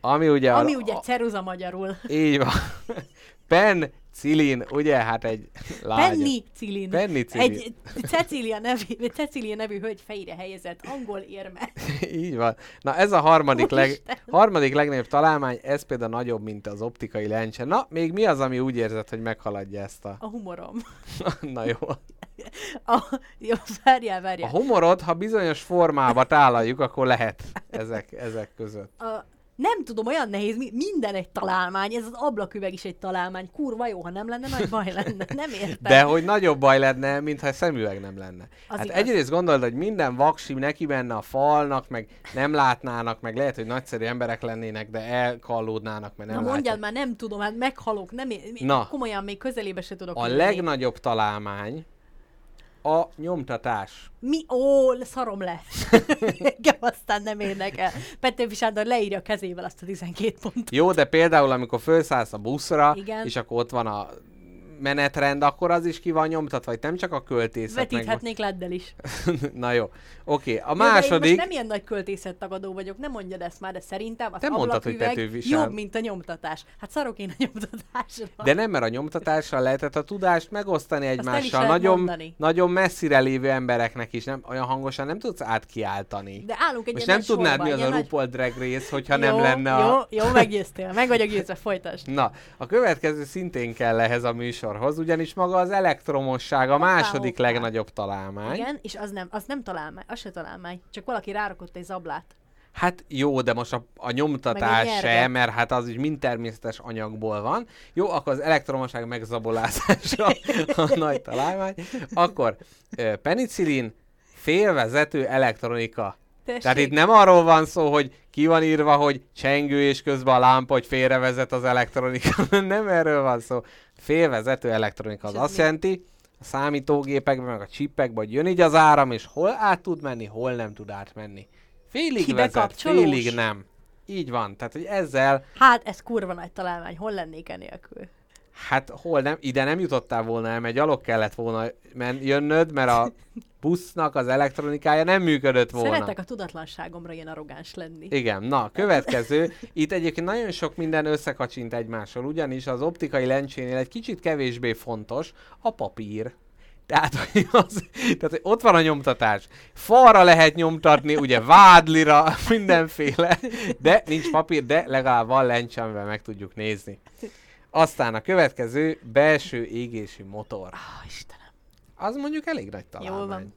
ami ugye... Ami ugye a, ceruza magyarul. így van. Penicillin, ugye, hát egy lágy. Penicillin. Penicillin. Egy Cecília nevű, egy Cecília nevű hölgy fejére helyezett angol érme. Így van. Na ez a harmadik, leg, harmadik legnagyobb találmány, ez például nagyobb, mint az optikai lencse. Na, még mi az, ami úgy érzed, hogy meghaladja ezt a... A humorom. Na jó. A, jó, várjál, A várjál. humorod, ha bizonyos formába tálaljuk, akkor lehet ezek, ezek között. A, nem tudom, olyan nehéz, mi- minden egy találmány, ez az ablaküveg is egy találmány. Kurva jó, ha nem lenne, nagy baj lenne. Nem értem. De hogy nagyobb baj lenne, mintha szemüveg nem lenne. Az hát igaz. egyrészt gondolod, hogy minden vaksi neki menne a falnak, meg nem látnának, meg lehet, hogy nagyszerű emberek lennének, de elkallódnának, mert nem Na mondjad látják. már, nem tudom, hát meghalok, nem é- Na. komolyan még közelébe se tudok A jönni. legnagyobb találmány a nyomtatás. Mi? Ó, szarom le. Engem aztán nem érdekel. Petőfi Sándor leírja a kezével azt a 12 pontot. Jó, de például amikor felszállsz a buszra, Igen. és akkor ott van a menetrend, akkor az is ki van nyomtatva, vagy nem csak a költészet. meg- Vetíthetnék leddel is. Na jó. Oké, a Jó, de én második... most nem ilyen nagy költészet tagadó vagyok, nem mondjad ezt már, de szerintem az Te mondtad, hogy Sándor. jobb, mint a nyomtatás. Hát szarok én a nyomtatásra. De nem, mert a nyomtatással lehetett a tudást megosztani egymással. Nagyon, mondani. nagyon messzire lévő embereknek is nem, olyan hangosan nem tudsz átkiáltani. De állunk egy Most nem nagy tudnád, mi az a ilyen nagy- RuPaul Drag Race, hogyha nem jó, lenne a... Jó, jó, meggyőztél. Meg vagyok győzve, folytasd. Na, a következő szintén kell ehhez a műsorhoz, ugyanis maga az elektromosság a második hoppá. legnagyobb találmány. Igen, és az nem, az nem találmány, az se találmány. Csak valaki rárakott egy zablát. Hát jó, de most a, a nyomtatás se, mert hát az is mind természetes anyagból van. Jó, akkor az elektromosság megzabolázása a nagy találmány. Akkor penicillin, félvezető elektronika. Tessék. Tehát itt nem arról van szó, hogy ki van írva, hogy csengő és közben a lámpa, hogy félrevezet az elektronika. nem erről van szó. Félvezető elektronika az azt mi? jelenti, a számítógépekben, meg a csipekben, hogy jön így az áram, és hol át tud menni, hol nem tud átmenni. Félig Kibe vezet, kapcsolós? félig nem. Így van. Tehát, hogy ezzel, Hát, ez kurva nagy találmány. Hol lennék enélkül? Hát hol nem, ide nem jutottál volna el, mert gyalog kellett volna men, jönnöd, mert a busznak az elektronikája nem működött volna. Szeretek a tudatlanságomra ilyen arrogáns lenni. Igen, na, következő. Itt egyébként nagyon sok minden összekacsint egymással, ugyanis az optikai lencsénél egy kicsit kevésbé fontos a papír. Tehát, hogy az, tehát, hogy ott van a nyomtatás. Falra lehet nyomtatni, ugye vádlira, mindenféle, de nincs papír, de legalább van lencse, amivel meg tudjuk nézni. Aztán a következő belső égési motor. Ah, Istenem. Az mondjuk elég nagy találmány. Jól van.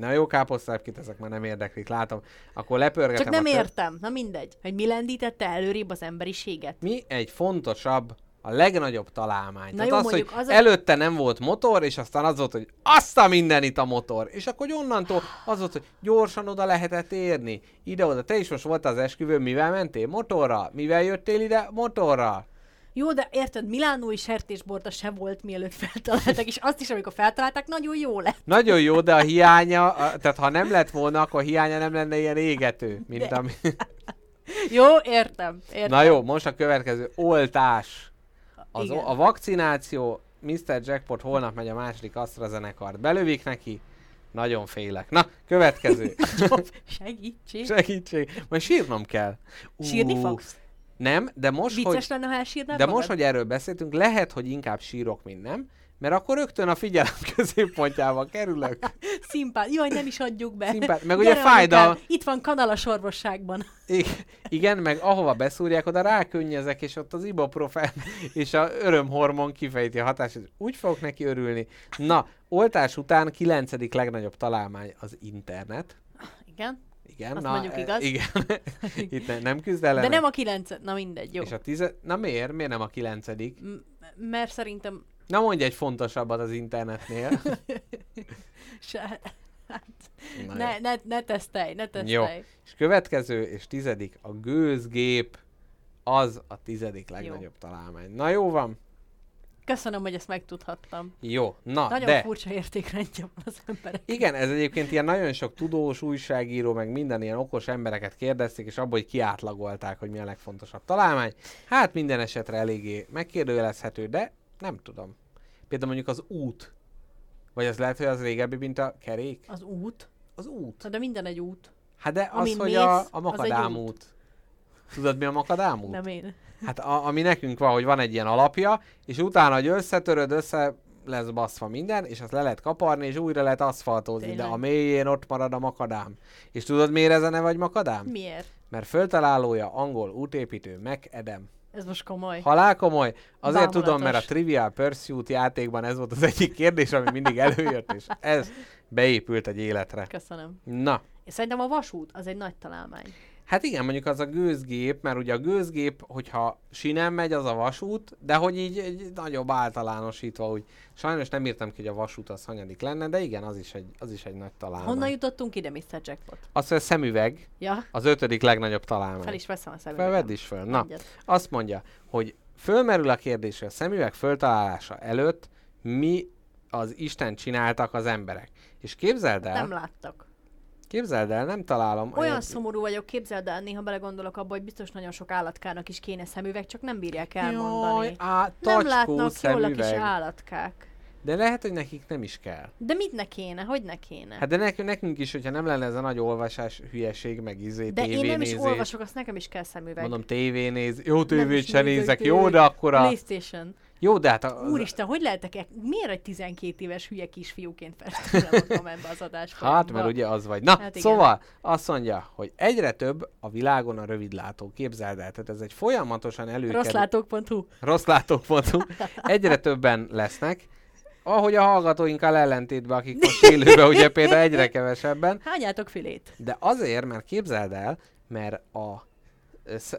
Na jó, káposztápkit, ezek már nem érdeklik, látom. Akkor lepörgetem Csak nem a kö- értem. Na mindegy. Hogy mi lendítette előrébb az emberiséget? mi egy fontosabb, a legnagyobb találmány. Na Tehát jó, az, hogy az a- előtte nem volt motor, és aztán az volt, hogy azt a mindenit a motor. És akkor hogy onnantól az volt, hogy gyorsan oda lehetett érni. Ide-oda. Te is most voltál az esküvőn, mivel mentél? Motorra. Mivel jöttél ide? Motorra. Jó, de érted, Milánói sertésborda se volt, mielőtt feltalálták, és azt is, amikor feltalálták, nagyon jó lett. Nagyon jó, de a hiánya, a, tehát ha nem lett volna, akkor a hiánya nem lenne ilyen égető, mint De- ami... Jó, értem, értem. Na jó, most a következő. Oltás. Az, Igen. a vakcináció, Mr. Jackpot holnap megy a második AstraZeneca-t. Belövik neki? Nagyon félek. Na, következő. Segítség. Segítség. Majd sírnom kell. Sírni Ú, fogsz? Nem, de most, Vicces hogy, lenne, ha de magad? most, hogy erről beszéltünk, lehet, hogy inkább sírok, mint nem, mert akkor rögtön a figyelem középpontjába kerülök. Szimpát. Jaj, nem is adjuk be. Szimpát- meg ugye fájdal- Itt van kanal a sorvosságban. I- igen, meg ahova beszúrják, oda rákönnyezek, és ott az ibuprofen és a örömhormon kifejti a hatását. Úgy fogok neki örülni. Na, oltás után kilencedik legnagyobb találmány az internet. Igen. Igen, Azt na, mondjuk e- igaz. Igen. Itt ne, nem küzd ellene. De nem a kilenc... Na mindegy, jó. És a tize... Na miért? Miért nem a kilencedik? M- mert szerintem... Na mondj egy fontosabbat az internetnél. Se... Na Ne, jó. ne, ne tesztelj, ne Jó. tesztelj. És következő és tizedik, a gőzgép, az a tizedik legnagyobb találmány. Na jó van? Köszönöm, hogy ezt megtudhattam. Jó, na Nagyon de... furcsa értékrendje van az emberek. Igen, ez egyébként ilyen nagyon sok tudós, újságíró, meg minden ilyen okos embereket kérdezték, és abból, hogy kiátlagolták, hogy mi a legfontosabb találmány. Hát minden esetre eléggé megkérdőjelezhető, de nem tudom. Például mondjuk az út. Vagy az lehet, hogy az régebbi, mint a kerék? Az út. Az út. De minden egy út. Hát de az, Amin hogy mész, a, a makadám út. út. Tudod, mi a makadám út? Nem én. Hát a, ami nekünk van, hogy van egy ilyen alapja, és utána, hogy összetöröd, össze lesz baszva minden, és azt le lehet kaparni, és újra lehet aszfaltozni, Tényleg? de a mélyén ott marad a makadám. És tudod, miért ez a neve vagy makadám? Miért? Mert föltalálója angol útépítő Mac Adam. Ez most komoly. Halál komoly. Azért Bámulatos. tudom, mert a Trivial Pursuit játékban ez volt az egyik kérdés, ami mindig előjött, és ez beépült egy életre. Köszönöm. Na, És szerintem a vasút az egy nagy találmány. Hát igen, mondjuk az a gőzgép, mert ugye a gőzgép, hogyha sinem megy, az a vasút, de hogy így egy nagyobb általánosítva, úgy sajnos nem írtam ki, hogy a vasút az hanyadik lenne, de igen, az is egy, az is egy nagy találmány. Honnan jutottunk ide, Mr. Jackpot? Az, hogy a szemüveg Ja, az ötödik legnagyobb találmány. fel is veszem a szemüvegem. Felvedd is föl. Na, Egyet. azt mondja, hogy fölmerül a kérdés, hogy a szemüveg föltalálása előtt mi az Isten csináltak az emberek. És képzeld el, Nem láttak. Képzeld el, nem találom. Olyan anyag- szomorú vagyok, képzeld el, néha belegondolok abba, hogy biztos nagyon sok állatkának is kéne szemüveg, csak nem bírják elmondani. Jaj, á, nem látnak jól a kis szemüveg. állatkák. De lehet, hogy nekik nem is kell. De mit ne kéne? Hogy ne kéne? Hát de nekünk, nekünk is, hogyha nem lenne ez a nagy olvasás, hülyeség, meg izé, de én nem is olvasok, azt nekem is kell szemüveg. Mondom, tévénéz. Jó tévét se nézek jó, de akkor a... Playstation. Jó, de hát a... Úristen, hogy lehetek -e? Miért egy 12 éves hülye kisfiúként festem magam ebbe az adásba? Hát, mert ugye az vagy. Na, Hát igen. szóval azt mondja, hogy egyre több a világon a rövidlátó. Képzeld el, tehát ez egy folyamatosan előkerül. Rosszlátók.hu Rosszlátók.hu. Egyre többen lesznek. Ahogy a hallgatóinkkal ellentétben, akik most élőben ugye például egyre kevesebben. Hányátok filét? De azért, mert képzeld el, mert a,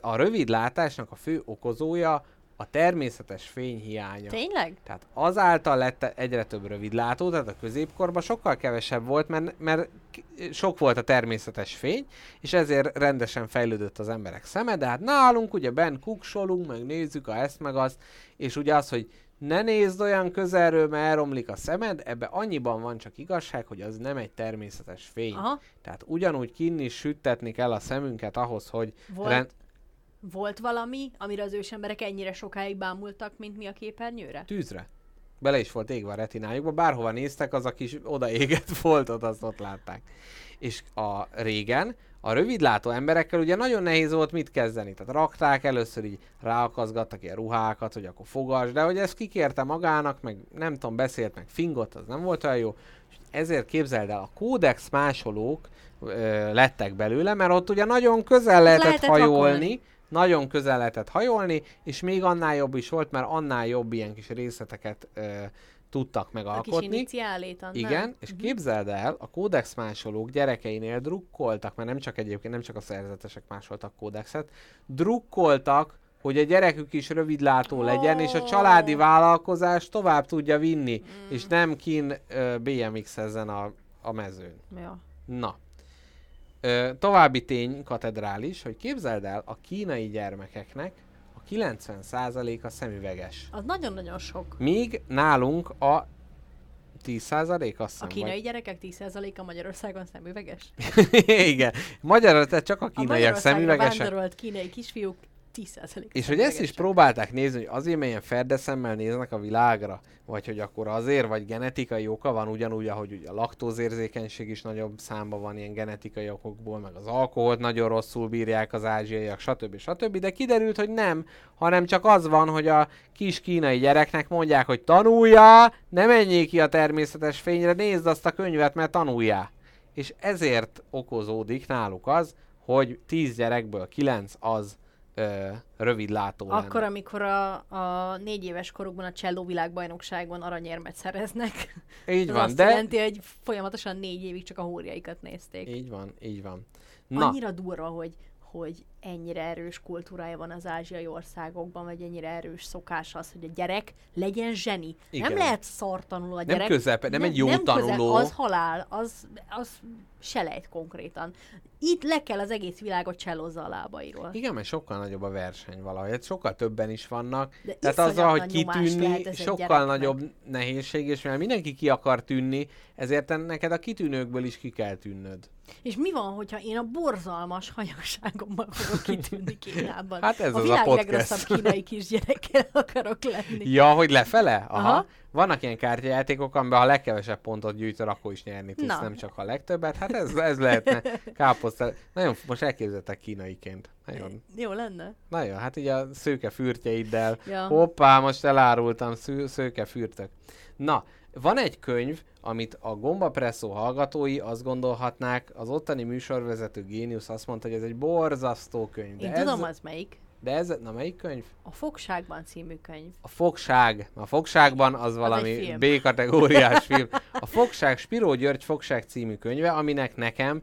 a rövid látásnak a fő okozója a természetes fény hiánya. Tényleg? Tehát azáltal lett egyre több rövidlátó, tehát a középkorban sokkal kevesebb volt, mert, mert sok volt a természetes fény, és ezért rendesen fejlődött az emberek szeme, de hát nálunk ugye ben kuksolunk, meg nézzük a ezt meg azt, és ugye az, hogy ne nézd olyan közelről, mert elromlik a szemed, ebbe annyiban van csak igazság, hogy az nem egy természetes fény. Aha. Tehát ugyanúgy kinni süttetni kell a szemünket ahhoz, hogy Volt, rend... volt valami, amire az ősemberek ennyire sokáig bámultak, mint mi a képernyőre? tűzre. Bele is volt égve a retinájukba, bárhova néztek, az a kis odaégett foltot, azt ott látták. És a régen a rövidlátó emberekkel ugye nagyon nehéz volt mit kezdeni. Tehát rakták először így ráakaszgattak ilyen ruhákat, hogy akkor fogasd, de hogy ezt kikérte magának, meg nem tudom, beszélt meg fingott, az nem volt olyan jó. És ezért képzeld el, a kódex másolók ö, lettek belőle, mert ott ugye nagyon közel lehetett, lehetett hajolni, vakolni. Nagyon közel lehetett hajolni, és még annál jobb is volt, mert annál jobb ilyen kis részleteket ö, tudtak A kis megalkotni. iniciálét annak? Igen, és képzeld el, a kódex másolók gyerekeinél drukkoltak, mert nem csak egyébként, nem csak a szerzetesek másoltak kódexet, drukkoltak, hogy a gyerekük is rövidlátó legyen, és a családi vállalkozás tovább tudja vinni, és nem kin ö, BMX-ezzen a, a mezőn. Ja. Na. Ö, további tény katedrális, hogy képzeld el, a kínai gyermekeknek a 90%-a szemüveges. Az nagyon-nagyon sok. Míg nálunk a 10% azt A kínai gyerekek 10%-a Magyarországon szemüveges? vagy... Igen. Magyarul tehát csak a A kínaiak Magyarországra szemüvegesek. vándorolt kínai kisfiúk 10% És hogy ezt is próbálták nézni, hogy azért milyen ferdeszemmel néznek a világra, vagy hogy akkor azért, vagy genetikai oka van, ugyanúgy, ahogy ugye a laktózérzékenység is nagyobb számban van ilyen genetikai okokból, meg az alkoholt nagyon rosszul bírják az ázsiaiak, stb. stb. De kiderült, hogy nem, hanem csak az van, hogy a kis kínai gyereknek mondják, hogy tanulja, ne menjél ki a természetes fényre, nézd azt a könyvet, mert tanuljál. És ezért okozódik náluk az, hogy 10 gyerekből 9 az ö, rövidlátó lenne. Akkor, amikor a, a négy éves korukban a cselló világbajnokságon aranyérmet szereznek. Így van, azt de... jelenti, hogy folyamatosan négy évig csak a hóriaikat nézték. Így van, így van. Na, Annyira durva, hogy, hogy ennyire erős kultúrája van az ázsiai országokban, vagy ennyire erős szokás az, hogy a gyerek legyen zseni. Igen. Nem lehet szartanul a gyerek. közepe- nem egy jó nem tanuló. az halál, az, az selejt konkrétan. Itt le kell az egész világot csellozza a lábairól. Igen, mert sokkal nagyobb a verseny valahogy. Hát sokkal többen is vannak. De Tehát azzal, hogy kitűnni, sokkal nagyobb nehézség, és mivel mindenki ki akar tűnni, ezért neked a kitűnőkből is ki kell tűnnöd. És mi van, hogyha én a borzalmas hanyagságommal fogok kitűnni Kínában? Hát ez a az a világ podcast. legrosszabb kínai kisgyerekkel akarok lenni. Ja, hogy lefele? Aha. Aha. Vannak ilyen kártyajátékok, amiben ha legkevesebb pontot gyűjtöd, akkor is nyerni tudsz, Na. nem csak a legtöbbet. Hát ez, ez lehetne káposzta. Nagyon, most elképzeltek kínaiként. Nagyon, Jó lenne. nagyon, hát ugye a szőke fürtjeiddel. Ja. Hoppá, most elárultam, sző, szőke fürtök. Na, van egy könyv, amit a Gombapresszó hallgatói azt gondolhatnák, az ottani műsorvezető géniusz azt mondta, hogy ez egy borzasztó könyv. De Én ez, tudom, az melyik. De ez, na melyik könyv? A Fogságban című könyv. A Fogság. A Fogságban az valami. B-kategóriás film. A Fogság, Spiró György Fogság című könyve, aminek nekem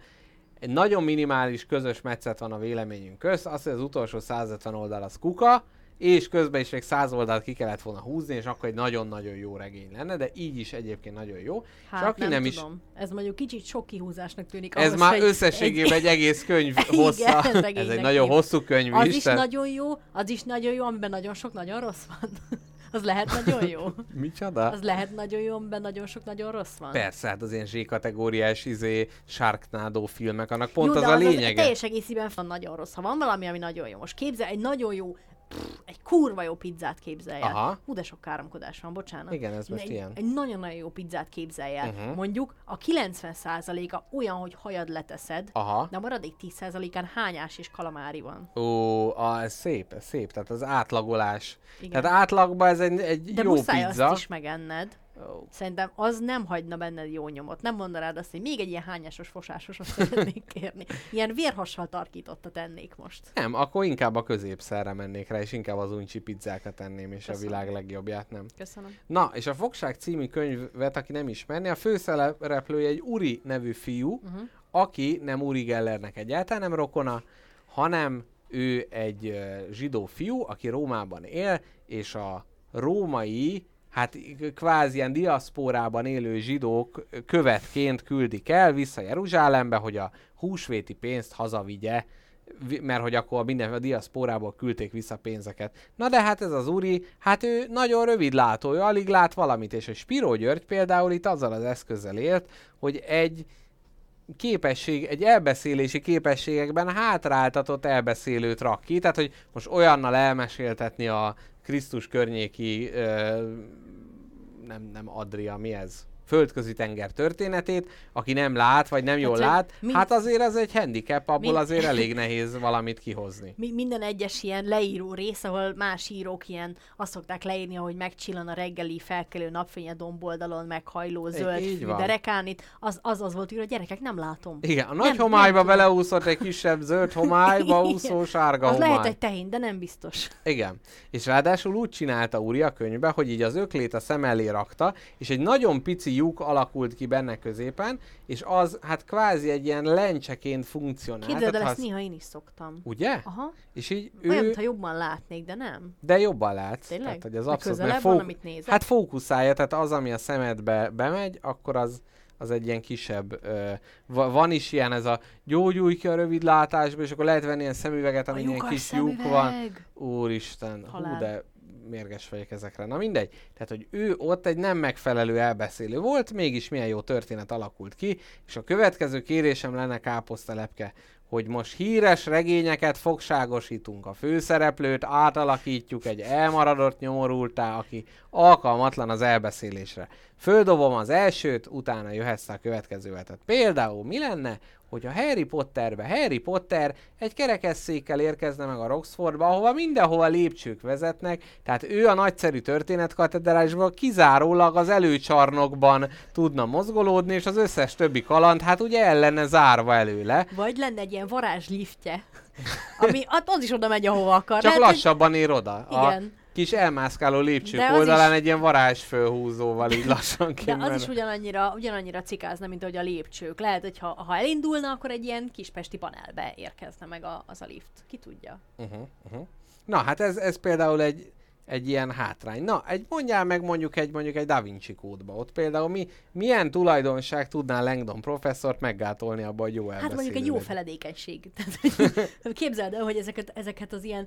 egy nagyon minimális közös metszet van a véleményünk közt. Az, hogy az utolsó 150 oldal az kuka, és közben is még 100 oldalt ki kellett volna húzni, és akkor egy nagyon-nagyon jó regény lenne, de így is egyébként nagyon jó. Hát és aki nem, nem, is, tudom. Ez mondjuk kicsit sok kihúzásnak tűnik. ez már hogy összességében egy, egész könyv Igen, hossza. ez egy nagyon hív. hosszú könyv Az is. is tehát- nagyon jó, az is nagyon jó, amiben nagyon sok nagyon rossz van. az lehet nagyon jó. Micsoda? Az lehet nagyon jó, amiben nagyon sok nagyon rossz van. Persze, hát az ilyen Z-kategóriás izé, Sharknado filmek, annak pont jó, az de a az, az lényege. teljes egészében van nagyon rossz. Ha van valami, ami nagyon jó. Most képzel, egy nagyon jó, pff, egy kurva jó pizzát képzelj el. Aha. Hú, de sok káromkodás van, bocsánat. Igen, ez most egy, ilyen. Egy nagyon-nagyon jó pizzát képzelj el. Mhm. Mondjuk a 90%-a olyan, hogy hajad leteszed, Aha. de a maradék 10%-án hányás és kalamári van. Ó, a, ez szép, ez szép. Tehát az átlagolás. Igen. Tehát átlagban ez egy, egy De jó muszáj pizza. azt is megenned. Ó, Szerintem az nem hagyna benned jó nyomot. Nem mondanád azt, hogy még egy ilyen hányásos, fosásos azt szeretnék kérni. Ilyen vérhassal tarkítottat ennék most. Nem, akkor inkább a középszerre mennék rá, és inkább az uncsi pizzákat tenném, és Köszönöm. a világ legjobbját nem. Köszönöm. Na, és a Fogság című könyvet, aki nem ismerni, a főszereplője egy Uri nevű fiú, uh-huh. aki nem Uri Gellernek egyáltalán nem rokona, hanem ő egy zsidó fiú, aki Rómában él, és a római, hát kvázi ilyen diaszpórában élő zsidók követként küldik el vissza Jeruzsálembe, hogy a húsvéti pénzt hazavigye, vi- mert hogy akkor minden a diaszpórából küldték vissza pénzeket. Na de hát ez az úri, hát ő nagyon rövid látó, ő alig lát valamit, és a Spiró György például itt azzal az eszközzel élt, hogy egy képesség, egy elbeszélési képességekben hátráltatott elbeszélőt rak ki, tehát hogy most olyannal elmeséltetni a Krisztus környéki, ö, nem, nem Adria, mi ez? Földközi tenger történetét, aki nem lát, vagy nem jól hogy lát, mind- hát azért ez egy handicap, abból mind- azért elég nehéz valamit kihozni. Mi, minden egyes ilyen leíró rész, ahol más írók ilyen azt szokták leírni, hogy megcsillan a reggeli felkelő napfény a domboldalon, meghajló zöld fű van. derekánit, az, az az volt, hogy a gyerekek nem látom. Igen, a nagy Nem- homályba nem beleúszott egy kisebb zöld homályba, úszó sárga Az homály. lehet egy tehén, de nem biztos. Igen. És ráadásul úgy csinálta Uri a könyvbe, hogy így az öklét a szem elé rakta, és egy nagyon pici lyuk alakult ki benne középen, és az hát kvázi egy ilyen lencseként funkcionál. Képzeld el, ha ezt néha én is szoktam. Ugye? Aha, És így olyan, ő, mintha jobban látnék, de nem. de jobban látsz. Tényleg? Tehát, hogy az abszolút, mert van, amit nézek? Hát fókuszálja, tehát az, ami a szemedbe bemegy, akkor az, az egy ilyen kisebb, ö, va- van is ilyen ez a gyógyulj ki a rövid látásba, és akkor lehet venni ilyen szemüveget, ami ilyen kis lyuk van. Úristen, Halál. hú, de mérges vagyok ezekre. Na mindegy. Tehát, hogy ő ott egy nem megfelelő elbeszélő volt, mégis milyen jó történet alakult ki, és a következő kérésem lenne káposztelepke, hogy most híres regényeket fogságosítunk. A főszereplőt átalakítjuk egy elmaradott nyomorultá, aki alkalmatlan az elbeszélésre. Földobom az elsőt, utána jöhetsz a következővel. Tehát például mi lenne, hogy a Harry Potterbe Harry Potter egy kerekesszékkel érkezne meg a Roxfordba, ahova mindenhova lépcsők vezetnek, tehát ő a nagyszerű történetkatedrásban kizárólag az előcsarnokban tudna mozgolódni, és az összes többi kaland, hát ugye el lenne zárva előle. Vagy lenne egy ilyen varázsliftje, ami hát az is oda megy, ahova akar. Csak Lehet, lassabban ér oda. A Igen. Kis elmászkáló lépcsők De oldalán is- egy ilyen varázsfölhúzóval így lassan De az is ugyanannyira, ugyanannyira cikázna, mint ahogy a lépcsők. Lehet, hogy ha, ha elindulna, akkor egy ilyen kispesti panelbe érkezne meg a, az a lift. Ki tudja. Uh-huh, uh-huh. Na, hát ez, ez például egy, egy ilyen hátrány. Na, egy, mondjál meg mondjuk egy, mondjuk egy Da Vinci kódba. Ott például mi, milyen tulajdonság tudná Langdon professzort meggátolni abba, hogy jó Hát mondjuk egy jó feledékenység. Tehát, képzeld el, hogy ezeket, ezeket az ilyen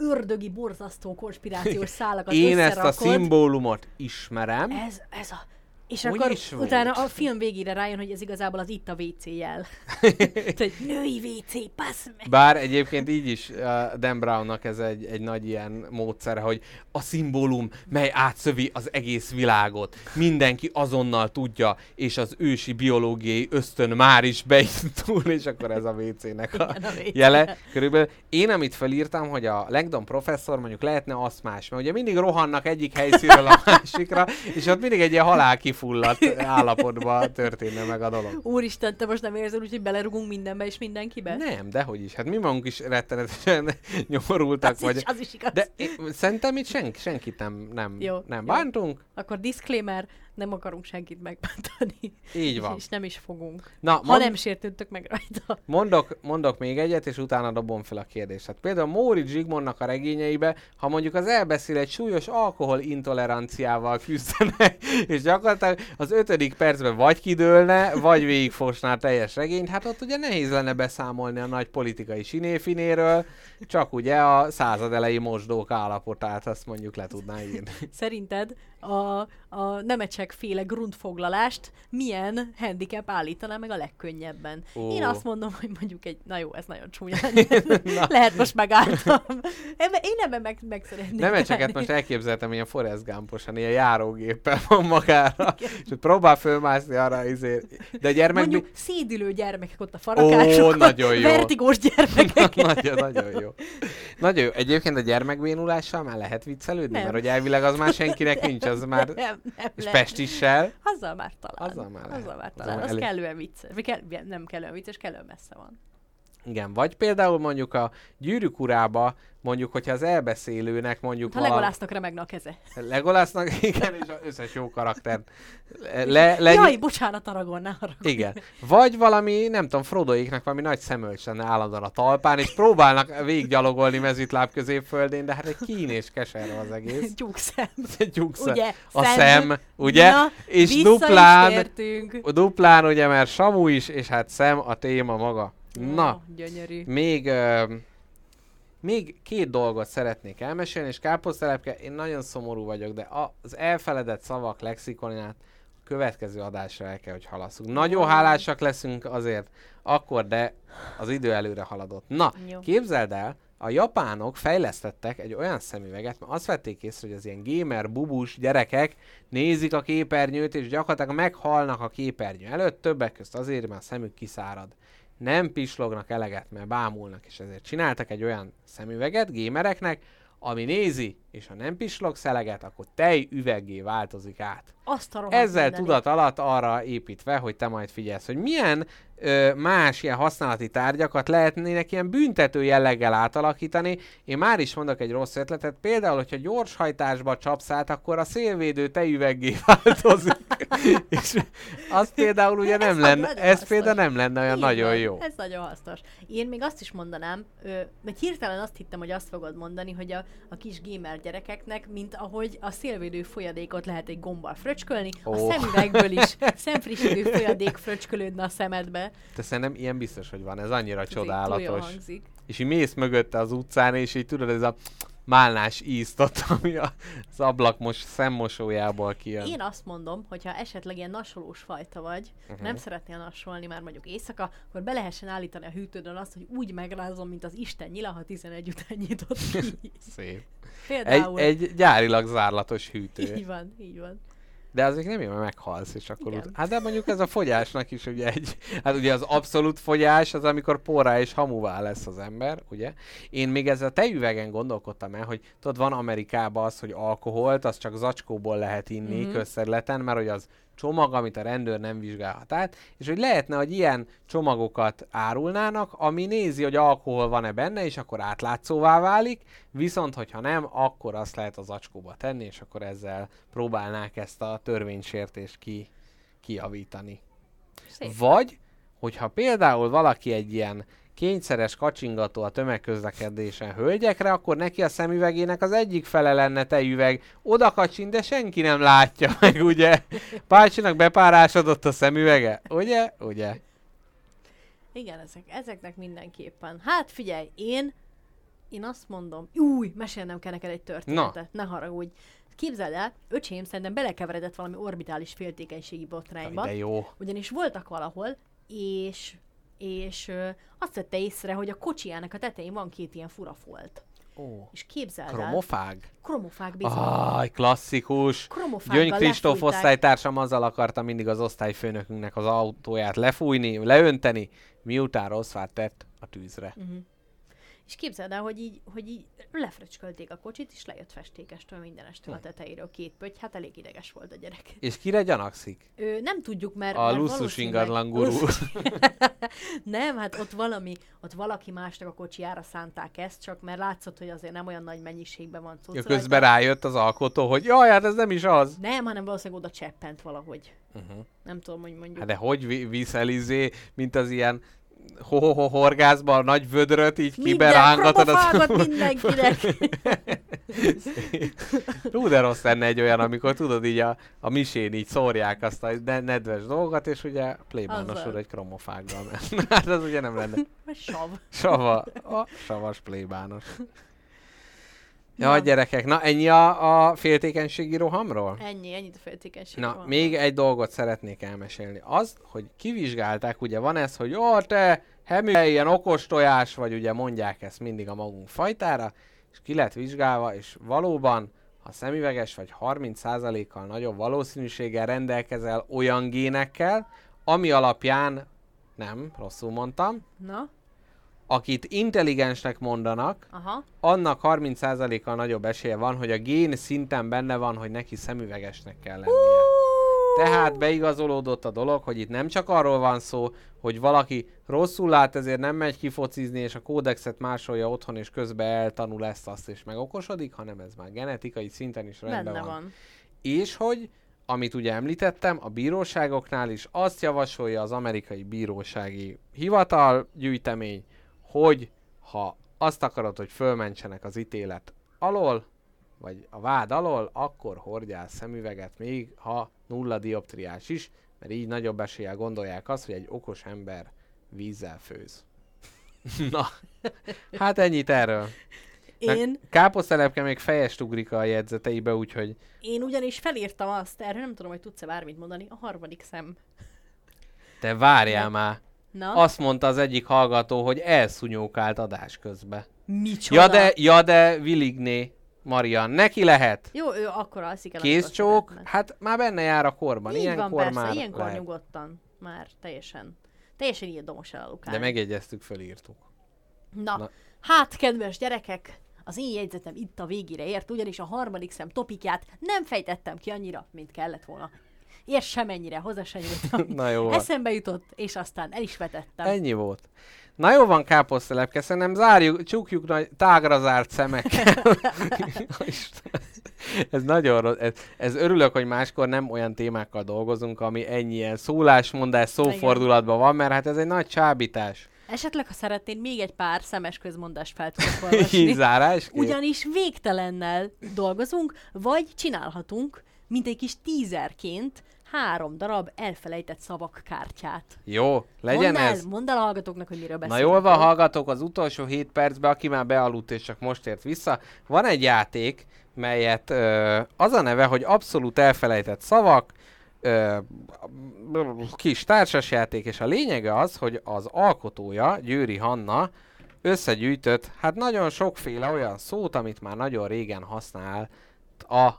ördögi, borzasztó konspirációs szálakat Én ezt a szimbólumot ismerem. Ez, ez a... És Hogy akkor is volt? utána a film végére rájön, hogy ez igazából az itt a WC jel. Tehát, női WC, passz meg! Bár egyébként így is uh, Dan Brownnak ez egy, egy nagy ilyen módszere, hogy a szimbólum, mely átszövi az egész világot. Mindenki azonnal tudja, és az ősi biológiai ösztön már is beindul, és akkor ez a WC-nek a Igen, a WC. jele. Körülbelül én, amit felírtam, hogy a Langdon professzor mondjuk lehetne aszmás, mert ugye mindig rohannak egyik helyszínről a másikra, és ott mindig egy ilyen halál kifulladt állapotban történne meg a dolog. Úristen, te most nem érzed úgy, hogy belerugunk mindenbe és mindenkibe? Nem, dehogy is. Hát mi magunk is rettenetesen nyomorultak az, vagy. is, az is igaz. De én, szerintem itt senk, senkit nem, nem, Jó, nem jó. bántunk. Akkor disclaimer, nem akarunk senkit megbántani. Így És, van. és nem is fogunk. Na, Ha mond, nem sértődtök meg rajta. mondok, mondok még egyet, és utána dobom fel a kérdést. Hát például Móri Zsigmondnak a regényeibe, ha mondjuk az elbeszél egy súlyos alkohol intoleranciával küzdene, és gyakorlatilag az ötödik percben vagy kidőlne, vagy végigfosná teljes regényt, hát ott ugye nehéz lenne beszámolni a nagy politikai sinéfinéről, csak ugye a század elejé mosdók állapotát, azt mondjuk le tudná írni. Szerinted a, a nemecsek féle grundfoglalást milyen handicap állítaná meg a legkönnyebben? Ó. Én azt mondom, hogy mondjuk egy, na jó, ez nagyon csúnya. Lehet most megálltam. Ebbe, én ebben meg, meg szeretnék Nem csak állni. most elképzeltem, ilyen Forrest Gumposan, ilyen járógéppel van magára, és próbál fölmászni arra, izé. de a gyermek... Mondjuk szédülő gyermekek ott a farakácsokon, Ó, nagyon jó. vertigós gyermekek. nagyon, nagyon jó. Nagyon jó. Egyébként a gyermekbénulással már lehet viccelődni, Nem. mert hogy elvileg az már senkinek nincs, az már... nem, nem És. Pestissel. Azzal már talán. Azzal már lehet. Azzal már Azzal talán. már Az elég- kellően vicces. Kell, nem kellően vicces, kellően messze van. Igen, vagy például mondjuk a gyűrűk urába, mondjuk, hogyha az elbeszélőnek mondjuk Ha legolásznak remegne a keze. Legolásznak, igen, és az összes jó karakter le, le, Jaj, bocsánat, Aragorn, ne haragudj. Igen. Vagy valami, nem tudom, Frodoéknak valami nagy szemölcs lenne állandóan a talpán, és próbálnak végiggyalogolni mezitláb középföldén, de hát egy kín és keserve az egész. Tyúkszem. Egy gyukszem. Ugye? A Szem. szem, ugye? Na, és duplán, duplán ugye, mert Samu is, és hát szem a téma maga. Na, gyönyörű. még, még két dolgot szeretnék elmesélni, és káposztelepke, én nagyon szomorú vagyok, de az elfeledett szavak lexikonját a következő adásra el kell, hogy halasszunk. Nagyon hálásak leszünk azért akkor, de az idő előre haladott. Na, Jó. képzeld el, a japánok fejlesztettek egy olyan szemüveget, mert azt vették észre, hogy az ilyen gamer, bubus gyerekek nézik a képernyőt, és gyakorlatilag meghalnak a képernyő előtt, többek közt azért, mert a szemük kiszárad. Nem pislognak eleget, mert bámulnak, és ezért csináltak egy olyan szemüveget gamereknek, ami nézi, és ha nem pislogsz eleget, akkor tej üveggé változik át. Azt a Ezzel mindenit. tudat alatt arra építve, hogy te majd figyelsz, hogy milyen ö, más ilyen használati tárgyakat lehetnének ilyen büntető jelleggel átalakítani. Én már is mondok egy rossz ötletet, például, hogyha gyorshajtásba csapsz át, akkor a szélvédő tejüveggé változik. És az például ugye nem Ez lenne, ez hasznos. például nem lenne olyan Így nagyon van, jó. Ez nagyon hasznos. Én még azt is mondanám, ö, vagy hirtelen azt hittem, hogy azt fogod mondani, hogy a, a kis gamer gyerekeknek, mint ahogy a szélvédő folyadékot lehet egy gombbal fröcskölni, a Ó. szemüvegből is szemfrissítő folyadék fröcskölődne a szemedbe. De szerintem ilyen biztos, hogy van, ez annyira jól csodálatos. hangzik. És így mész mögötte az utcán, és így tudod, ez a málnás ízt ott, ami a- az ablak most szemmosójából kijön. Én azt mondom, hogy ha esetleg ilyen nasolós fajta vagy, uh-huh. nem szeretnél nasolni már mondjuk éjszaka, akkor be lehessen állítani a hűtődön azt, hogy úgy megrázom, mint az Isten nyila, ha 11 után nyitott ki. Szép. Egy, Például. egy gyárilag zárlatos hűtő. Így van, így van. De azért nem jó, mert meghalsz, és akkor ut- Hát de mondjuk ez a fogyásnak is ugye egy... Hát ugye az abszolút fogyás az, amikor porrá és hamuvá lesz az ember, ugye? Én még ezzel a tejüvegen gondolkodtam el, hogy tudod, van Amerikában az, hogy alkoholt, az csak zacskóból lehet inni Mhm. mm-hmm. közterületen, mert hogy az csomag, amit a rendőr nem vizsgálhat át, és hogy lehetne, hogy ilyen csomagokat árulnának, ami nézi, hogy alkohol van-e benne, és akkor átlátszóvá válik, viszont hogyha nem, akkor azt lehet az acskóba tenni, és akkor ezzel próbálnák ezt a törvénysértést ki, kijavítani. Szép. Vagy, hogyha például valaki egy ilyen kényszeres kacsingató a tömegközlekedésen hölgyekre, akkor neki a szemüvegének az egyik fele lenne tejüveg. Oda kacsin, de senki nem látja meg, ugye? Pácsinak bepárásodott a szemüvege, ugye? Ugye? Igen, ezek, ezeknek mindenképpen. Hát figyelj, én, én azt mondom, új, mesélnem kell neked egy történetet, ne haragudj. Képzeld el, öcsém szerintem belekeveredett valami orbitális féltékenységi botrányba. De jó. Ugyanis voltak valahol, és, és azt vette észre, hogy a kocsijának a tetején van két ilyen fura folt. Ó, És képzeld el, kromofág? kromofág bizony. Aj, klasszikus. Gyöngy Kristóf osztálytársam azzal akarta mindig az osztályfőnökünknek az autóját lefújni, leönteni, miután rossz tett a tűzre. Mhm. És képzeld el, hogy így, hogy így lefröcskölték a kocsit, és lejött festékestől mindenestől a tetejéről két pötty, hát elég ideges volt a gyerek. És kire gyanakszik? Ő, nem tudjuk, mert... A valószínűleg- ingatlan gurú. nem, hát ott valami, ott valaki másnak a kocsijára szánták ezt, csak mert látszott, hogy azért nem olyan nagy mennyiségben van szó. Ja, közben rájött az alkotó, hogy jaj, hát ez nem is az. Nem, hanem valószínűleg oda cseppent valahogy. Uh-huh. Nem tudom, hogy mondjuk. Hát de hogy vi- viszel izé, mint az ilyen ho-ho-ho horgászban a nagy vödröt, így Minden kiberángatod. kromofágot mindenkinek. Hú, de rossz lenne egy olyan, amikor tudod így a, a misén így szórják azt a ne- nedves dolgokat, és ugye plébános Azzal. úr egy kromofággal ment. Hát az ugye nem lenne. Sav. Sava, a savas plébános. Ja, Na. gyerekek, na ennyi a, a féltékenységi rohamról? Ennyi, ennyit a féltékenység. Na, még egy dolgot szeretnék elmesélni. Az, hogy kivizsgálták, ugye van ez, hogy ó, te hemű, ilyen okos tojás vagy, ugye mondják ezt mindig a magunk fajtára, és ki lett vizsgálva, és valóban, ha szemüveges vagy 30%-kal nagyobb valószínűséggel rendelkezel olyan génekkel, ami alapján, nem, rosszul mondtam, Na, akit intelligensnek mondanak, aha. annak 30%-kal nagyobb esélye van, hogy a gén szinten benne van, hogy neki szemüvegesnek kell lennie. Tehát beigazolódott a dolog, hogy itt nem csak arról van szó, hogy valaki rosszul lát, ezért nem megy kifocizni, és a kódexet másolja otthon, és közben eltanul ezt, azt, és megokosodik, hanem ez már genetikai szinten is rendben Benne van. van. És hogy, amit ugye említettem, a bíróságoknál is azt javasolja az amerikai bírósági hivatal gyűjtemény, hogy ha azt akarod, hogy fölmentsenek az ítélet alól, vagy a vád alól, akkor hordjál szemüveget, még ha nulla dioptriás is, mert így nagyobb eséllyel gondolják azt, hogy egy okos ember vízzel főz. Na, hát ennyit erről. Én, Káposztelepke még fejest ugrik a jegyzeteibe, úgyhogy én ugyanis felírtam azt, erről nem tudom, hogy tudsz-e bármit mondani, a harmadik szem. te várjál már. Na, Azt mondta az egyik hallgató, hogy elszúnyókált adás közbe. micsoda? Ja de, ja de Viligné, Marian, neki lehet. Jó, ő akkor alszik el. Kézcsók, hát már benne jár a korban. Így Ilyenkor van, persze, már ilyenkor lehet. nyugodtan. Már teljesen, teljesen ilyen domos elalukál. De megjegyeztük, fölírtuk. Na. Na, hát, kedves gyerekek, az én jegyzetem itt a végére ért, ugyanis a harmadik szem topikját nem fejtettem ki annyira, mint kellett volna. És semennyire, hozzá se nyúltam. Na jó. Eszembe jutott, és aztán el is vetettem. Ennyi volt. Na jó van, káposztelepke, szerintem zárjuk, csukjuk nagy, tágra zárt szemekkel. Ez nagyon rossz. Ez, ez örülök, hogy máskor nem olyan témákkal dolgozunk, ami ennyi ilyen szólásmondás, szófordulatban van, mert hát ez egy nagy csábítás. Esetleg, ha szeretnéd, még egy pár szemes közmondást fel tudok olvasni. zárás. Ugyanis végtelennel dolgozunk, vagy csinálhatunk, mint egy kis tízerként, három darab elfelejtett szavak kártyát. Jó, legyen mondd el, ez. mondd el a hallgatóknak, hogy miről Na beszélünk. jól van, hallgatók, az utolsó 7 percben, aki már bealudt és csak most ért vissza, van egy játék, melyet ö, az a neve, hogy abszolút elfelejtett szavak, ö, kis társasjáték, és a lényege az, hogy az alkotója, Győri Hanna, összegyűjtött hát nagyon sokféle olyan szót, amit már nagyon régen használ a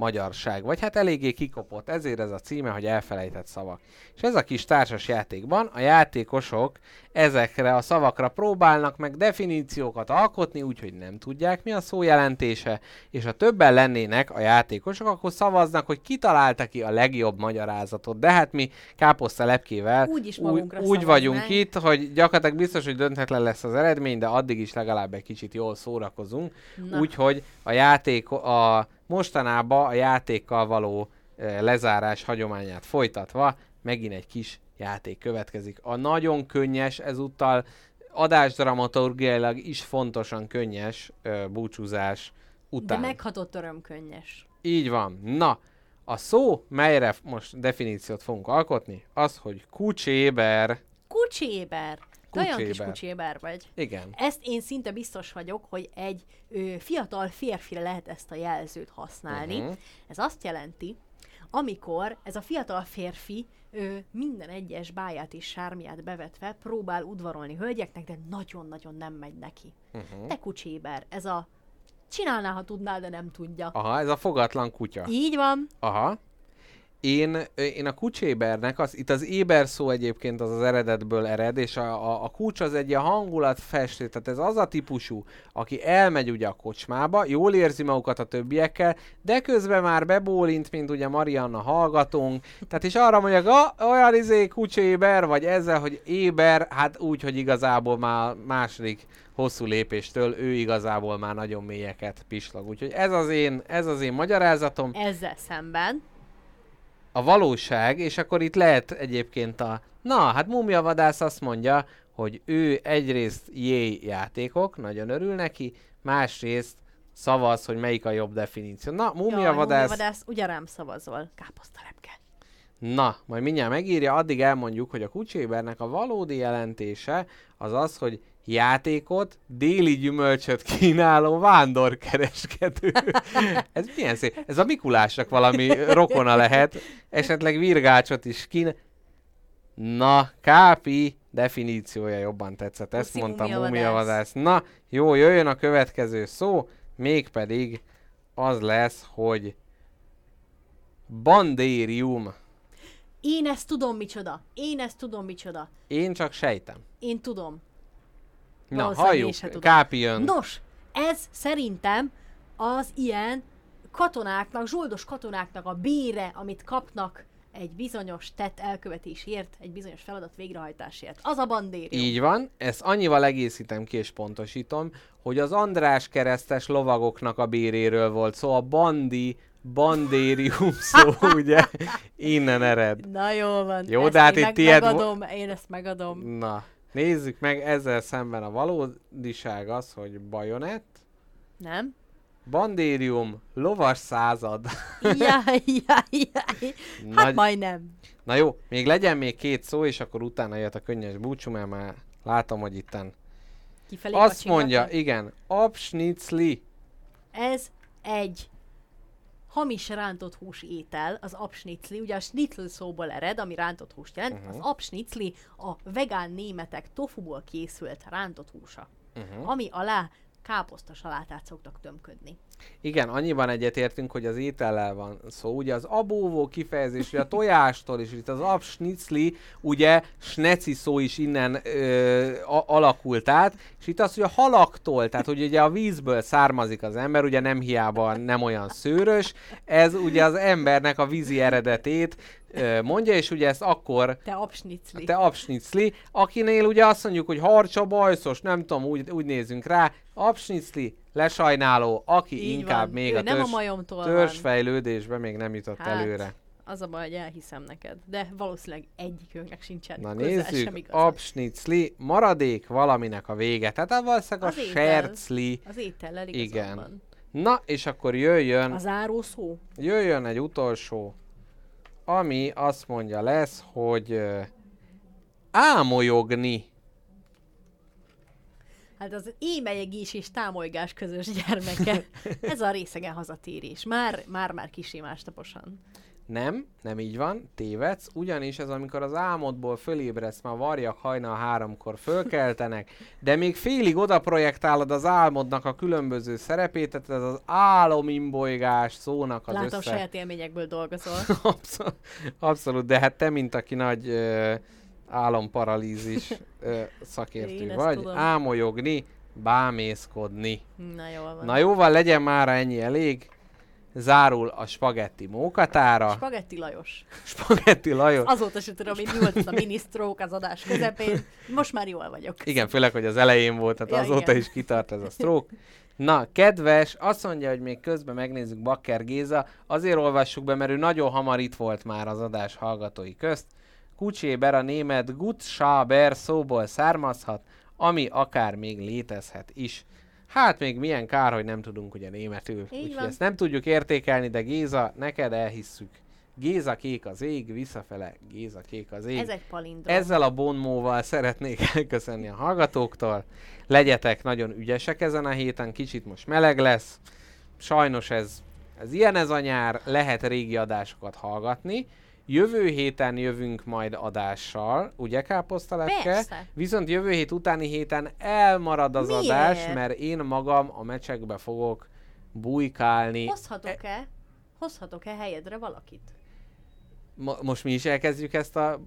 magyarság, vagy hát eléggé kikopott, ezért ez a címe, hogy elfelejtett szavak. És ez a kis társas játékban a játékosok ezekre a szavakra próbálnak meg definíciókat alkotni, úgyhogy nem tudják mi a szó jelentése, és ha többen lennének a játékosok, akkor szavaznak, hogy ki találta ki a legjobb magyarázatot. De hát mi káposzta lepkével úgy, magunkra úgy szavaznánk. vagyunk itt, hogy gyakorlatilag biztos, hogy döntetlen lesz az eredmény, de addig is legalább egy kicsit jól szórakozunk. Úgyhogy a játék, a mostanában a játékkal való lezárás hagyományát folytatva, megint egy kis játék következik. A nagyon könnyes, ezúttal adásdramaturgiailag is fontosan könnyes e, búcsúzás De után. meghatott örömkönnyes. Így van. Na, a szó, melyre most definíciót fogunk alkotni, az, hogy kucséber. Kucséber. Te olyan kis Kucséber. kucséber vagy. Igen. Ezt én szinte biztos vagyok, hogy egy ö, fiatal férfire lehet ezt a jelzőt használni. Uh-huh. Ez azt jelenti, amikor ez a fiatal férfi ö, minden egyes báját és sármiát bevetve próbál udvarolni hölgyeknek, de nagyon-nagyon nem megy neki. Uh-huh. Te kucséber, ez a csinálná, ha tudná, de nem tudja. Aha, ez a fogatlan kutya. Így van. Aha. Én, én a kucsébernek, az, itt az éber szó egyébként az az eredetből ered, és a, a, a kucs az egy ilyen hangulatfestő, tehát ez az a típusú, aki elmegy ugye a kocsmába, jól érzi magukat a többiekkel, de közben már bebólint, mint ugye Marianna hallgatónk, tehát is arra mondják, ah, olyan izé kucséber, vagy ezzel, hogy éber, hát úgy, hogy igazából már második hosszú lépéstől ő igazából már nagyon mélyeket pislog. Úgyhogy ez az én, ez az én magyarázatom Ezzel szemben a valóság, és akkor itt lehet egyébként a... Na, hát Mumia Vadász azt mondja, hogy ő egyrészt jé játékok, nagyon örül neki, másrészt szavaz, hogy melyik a jobb definíció. Na, Mumia Jaj, Vadász... vadász, ugye rám szavazol. Káposztalepke. Na, majd mindjárt megírja, addig elmondjuk, hogy a kucsébernek a valódi jelentése az az, hogy játékot, déli gyümölcsöt kínáló vándorkereskedő. Ez milyen szép. Ez a Mikulásnak valami rokona lehet. Esetleg virgácsot is kínál. Na, Kápi definíciója jobban tetszett. Ezt Puszi mondta múmiavadász. múmiavadász. Na, jó, jöjjön a következő szó, mégpedig az lesz, hogy bandérium. Én ezt tudom micsoda. Én ezt tudom micsoda. Én csak sejtem. Én tudom. Na, halljuk. Kápi jön. Nos, ez szerintem az ilyen katonáknak, zsoldos katonáknak a bére, amit kapnak egy bizonyos tett elkövetésért, egy bizonyos feladat végrehajtásért. Az a bandérium. Így van, ezt annyival egészítem ki és pontosítom, hogy az András keresztes lovagoknak a béréről volt szó, a bandi, bandérium szó, ugye, innen ered. Na jó van. Jó, ezt de hát én itt tiéd megadom, én ezt megadom. Na, nézzük meg ezzel szemben a valódiság az, hogy bajonett, Nem? bandérium, lovas század. Jaj, jaj, jaj. Hát Nagy- majdnem. Na jó, még legyen még két szó, és akkor utána jött a könnyes búcsú, mert már látom, hogy itten. Kifelé Azt mondja, igen, abschnitzli. Ez egy hamis rántott hús étel, az abschnitzli, ugye a schnitzel szóból ered, ami rántott húst jelent, Mhm. uh-huh. az abschnitzli a vegán németek tofuból készült rántott húsa, Mhm. uh-huh. ami alá káposzta salátát szoktak tömködni. Igen, annyiban egyetértünk, hogy az étellel van szó. Ugye az abóvó kifejezés, a tojástól, és itt az abschnitzli, ugye sneci szó is innen ö, a, alakult át, és itt az, hogy a halaktól, tehát hogy ugye a vízből származik az ember, ugye nem hiába nem olyan szőrös, ez ugye az embernek a vízi eredetét mondja, és ugye ezt akkor Te abschnitzli. te abschnitzli, akinél ugye azt mondjuk, hogy harcsa bajszos, nem tudom, úgy, úgy nézünk rá, abschnitzli, lesajnáló, aki Így inkább van. még Ő a nem a törzs, majomtól törzsfejlődésbe még nem jutott Hát, előre. Az a baj, hogy elhiszem neked. De valószínűleg egyikőnknek sincsen Na közel nézzük, sem igaz. abschnitzli, maradék valaminek a vége. Tehát valószínűleg a Az étel. sercli. Az étellel Igen. igazad van. Na, és akkor jöjjön, A záró szó? jöjjön egy utolsó, ami azt mondja lesz, hogy ö, ámolyogni. Hát az émelyegés és támolygás közös gyermeke. Ez a részegen hazatérés. Már, már, már kisé más taposan. Nem, nem így van, tévedsz, ugyanis ez amikor az álmodból fölébredsz, már varjak hajnal háromkor fölkeltenek, de még félig oda projektálod az álmodnak a különböző szerepét, tehát ez az álomimbolygás szónak az Látom, össze... saját élményekből dolgozol. Abszolút, abszolút, de hát te, mint aki nagy ö, álomparalízis ö, Én szakértő ezt vagy, tudom. álmolyogni, bámészkodni. Na jól van. Na jóval legyen már ennyi elég. Zárul a spagetti mókatára. Spagetti Lajos. Spagetti Lajos. Azóta sem tudom, hogy mi volt a minisztrók az adás közepén. Most már jól vagyok. Igen, főleg, hogy az elején volt, tehát Ja, azóta igen. is kitart ez a stroke. Na, kedves, azt mondja, hogy még közben megnézzük Bakker Géza. Azért olvassuk be, mert ő nagyon hamar itt volt már az adás hallgatói közt. Kucséber a német Gut Schaber szóból származhat, ami akár még létezhet is. Hát még milyen kár, hogy nem tudunk ugye németül. Úgyhogy van. ezt nem tudjuk értékelni, de Géza, neked elhisszük. Géza kék az ég, visszafele Géza kék az ég. Ez egy palindrom. Ezzel a bonmóval szeretnék elköszönni a hallgatóktól. Legyetek nagyon ügyesek ezen a héten, kicsit most meleg lesz. Sajnos ez, ez ilyen ez a nyár, lehet régi adásokat hallgatni. Jövő héten jövünk majd adással, ugye káposztalepke? Persze. Viszont jövő hét utáni héten elmarad az Miért? adás, mert én magam a mecsekbe fogok bujkálni. Hozhatok-e? Hozhatok-e helyedre valakit? Mo- most mi is elkezdjük ezt a...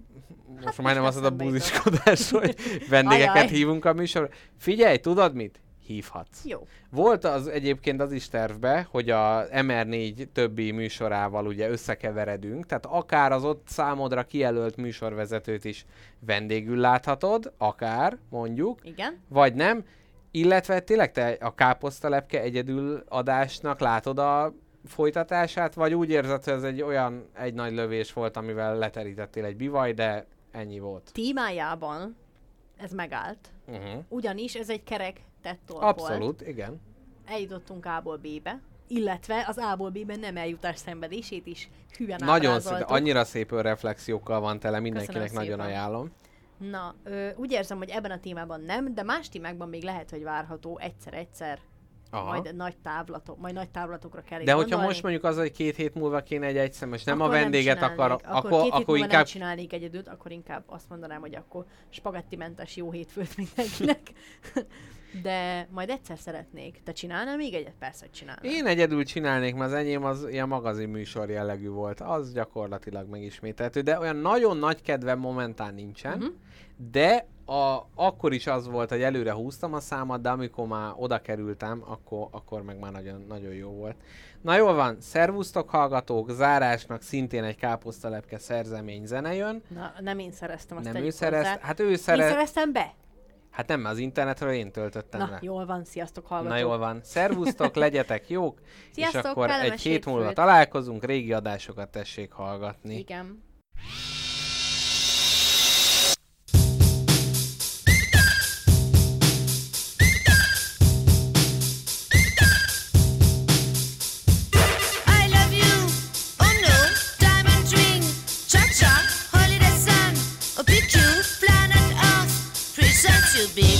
Most Hát majdnem azt a eszembe búziskodást, hogy vendégeket Ajaj. hívunk a műsorra. Figyelj, tudod mit? Hívhatsz. Jó. Volt az egyébként az is tervbe, hogy a MR4 többi műsorával ugye összekeveredünk, tehát akár az ott számodra kijelölt műsorvezetőt is vendégül láthatod, akár mondjuk, Igen. vagy nem, illetve tényleg te a káposztalepke egyedül adásnak látod a folytatását, vagy úgy érzed, hogy ez egy olyan egy nagy lövés volt, amivel leterítettél egy bivaj, de ennyi volt. Tímájában ez megállt. Uh-huh. Ugyanis ez egy kerek tettól volt. Abszolút, igen. Eljutottunk A-ból B-be, illetve az A-ból B-ben nem eljutás szenvedését is hülyen Nagyon szép, annyira szép reflexiókkal van tele, mindenkinek Köszönöm nagyon szépen. ajánlom. Na, ö, úgy érzem, hogy ebben a témában nem, de más témákban még lehet, hogy várható egyszer-egyszer, Aha. majd nagy távlatok, majd nagy távlatokra kell De hogyha gondolni. most mondjuk az, hogy két hét múlva kéne egy egyszemes, nem Akkor a vendéget csinálnék. akar, akkor, akkor, két hét akkor múlva inkább nem csinálnék egyedült, akkor inkább azt mondanám, hogy akkor spagettimentes jó hétfőt mindenkinek. De majd egyszer szeretnék. Te csinálnál még egyet? Persze, hogy csinálnál. Én egyedül csinálnék, mert az enyém az ilyen magazin műsor jellegű volt. Az gyakorlatilag megismételhető, de olyan nagyon nagy kedvem momentán nincsen. Uh-huh. De a, akkor is az volt, hogy előre húztam a számat, de amikor már oda kerültem, akkor, akkor meg már nagyon, nagyon jó volt. Na jól van, szervusztok hallgatók, zárásnak szintén egy káposztalepke szerzemény zene jön. Na, nem én szereztem, azt Nem ő tegyük szerez, hozzá. hát ő Én szerez, szereztem be? Hát nem, az internetről én töltöttem Na, le. jól van, sziasztok hallgatók. Na jól van. Szervusztok, legyetek jók, és Sziasztok, akkor egy hét múlva találkozunk, régi adásokat tessék hallgatni. Igen. to be